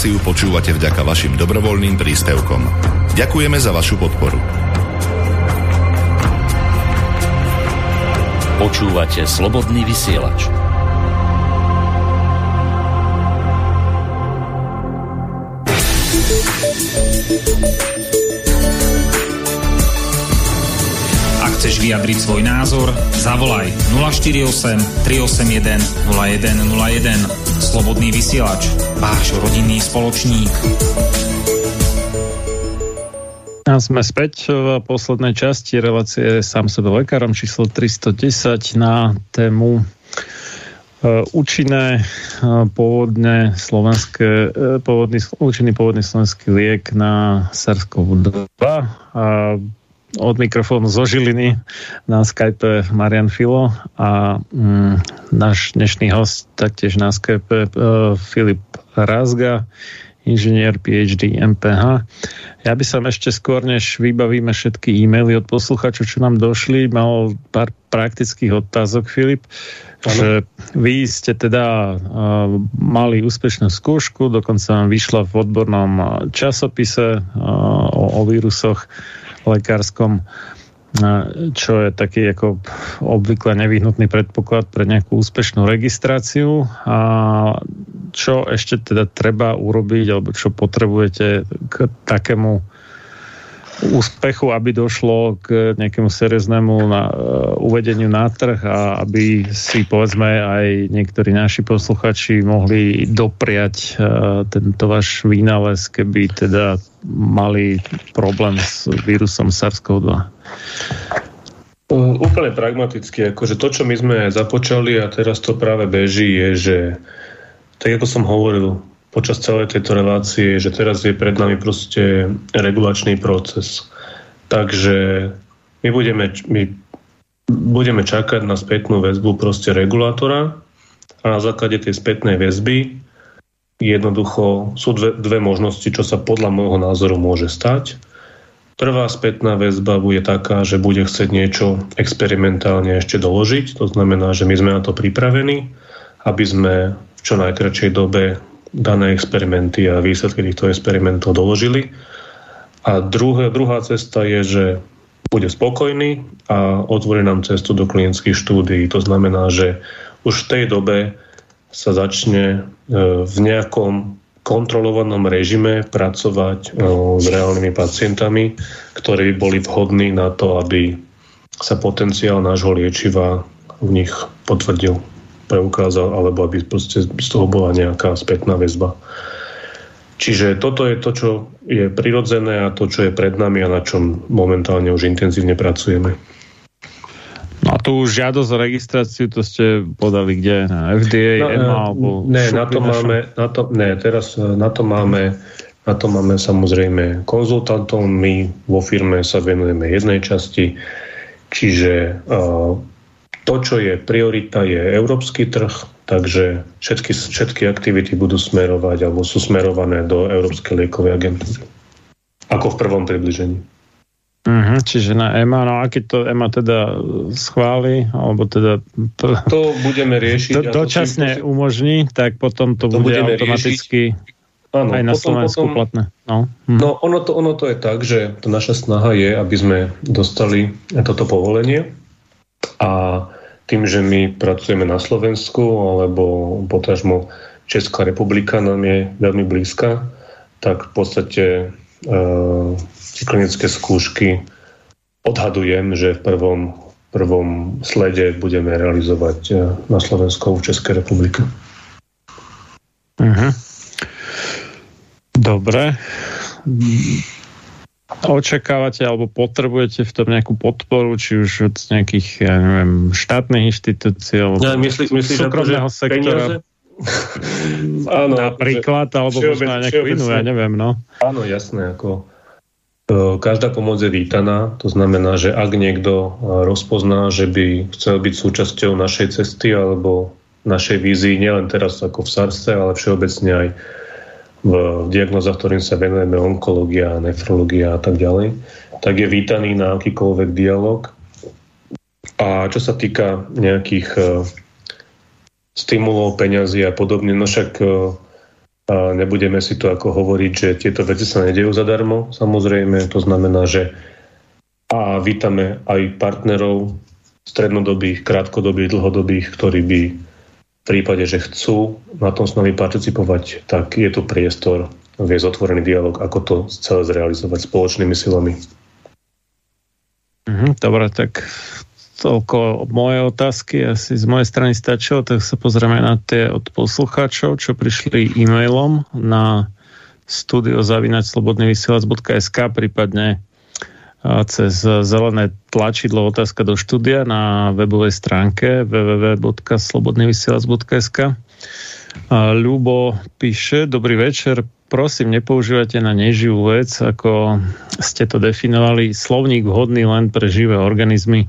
Speaker 6: reláciu počúvate vďaka vašim dobrovoľným príspevkom. Ďakujeme za vašu podporu.
Speaker 2: Počúvate slobodný vysielač.
Speaker 9: Ak chceš vyjadriť svoj názor, zavolaj 048 381 0101. Slobodný vysielač, váš rodinný spoločník.
Speaker 3: A sme späť v poslednej časti relácie sám sebe lekárom číslo 310 na tému e, účinné e, pôvodné slovenské, e, pôvodný, účinný pôvodný slovenský liek na SARS-CoV-2. A od mikrofónu zo Žiliny na Skype Marian Filo a mm, náš dnešný host taktiež na Skype e, Filip Razga, inžinier PhD MPH. Ja by som ešte skôr, než vybavíme všetky e-maily od posluchačov, čo nám došli, mal pár praktických otázok, Filip. Ano. Že vy ste teda uh, mali úspešnú skúšku, dokonca vám vyšla v odbornom e, časopise uh, o, o vírusoch lekárskom. Čo je taký ako obvykle nevyhnutný predpoklad pre nejakú úspešnú registráciu a čo ešte teda treba urobiť alebo čo potrebujete k takému úspechu, aby došlo k nejakému serióznemu na, uh, uvedeniu na trh a aby si povedzme aj niektorí naši posluchači mohli dopriať uh, tento váš vynález, keby teda mali problém s vírusom SARS-CoV-2.
Speaker 4: Úplne pragmaticky, akože to, čo my sme započali a teraz to práve beží, je, že tak ako som hovoril, počas celej tejto relácie, že teraz je pred nami proste regulačný proces. Takže my budeme, my budeme čakať na spätnú väzbu proste regulátora a na základe tej spätnej väzby jednoducho sú dve, dve možnosti, čo sa podľa môjho názoru môže stať. Prvá spätná väzba bude taká, že bude chcieť niečo experimentálne ešte doložiť. To znamená, že my sme na to pripravení, aby sme v čo najkračšej dobe dané experimenty a výsledky týchto experimentov doložili. A druhé, druhá cesta je, že bude spokojný a otvorí nám cestu do klinických štúdií. To znamená, že už v tej dobe sa začne v nejakom kontrolovanom režime pracovať e, s reálnymi pacientami, ktorí boli vhodní na to, aby sa potenciál nášho liečiva v nich potvrdil preukázal, alebo aby z toho bola nejaká spätná väzba. Čiže toto je to, čo je prirodzené a to, čo je pred nami a na čom momentálne už intenzívne pracujeme.
Speaker 3: Tu žiadosť o registráciu, to ste podali kde? Na FDA,
Speaker 4: no,
Speaker 3: EMA? Alebo
Speaker 4: ne, na to máme, na to, ne, teraz e, na to máme na to máme samozrejme konzultantov, my vo firme sa venujeme jednej časti, čiže uh, to, čo je priorita, je európsky trh, takže všetky, všetky aktivity budú smerovať alebo sú smerované do Európskej liekovej agentúry. Ako v prvom približení.
Speaker 3: Uh-huh, čiže na EMA, no a keď to EMA teda schváli, alebo teda...
Speaker 4: To budeme riešiť.
Speaker 3: Do, dočasne to umožní, tak potom to, to bude automaticky Áno, aj na potom, Slovensku potom, platné. No,
Speaker 4: hm. no ono, to, ono to je tak, že to naša snaha je, aby sme dostali toto povolenie a tým, že my pracujeme na Slovensku alebo potažmo Česká republika nám je veľmi blízka, tak v podstate klinické skúšky odhadujem, že v prvom, prvom slede budeme realizovať e, na Slovensku v Českej republike.
Speaker 3: Uh-huh. Dobre očakávate alebo potrebujete v tom nejakú podporu, či už od nejakých, ja neviem, štátnych inštitúcií alebo
Speaker 4: ja, myslí, myslí, súkromného
Speaker 3: že sektora? Áno, Napríklad, alebo možno aj nejakú inú, ja neviem, no.
Speaker 4: Áno, jasné, ako e, každá pomoc je vítaná, to znamená, že ak niekto e, rozpozná, že by chcel byť súčasťou našej cesty alebo našej vízii, nielen teraz ako v SARSE, ale všeobecne aj v diagnozách, ktorým sa venujeme, onkológia, nefrológia a tak ďalej, tak je vítaný na akýkoľvek dialog. A čo sa týka nejakých uh, stimulov, peňazí a podobne, no však uh, nebudeme si to ako hovoriť, že tieto veci sa nedejú zadarmo. Samozrejme, to znamená, že a vítame aj partnerov strednodobých, krátkodobých, dlhodobých, ktorí by v prípade, že chcú na tom s nami participovať, tak je tu priestor, viesť otvorený dialog, ako to celé zrealizovať spoločnými silami.
Speaker 3: Mhm, dobre, tak toľko moje otázky. Asi z mojej strany stačilo, tak sa pozrieme na tie od poslucháčov, čo prišli e-mailom na studiozavinačslobodnyvysielac.sk prípadne cez zelené tlačidlo otázka do štúdia na webovej stránke www.slobodnyvysielac.sk Ľubo píše, dobrý večer, prosím, nepoužívajte na neživú vec, ako ste to definovali, slovník vhodný len pre živé organizmy.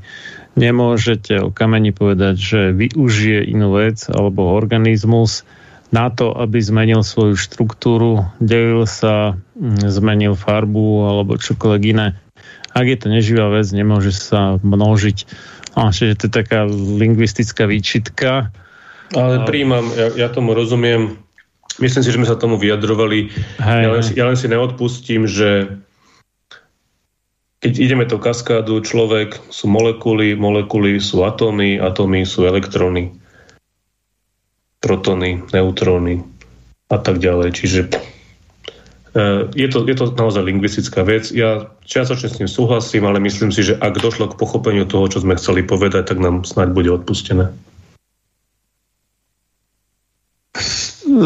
Speaker 3: Nemôžete o kameni povedať, že využije inú vec alebo organizmus na to, aby zmenil svoju štruktúru, delil sa, mm, zmenil farbu alebo čokoľvek iné. Ak je to neživá vec, nemôže sa množiť. A čiže to je taká lingvistická výčitka.
Speaker 4: Ale príjmam, ja, ja tomu rozumiem. Myslím si, že sme sa tomu vyjadrovali. Hej, ja, len, ja len si neodpustím, že keď ideme to kaskádu, človek sú molekuly, molekuly sú atómy, atómy sú elektróny protony, neutróny a tak ďalej. Čiže e, je to, je to naozaj lingvistická vec. Ja čiastočne s tým súhlasím, ale myslím si, že ak došlo k pochopeniu toho, čo sme chceli povedať, tak nám snáď bude odpustené.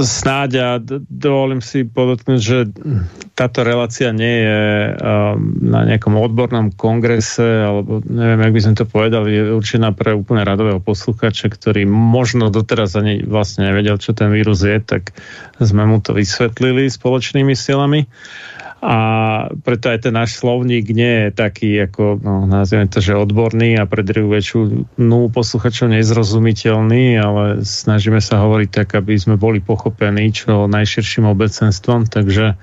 Speaker 3: Snáď a dovolím si podotknúť, že táto relácia nie je na nejakom odbornom kongrese, alebo neviem, jak by sme to povedali, je určená pre úplne radového posluchača, ktorý možno doteraz ani vlastne nevedel, čo ten vírus je, tak sme mu to vysvetlili spoločnými silami. A preto aj ten náš slovník nie je taký, ako no, nazveme to, že odborný a pre druhú väčšinu posluchačov nezrozumiteľný, ale snažíme sa hovoriť tak, aby sme boli pochopení čo najširším obecenstvom, takže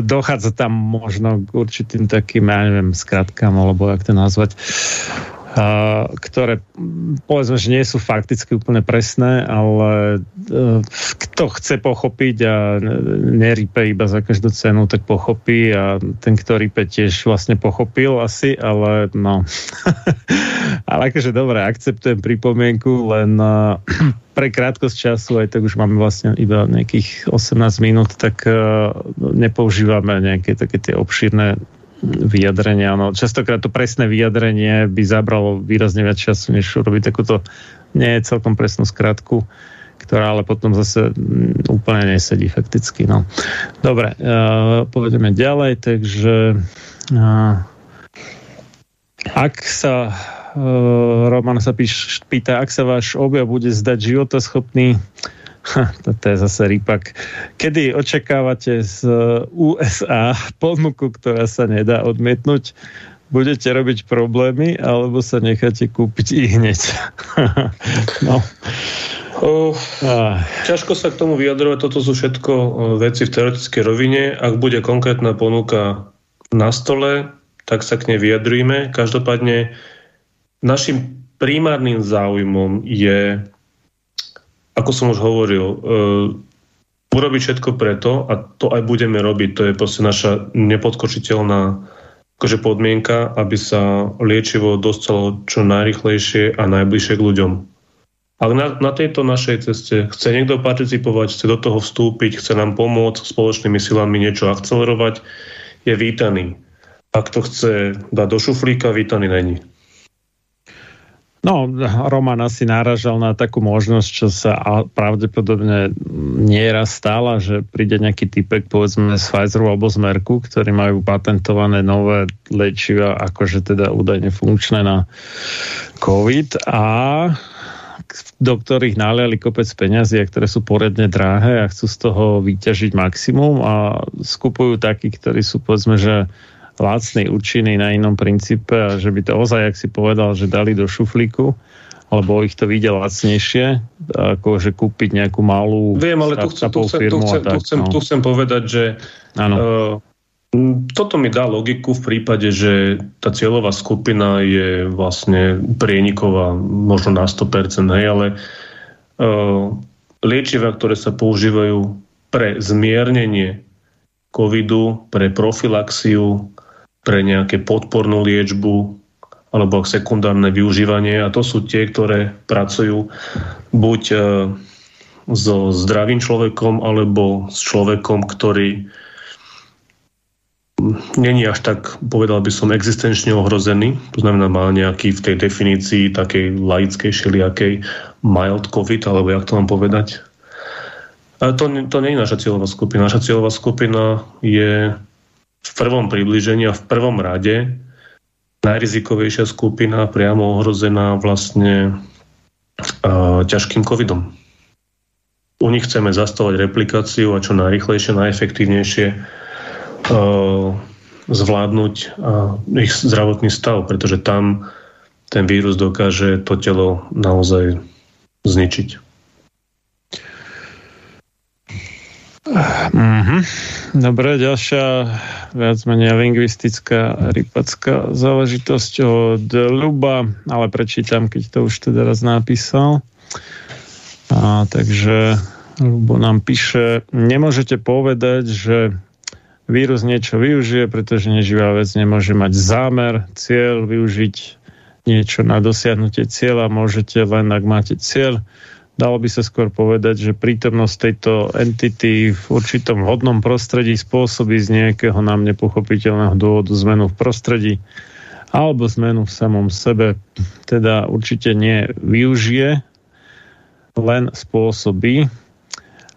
Speaker 3: dochádza tam možno k určitým takým, ja neviem, skratkám, alebo jak to nazvať, ktoré povedzme, že nie sú fakticky úplne presné, ale e, kto chce pochopiť a nerípe iba za každú cenu, tak pochopí a ten, kto rípe, tiež vlastne pochopil asi, ale no. [LAUGHS] ale akože dobre, akceptujem pripomienku, len e, [CLEARS THROAT] pre krátkosť času, aj tak už máme vlastne iba nejakých 18 minút, tak e, nepoužívame nejaké také tie obšírne vyjadrenia. No, častokrát to presné vyjadrenie by zabralo výrazne viac času, než urobiť takúto nie je celkom presnú skratku, ktorá ale potom zase mm, úplne nesedí fakticky. No. Dobre, uh, povedeme ďalej, takže uh, ak sa uh, Roman sa píš, pýta, ak sa váš objav bude zdať životoschopný, [LAUGHS] Ha, to je zase rýpak. Kedy očakávate z USA ponuku, ktorá sa nedá odmietnúť? Budete robiť problémy, alebo sa necháte kúpiť i hneď? [LAUGHS] no.
Speaker 4: Oh, ťažko sa k tomu vyjadrovať, toto sú všetko veci v teoretickej rovine. Ak bude konkrétna ponuka na stole, tak sa k nej vyjadrujeme. Každopádne našim primárnym záujmom je ako som už hovoril, uh, urobiť všetko preto, a to aj budeme robiť, to je proste naša nepodkočiteľná akože podmienka, aby sa liečivo dostalo čo najrychlejšie a najbližšie k ľuďom. Ak na, na tejto našej ceste chce niekto participovať, chce do toho vstúpiť, chce nám pomôcť spoločnými silami niečo akcelerovať, je vítaný. Ak to chce dať do šuflíka, vítaný není.
Speaker 3: No, Roman asi náražal na takú možnosť, čo sa pravdepodobne nieraz stála, že príde nejaký typek, povedzme z Pfizeru alebo z Merku, ktorí majú patentované nové liečiva, akože teda údajne funkčné na COVID a do ktorých naliali kopec peňazí, ktoré sú poriadne drahé a chcú z toho vyťažiť maximum a skupujú takí, ktorí sú povedzme, že lacný, účinný na inom princípe a že by to ozaj, ak si povedal, že dali do šuflíku, alebo ich to videl lacnejšie, ako že kúpiť nejakú malú
Speaker 4: Viem, ale tu chcem, tu, chcem, tu, chcem, tak, tu, chcem, no. tu chcem povedať, že uh, toto mi dá logiku v prípade, že tá cieľová skupina je vlastne prieniková možno na 100%, hej, ale uh, liečiva, ktoré sa používajú pre zmiernenie covidu, pre profilaxiu, pre nejaké podpornú liečbu alebo sekundárne využívanie a to sú tie, ktoré pracujú buď e, so zdravým človekom alebo s človekom, ktorý není až tak, povedal by som, existenčne ohrozený. To znamená, má nejaký v tej definícii takej laickej, šeliakej mild COVID, alebo jak to mám povedať. A to, to nie je naša cieľová skupina. Naša cieľová skupina je v prvom približení a v prvom rade najrizikovejšia skupina priamo ohrozená vlastne uh, ťažkým covidom. U nich chceme zastavať replikáciu a čo najrychlejšie, najefektívnejšie uh, zvládnuť uh, ich zdravotný stav, pretože tam ten vírus dokáže to telo naozaj zničiť.
Speaker 3: Mm-hmm. Dobre, ďalšia viac menej lingvistická rypacká záležitosť od Luba, ale prečítam, keď to už teda raz napísal. A, takže Lubo nám píše, nemôžete povedať, že vírus niečo využije, pretože neživá vec nemôže mať zámer, cieľ využiť niečo na dosiahnutie cieľa. Môžete len, ak máte cieľ, Dalo by sa skôr povedať, že prítomnosť tejto entity v určitom hodnom prostredí spôsobí z nejakého nám nepochopiteľného dôvodu zmenu v prostredí alebo zmenu v samom sebe. Teda určite nie využije, len spôsobí.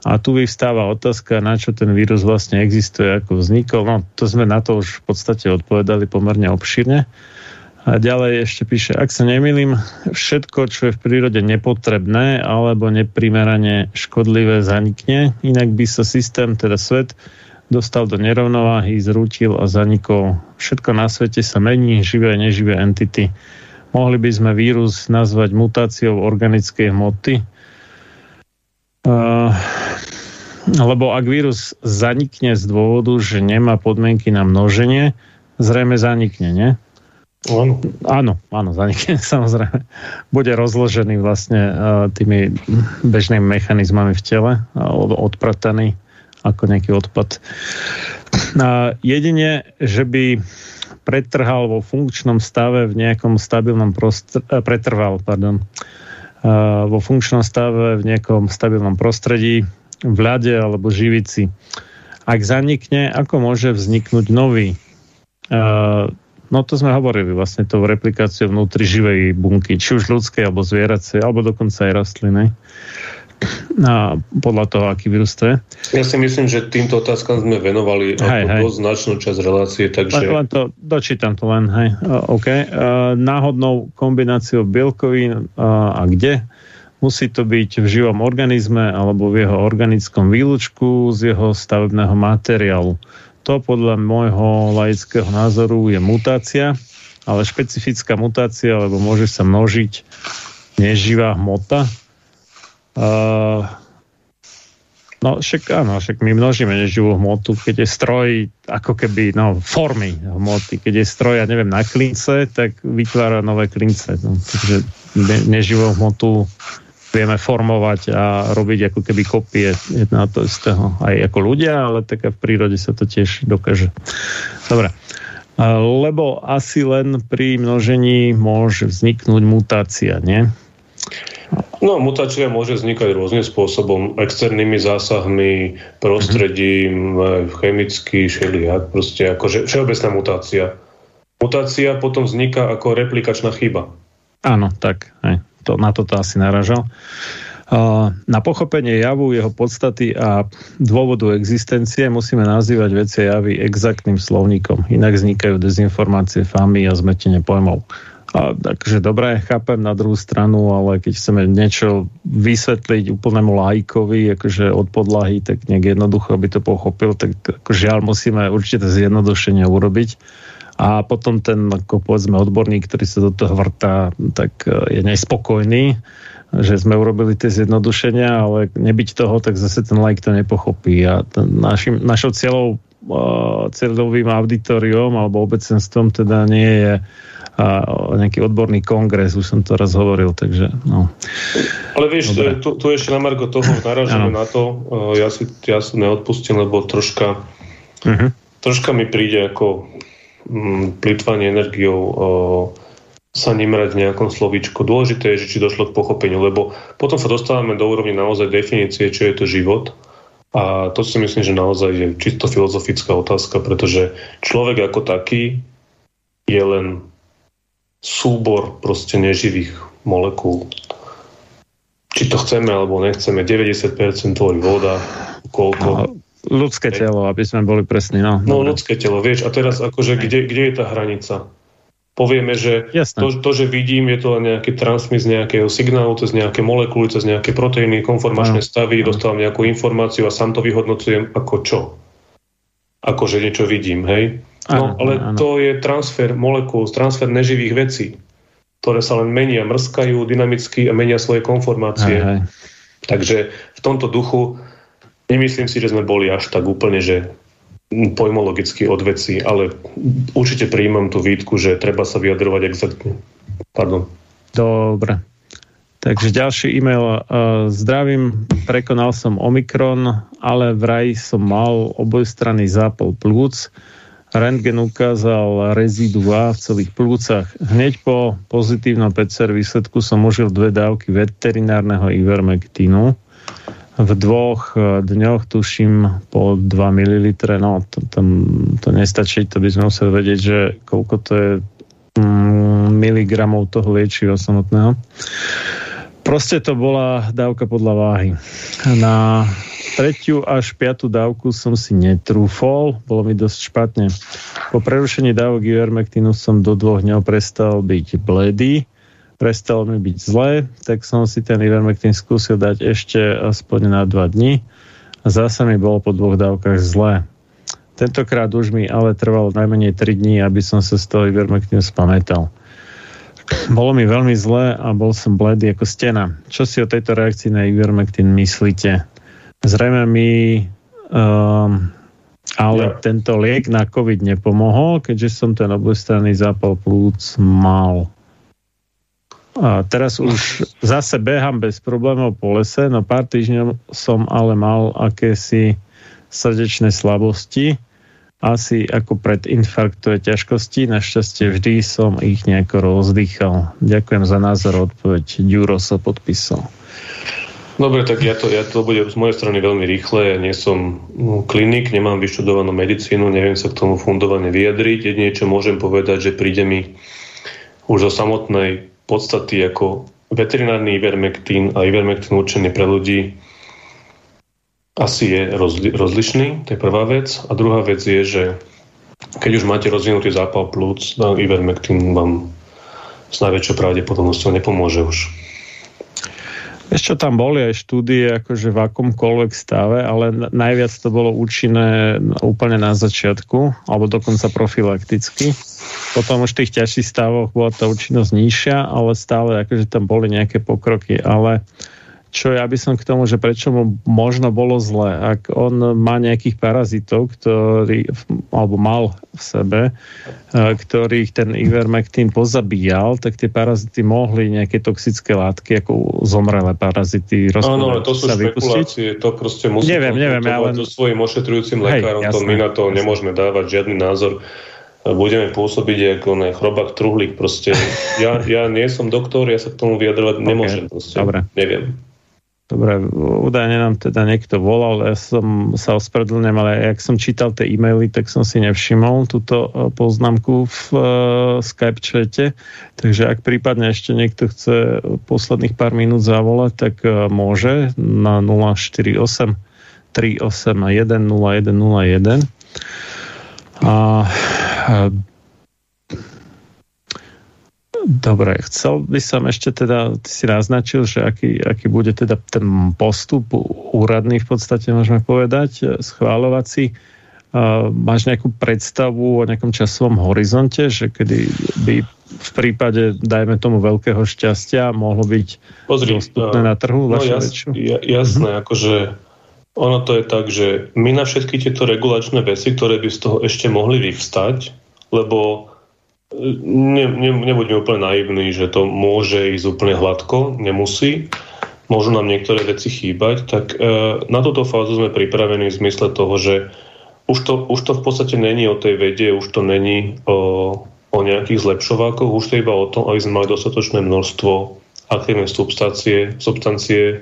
Speaker 3: A tu vyvstáva otázka, na čo ten vírus vlastne existuje, ako vznikol. No, to sme na to už v podstate odpovedali pomerne obširne. A ďalej ešte píše, ak sa nemýlim, všetko, čo je v prírode nepotrebné alebo neprimerane škodlivé, zanikne. Inak by sa systém, teda svet, dostal do nerovnováhy, zrútil a zanikol. Všetko na svete sa mení, živé a neživé entity. Mohli by sme vírus nazvať mutáciou organickej hmoty, uh, lebo ak vírus zanikne z dôvodu, že nemá podmienky na množenie, zrejme zanikne, nie?
Speaker 4: Áno.
Speaker 3: Áno, zanikne [LAUGHS] samozrejme. Bude rozložený vlastne uh, tými bežnými mechanizmami v tele, uh, odprataný ako nejaký odpad. Uh, jedine, že by pretrhal vo funkčnom stave v nejakom stabilnom prostredí, pretrval, pardon, vo funkčnom stave v nejakom stabilnom prostredí, v ľade alebo živici. Ak zanikne, ako môže vzniknúť nový? No to sme hovorili vlastne tou replikáciou vnútri živej bunky, či už ľudskej, alebo zvieracej, alebo dokonca aj rastliny. A podľa toho, aký vírus to je.
Speaker 4: Ja si myslím, že týmto otázkam sme venovali hej, hej. dosť značnú časť relácie, takže...
Speaker 3: Len, len to, dočítam to len, hej. OK. Náhodnou kombináciou bielkovín a kde? Musí to byť v živom organizme alebo v jeho organickom výlučku z jeho stavebného materiálu. To podľa môjho laického názoru je mutácia, ale špecifická mutácia, lebo môže sa množiť neživá hmota. Uh, no však áno, však my množíme neživú hmotu, keď je stroj ako keby, no, formy hmoty. Keď je stroj, ja neviem, na klince, tak vytvára nové klince. No, takže neživú hmotu vieme formovať a robiť ako keby kopie jedného to istého aj ako ľudia, ale tak v prírode sa to tiež dokáže. Dobre. Lebo asi len pri množení môže vzniknúť mutácia, nie?
Speaker 4: No, mutácia môže vznikať rôznym spôsobom, externými zásahmi, prostredím, mm-hmm. chemicky, šeliak, proste akože všeobecná mutácia. Mutácia potom vzniká ako replikačná chyba.
Speaker 3: Áno, tak. Aj to, na toto asi naražal. Na pochopenie javu, jeho podstaty a dôvodu existencie musíme nazývať veci javy exaktným slovníkom. Inak vznikajú dezinformácie, famy a zmetenie pojmov. A, takže dobre, chápem na druhú stranu, ale keď chceme niečo vysvetliť úplnému lajkovi, akože od podlahy, tak nejak jednoducho by to pochopil, tak žiaľ musíme určite zjednodušenie urobiť a potom ten, ako povedzme, odborník, ktorý sa do toho vrtá, tak e, je nespokojný, že sme urobili tie zjednodušenia, ale nebyť toho, tak zase ten like to nepochopí. A ten našim, našou cieľou, uh, cieľovým auditoriom alebo obecenstvom teda nie je uh, nejaký odborný kongres, už som to raz hovoril, takže no.
Speaker 4: Ale vieš, tu, tu ešte na Margo toho [CLEARS THROAT] narážame na to, ja si, ja si neodpustím, lebo troška, uh-huh. troška mi príde ako plýtvanie energiou sa nemrať v nejakom slovíčku. Dôležité je, že či došlo k pochopeniu, lebo potom sa dostávame do úrovni naozaj definície, čo je to život. A to si myslím, že naozaj je čisto filozofická otázka, pretože človek ako taký je len súbor proste neživých molekúl. Či to chceme alebo nechceme, 90% tvorí voda, koľko... No,
Speaker 3: Ľudské telo, aby sme boli presní. No,
Speaker 4: no ľudské telo, vieš. A teraz akože, kde, kde je tá hranica? Povieme, že to, to, že vidím, je to len nejaký transmis nejakého signálu cez nejaké molekuly, cez nejaké proteíny, konformačné no. stavy, dostávam nejakú informáciu a sám to vyhodnocujem ako čo? Ako, že niečo vidím, hej? No, ano, ale ano. to je transfer molekúl, transfer neživých vecí, ktoré sa len menia, mrskajú dynamicky a menia svoje konformácie. Aj, aj. Takže v tomto duchu nemyslím si, že sme boli až tak úplne, že pojmologicky od veci, ale určite prijímam tú výtku, že treba sa vyjadrovať exaktne. Pardon.
Speaker 3: Dobre. Takže ďalší e-mail. Zdravím, prekonal som Omikron, ale vraj som mal obojstranný zápal plúc. Rentgen ukázal rezidua v celých plúcach. Hneď po pozitívnom PCR výsledku som užil dve dávky veterinárneho ivermektínu. V dvoch e, dňoch tuším po 2 ml. No, to, to, to nestačí, to by sme museli vedieť, že koľko to je mm, miligramov toho liečiva samotného. Proste to bola dávka podľa váhy. Na tretiu až piatú dávku som si netrúfol, bolo mi dosť špatne. Po prerušení dávok ivermectinu som do dvoch dňov prestal byť bledý, prestal mi byť zlé, tak som si ten ivermectin skúsil dať ešte aspoň na dva dní a zase mi bolo po dvoch dávkach zlé. Tentokrát už mi ale trvalo najmenej 3 dní, aby som sa z toho ivermectinu spamätal. Bolo mi veľmi zle a bol som bledý ako stena. Čo si o tejto reakcii na Ivermectin myslíte? Zrejme mi um, ale ja. tento liek na COVID nepomohol, keďže som ten obojstranný zápal plúc mal. A teraz už zase behám bez problémov po lese, no pár týždňov som ale mal akési srdečné slabosti asi ako pred infarktové ťažkosti. Našťastie vždy som ich nejako rozdýchal. Ďakujem za názor, odpoveď. Ďuro sa podpísal.
Speaker 4: Dobre, tak ja to, ja to bude z mojej strany veľmi rýchle. Ja nie som no, klinik, nemám vyštudovanú medicínu, neviem sa k tomu fundovane vyjadriť. Jedine, čo môžem povedať, že príde mi už zo samotnej podstaty ako veterinárny ivermektín a ivermektín určený pre ľudí asi je rozli- rozlišný, to je prvá vec. A druhá vec je, že keď už máte rozvinutý zápal plúc, no, ivermectin vám s najväčšou pravdepodobnosťou nepomôže už.
Speaker 3: Ešte tam boli aj štúdie akože v akomkoľvek stave, ale najviac to bolo účinné úplne na začiatku, alebo dokonca profilakticky. Potom už v tých ťažších stavoch bola tá účinnosť nižšia, ale stále akože tam boli nejaké pokroky. Ale uh, čo ja by som k tomu, že prečo mu možno bolo zle. Ak on má nejakých parazitov, ktorý, alebo mal v sebe, e, ktorých ten ivermectin pozabíjal, tak tie parazity mohli nejaké toxické látky, ako zomrelé parazity,
Speaker 4: Áno, to sú špekulácie, to proste musí
Speaker 3: neviem, neviem, ale...
Speaker 4: so svojím ošetrujúcim lekárom, Hej, to my na to jasné. nemôžeme dávať žiadny názor budeme pôsobiť ako ne, chrobák truhlík. Proste ja, ja nie som doktor, ja sa k tomu vyjadrovať [LAUGHS] okay. nemôžem. Proste. Dobre. Neviem.
Speaker 3: Dobre, údajne nám teda niekto volal, ja som sa ospravedlňujem, ale ak som čítal tie e-maily, tak som si nevšimol túto e, poznámku v uh, Skype čete, takže ak prípadne ešte niekto chce posledných pár minút zavolať, tak uh, môže na 048 381 0101 a Dobre, chcel by som ešte teda, ty si naznačil, že aký, aký bude teda ten postup úradný v podstate, môžeme povedať, schváľovací. Uh, máš nejakú predstavu o nejakom časovom horizonte, že kedy by v prípade, dajme tomu, veľkého šťastia mohlo byť Pozri, dostupné uh, na trhu?
Speaker 4: No jas, ja, jasné, uh-huh. akože ono to je tak, že my na všetky tieto regulačné veci, ktoré by z toho ešte mohli vyvstať, lebo ne, ne, nebuďme úplne naivní, že to môže ísť úplne hladko, nemusí. Môžu nám niektoré veci chýbať, tak e, na túto fázu sme pripravení v zmysle toho, že už to, už to v podstate není o tej vede, už to není o, o nejakých zlepšovákoch, už to je iba o tom, aby sme mali dostatočné množstvo aktívnej substancie, substancie e,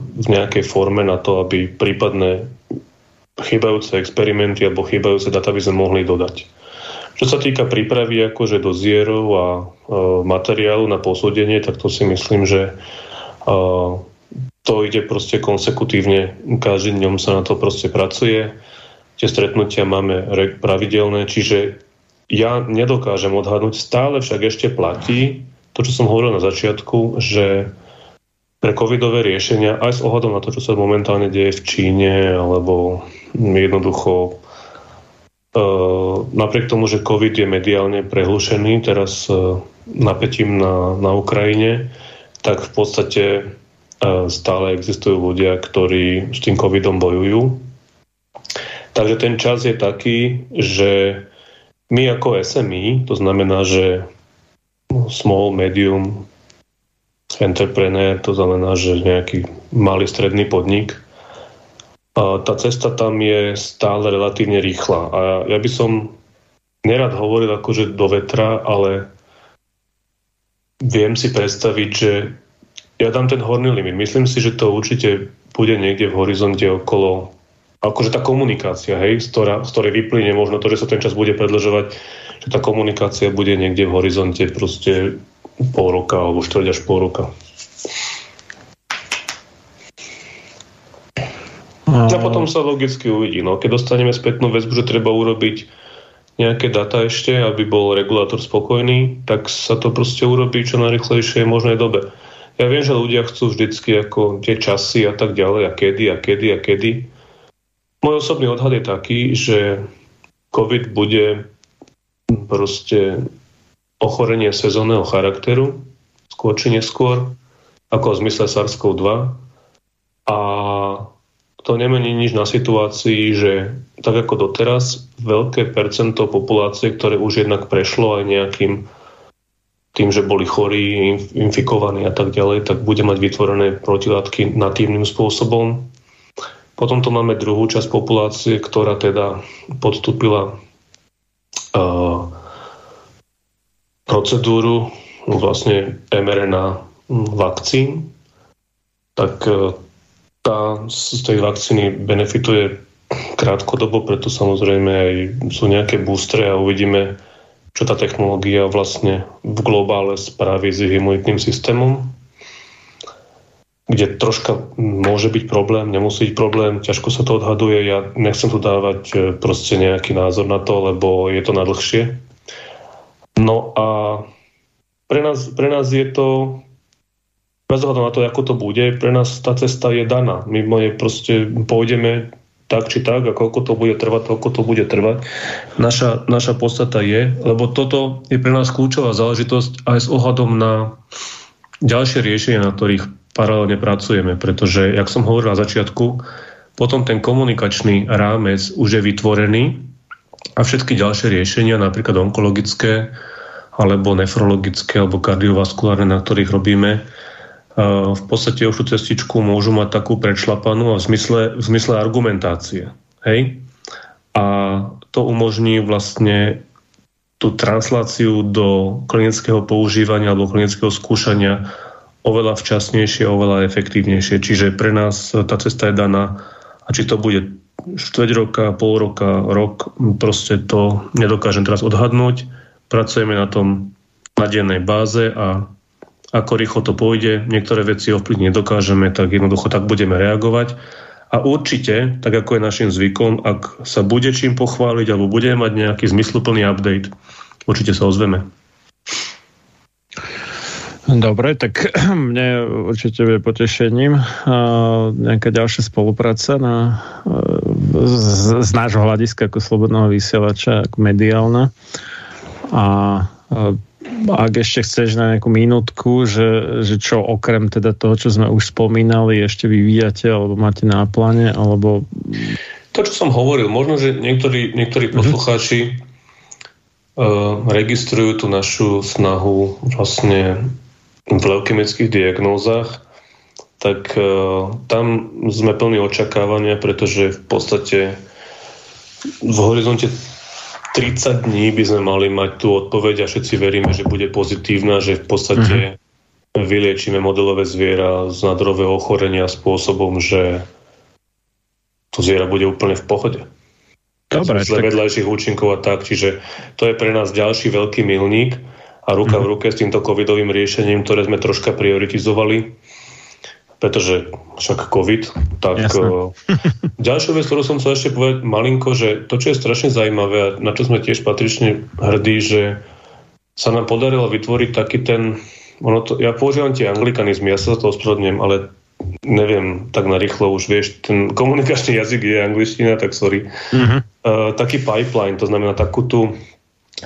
Speaker 4: v nejakej forme na to, aby prípadné chýbajúce experimenty alebo chýbajúce data by sme mohli dodať. Čo sa týka prípravy akože dozierov a e, materiálu na posúdenie, tak to si myslím, že e, to ide proste konsekutívne. Každým dňom sa na to proste pracuje. Tie stretnutia máme pravidelné, čiže ja nedokážem odhadnúť, stále však ešte platí to, čo som hovoril na začiatku, že pre covidové riešenia, aj s ohľadom na to, čo sa momentálne deje v Číne, alebo jednoducho napriek tomu, že COVID je mediálne prehlušený teraz napätím na, na Ukrajine, tak v podstate stále existujú ľudia, ktorí s tým covidom bojujú. Takže ten čas je taký, že my ako SMI, to znamená, že small, medium, entrepreneur, to znamená, že nejaký malý stredný podnik, tá cesta tam je stále relatívne rýchla. A ja by som nerad hovoril akože do vetra, ale viem si predstaviť, že ja dám ten horný limit. Myslím si, že to určite bude niekde v horizonte okolo akože tá komunikácia, hej, z, ktorá, z ktorej vyplyne možno to, že sa ten čas bude predlžovať, že tá komunikácia bude niekde v horizonte proste pol roka alebo štvrť až pol roka. A potom sa logicky uvidí. No, keď dostaneme spätnú väzbu, že treba urobiť nejaké data ešte, aby bol regulátor spokojný, tak sa to proste urobí čo najrychlejšie možnej dobe. Ja viem, že ľudia chcú vždycky ako tie časy a tak ďalej a kedy a kedy a kedy. Môj osobný odhad je taký, že COVID bude proste ochorenie sezónneho charakteru, skôr či neskôr, ako v zmysle SARS-CoV-2. A to nemení nič na situácii, že tak ako doteraz, veľké percento populácie, ktoré už jednak prešlo aj nejakým tým, že boli chorí, infikovaní a tak ďalej, tak bude mať vytvorené protilátky natívnym spôsobom. Potom tu máme druhú časť populácie, ktorá teda podstúpila uh, procedúru vlastne mRNA vakcín, tak uh, tá z tej vakcíny benefituje krátkodobo, preto samozrejme aj sú nejaké boostre a uvidíme, čo tá technológia vlastne v globále spraví s imunitným systémom, kde troška môže byť problém, nemusí byť problém, ťažko sa to odhaduje, ja nechcem tu dávať e, proste nejaký názor na to, lebo je to na dlhšie. No a pre nás, pre nás je to bez ohľadu na to, ako to bude, pre nás tá cesta je daná. My moje proste pôjdeme tak či tak a koľko to bude trvať, koľko to bude trvať. Naša, naša podstata je, lebo toto je pre nás kľúčová záležitosť aj s ohľadom na ďalšie riešenia, na ktorých paralelne pracujeme, pretože, jak som hovoril na začiatku, potom ten komunikačný rámec už je vytvorený a všetky ďalšie riešenia, napríklad onkologické, alebo nefrologické, alebo kardiovaskulárne, na ktorých robíme, v podstate už tú cestičku môžu mať takú predšlapanú a v zmysle, v zmysle argumentácie. Hej? A to umožní vlastne tú transláciu do klinického používania alebo klinického skúšania oveľa včasnejšie, oveľa efektívnejšie. Čiže pre nás tá cesta je daná a či to bude štveť roka, pol roka, rok, proste to nedokážem teraz odhadnúť. Pracujeme na tom na dennej báze a ako rýchlo to pôjde, niektoré veci ovplyvniť nedokážeme, tak jednoducho tak budeme reagovať. A určite, tak ako je našim zvykom, ak sa bude čím pochváliť alebo budeme mať nejaký zmysluplný update, určite sa ozveme.
Speaker 3: Dobre, tak [CLEARS THROAT] mne určite bude potešením nejaká ďalšia spolupráca na, z, z nášho hľadiska ako slobodného vysielača, ako mediálna. A ak ešte chceš na nejakú minútku, že, že čo okrem teda toho, čo sme už spomínali, ešte vyvíjate, alebo máte na pláne, alebo...
Speaker 4: To, čo som hovoril, možno, že niektorí, niektorí mm-hmm. poslucháči uh, registrujú tú našu snahu vlastne v leukemických diagnózach, tak uh, tam sme plní očakávania, pretože v podstate v horizonte 30 dní by sme mali mať tú odpoveď a všetci veríme, že bude pozitívna, že v podstate mm-hmm. vyliečíme modelové zviera z nadrového ochorenia spôsobom, že to zviera bude úplne v pohode. Dobre. Z tak... vedľajších účinkov a tak. Čiže to je pre nás ďalší veľký milník a ruka mm-hmm. v ruke s týmto covidovým riešením, ktoré sme troška prioritizovali pretože však COVID, tak uh, [LAUGHS] ďalšiu vec, ktorú som chcel ešte povedať malinko, že to, čo je strašne zaujímavé a na čo sme tiež patrične hrdí, že sa nám podarilo vytvoriť taký ten, ono to, ja používam tie anglikanizmy, ja sa za to ospravedlňujem, ale neviem tak narýchlo už, vieš, ten komunikačný jazyk je angličtina, tak sorry. Uh-huh. Uh, taký pipeline, to znamená takú tú,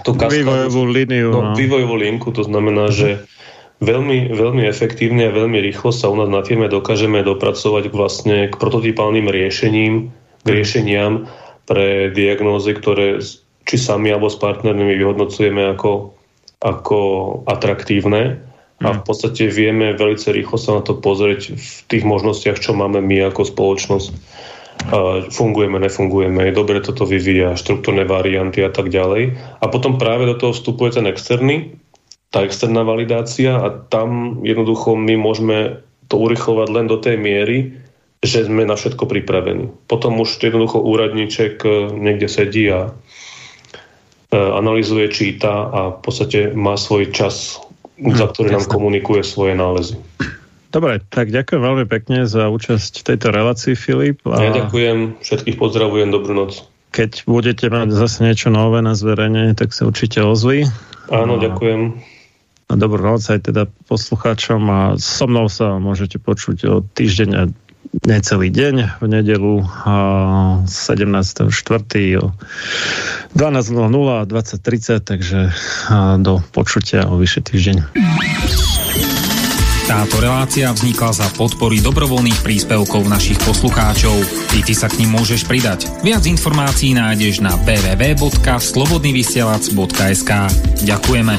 Speaker 4: tú
Speaker 3: vývojovú líniu.
Speaker 4: No, no. Vývojovú linku, to znamená, uh-huh. že veľmi, veľmi efektívne a veľmi rýchlo sa u nás na firme dokážeme dopracovať vlastne k prototypálnym riešením, k riešeniam pre diagnózy, ktoré či sami alebo s partnermi vyhodnocujeme ako, ako atraktívne a v podstate vieme veľmi rýchlo sa na to pozrieť v tých možnostiach, čo máme my ako spoločnosť. Fungujeme, nefungujeme, je dobre toto vyvíja, štruktúrne varianty a tak ďalej. A potom práve do toho vstupuje ten externý, tá externá validácia a tam jednoducho my môžeme to urychlovať len do tej miery, že sme na všetko pripravení. Potom už jednoducho úradníček e, niekde sedí a e, analizuje, číta a v podstate má svoj čas za ktorý nám komunikuje svoje nálezy.
Speaker 3: Dobre, tak ďakujem veľmi pekne za účasť v tejto relácii, Filip.
Speaker 4: A... Ja ďakujem, všetkých pozdravujem, dobrú noc.
Speaker 3: Keď budete mať zase niečo nové na zverejnenie, tak sa určite ozví.
Speaker 4: Áno, a... ďakujem.
Speaker 3: A dobrú noc aj teda poslucháčom a so mnou sa môžete počuť o týždeň necelý deň v nedelu 17.4. o 12.00 a 20.30, takže do počutia o vyšší týždeň.
Speaker 1: Táto relácia vznikla za podpory dobrovoľných príspevkov našich poslucháčov. I ty sa k ním môžeš pridať. Viac informácií nájdeš na www.slobodnyvysielac.sk Ďakujeme.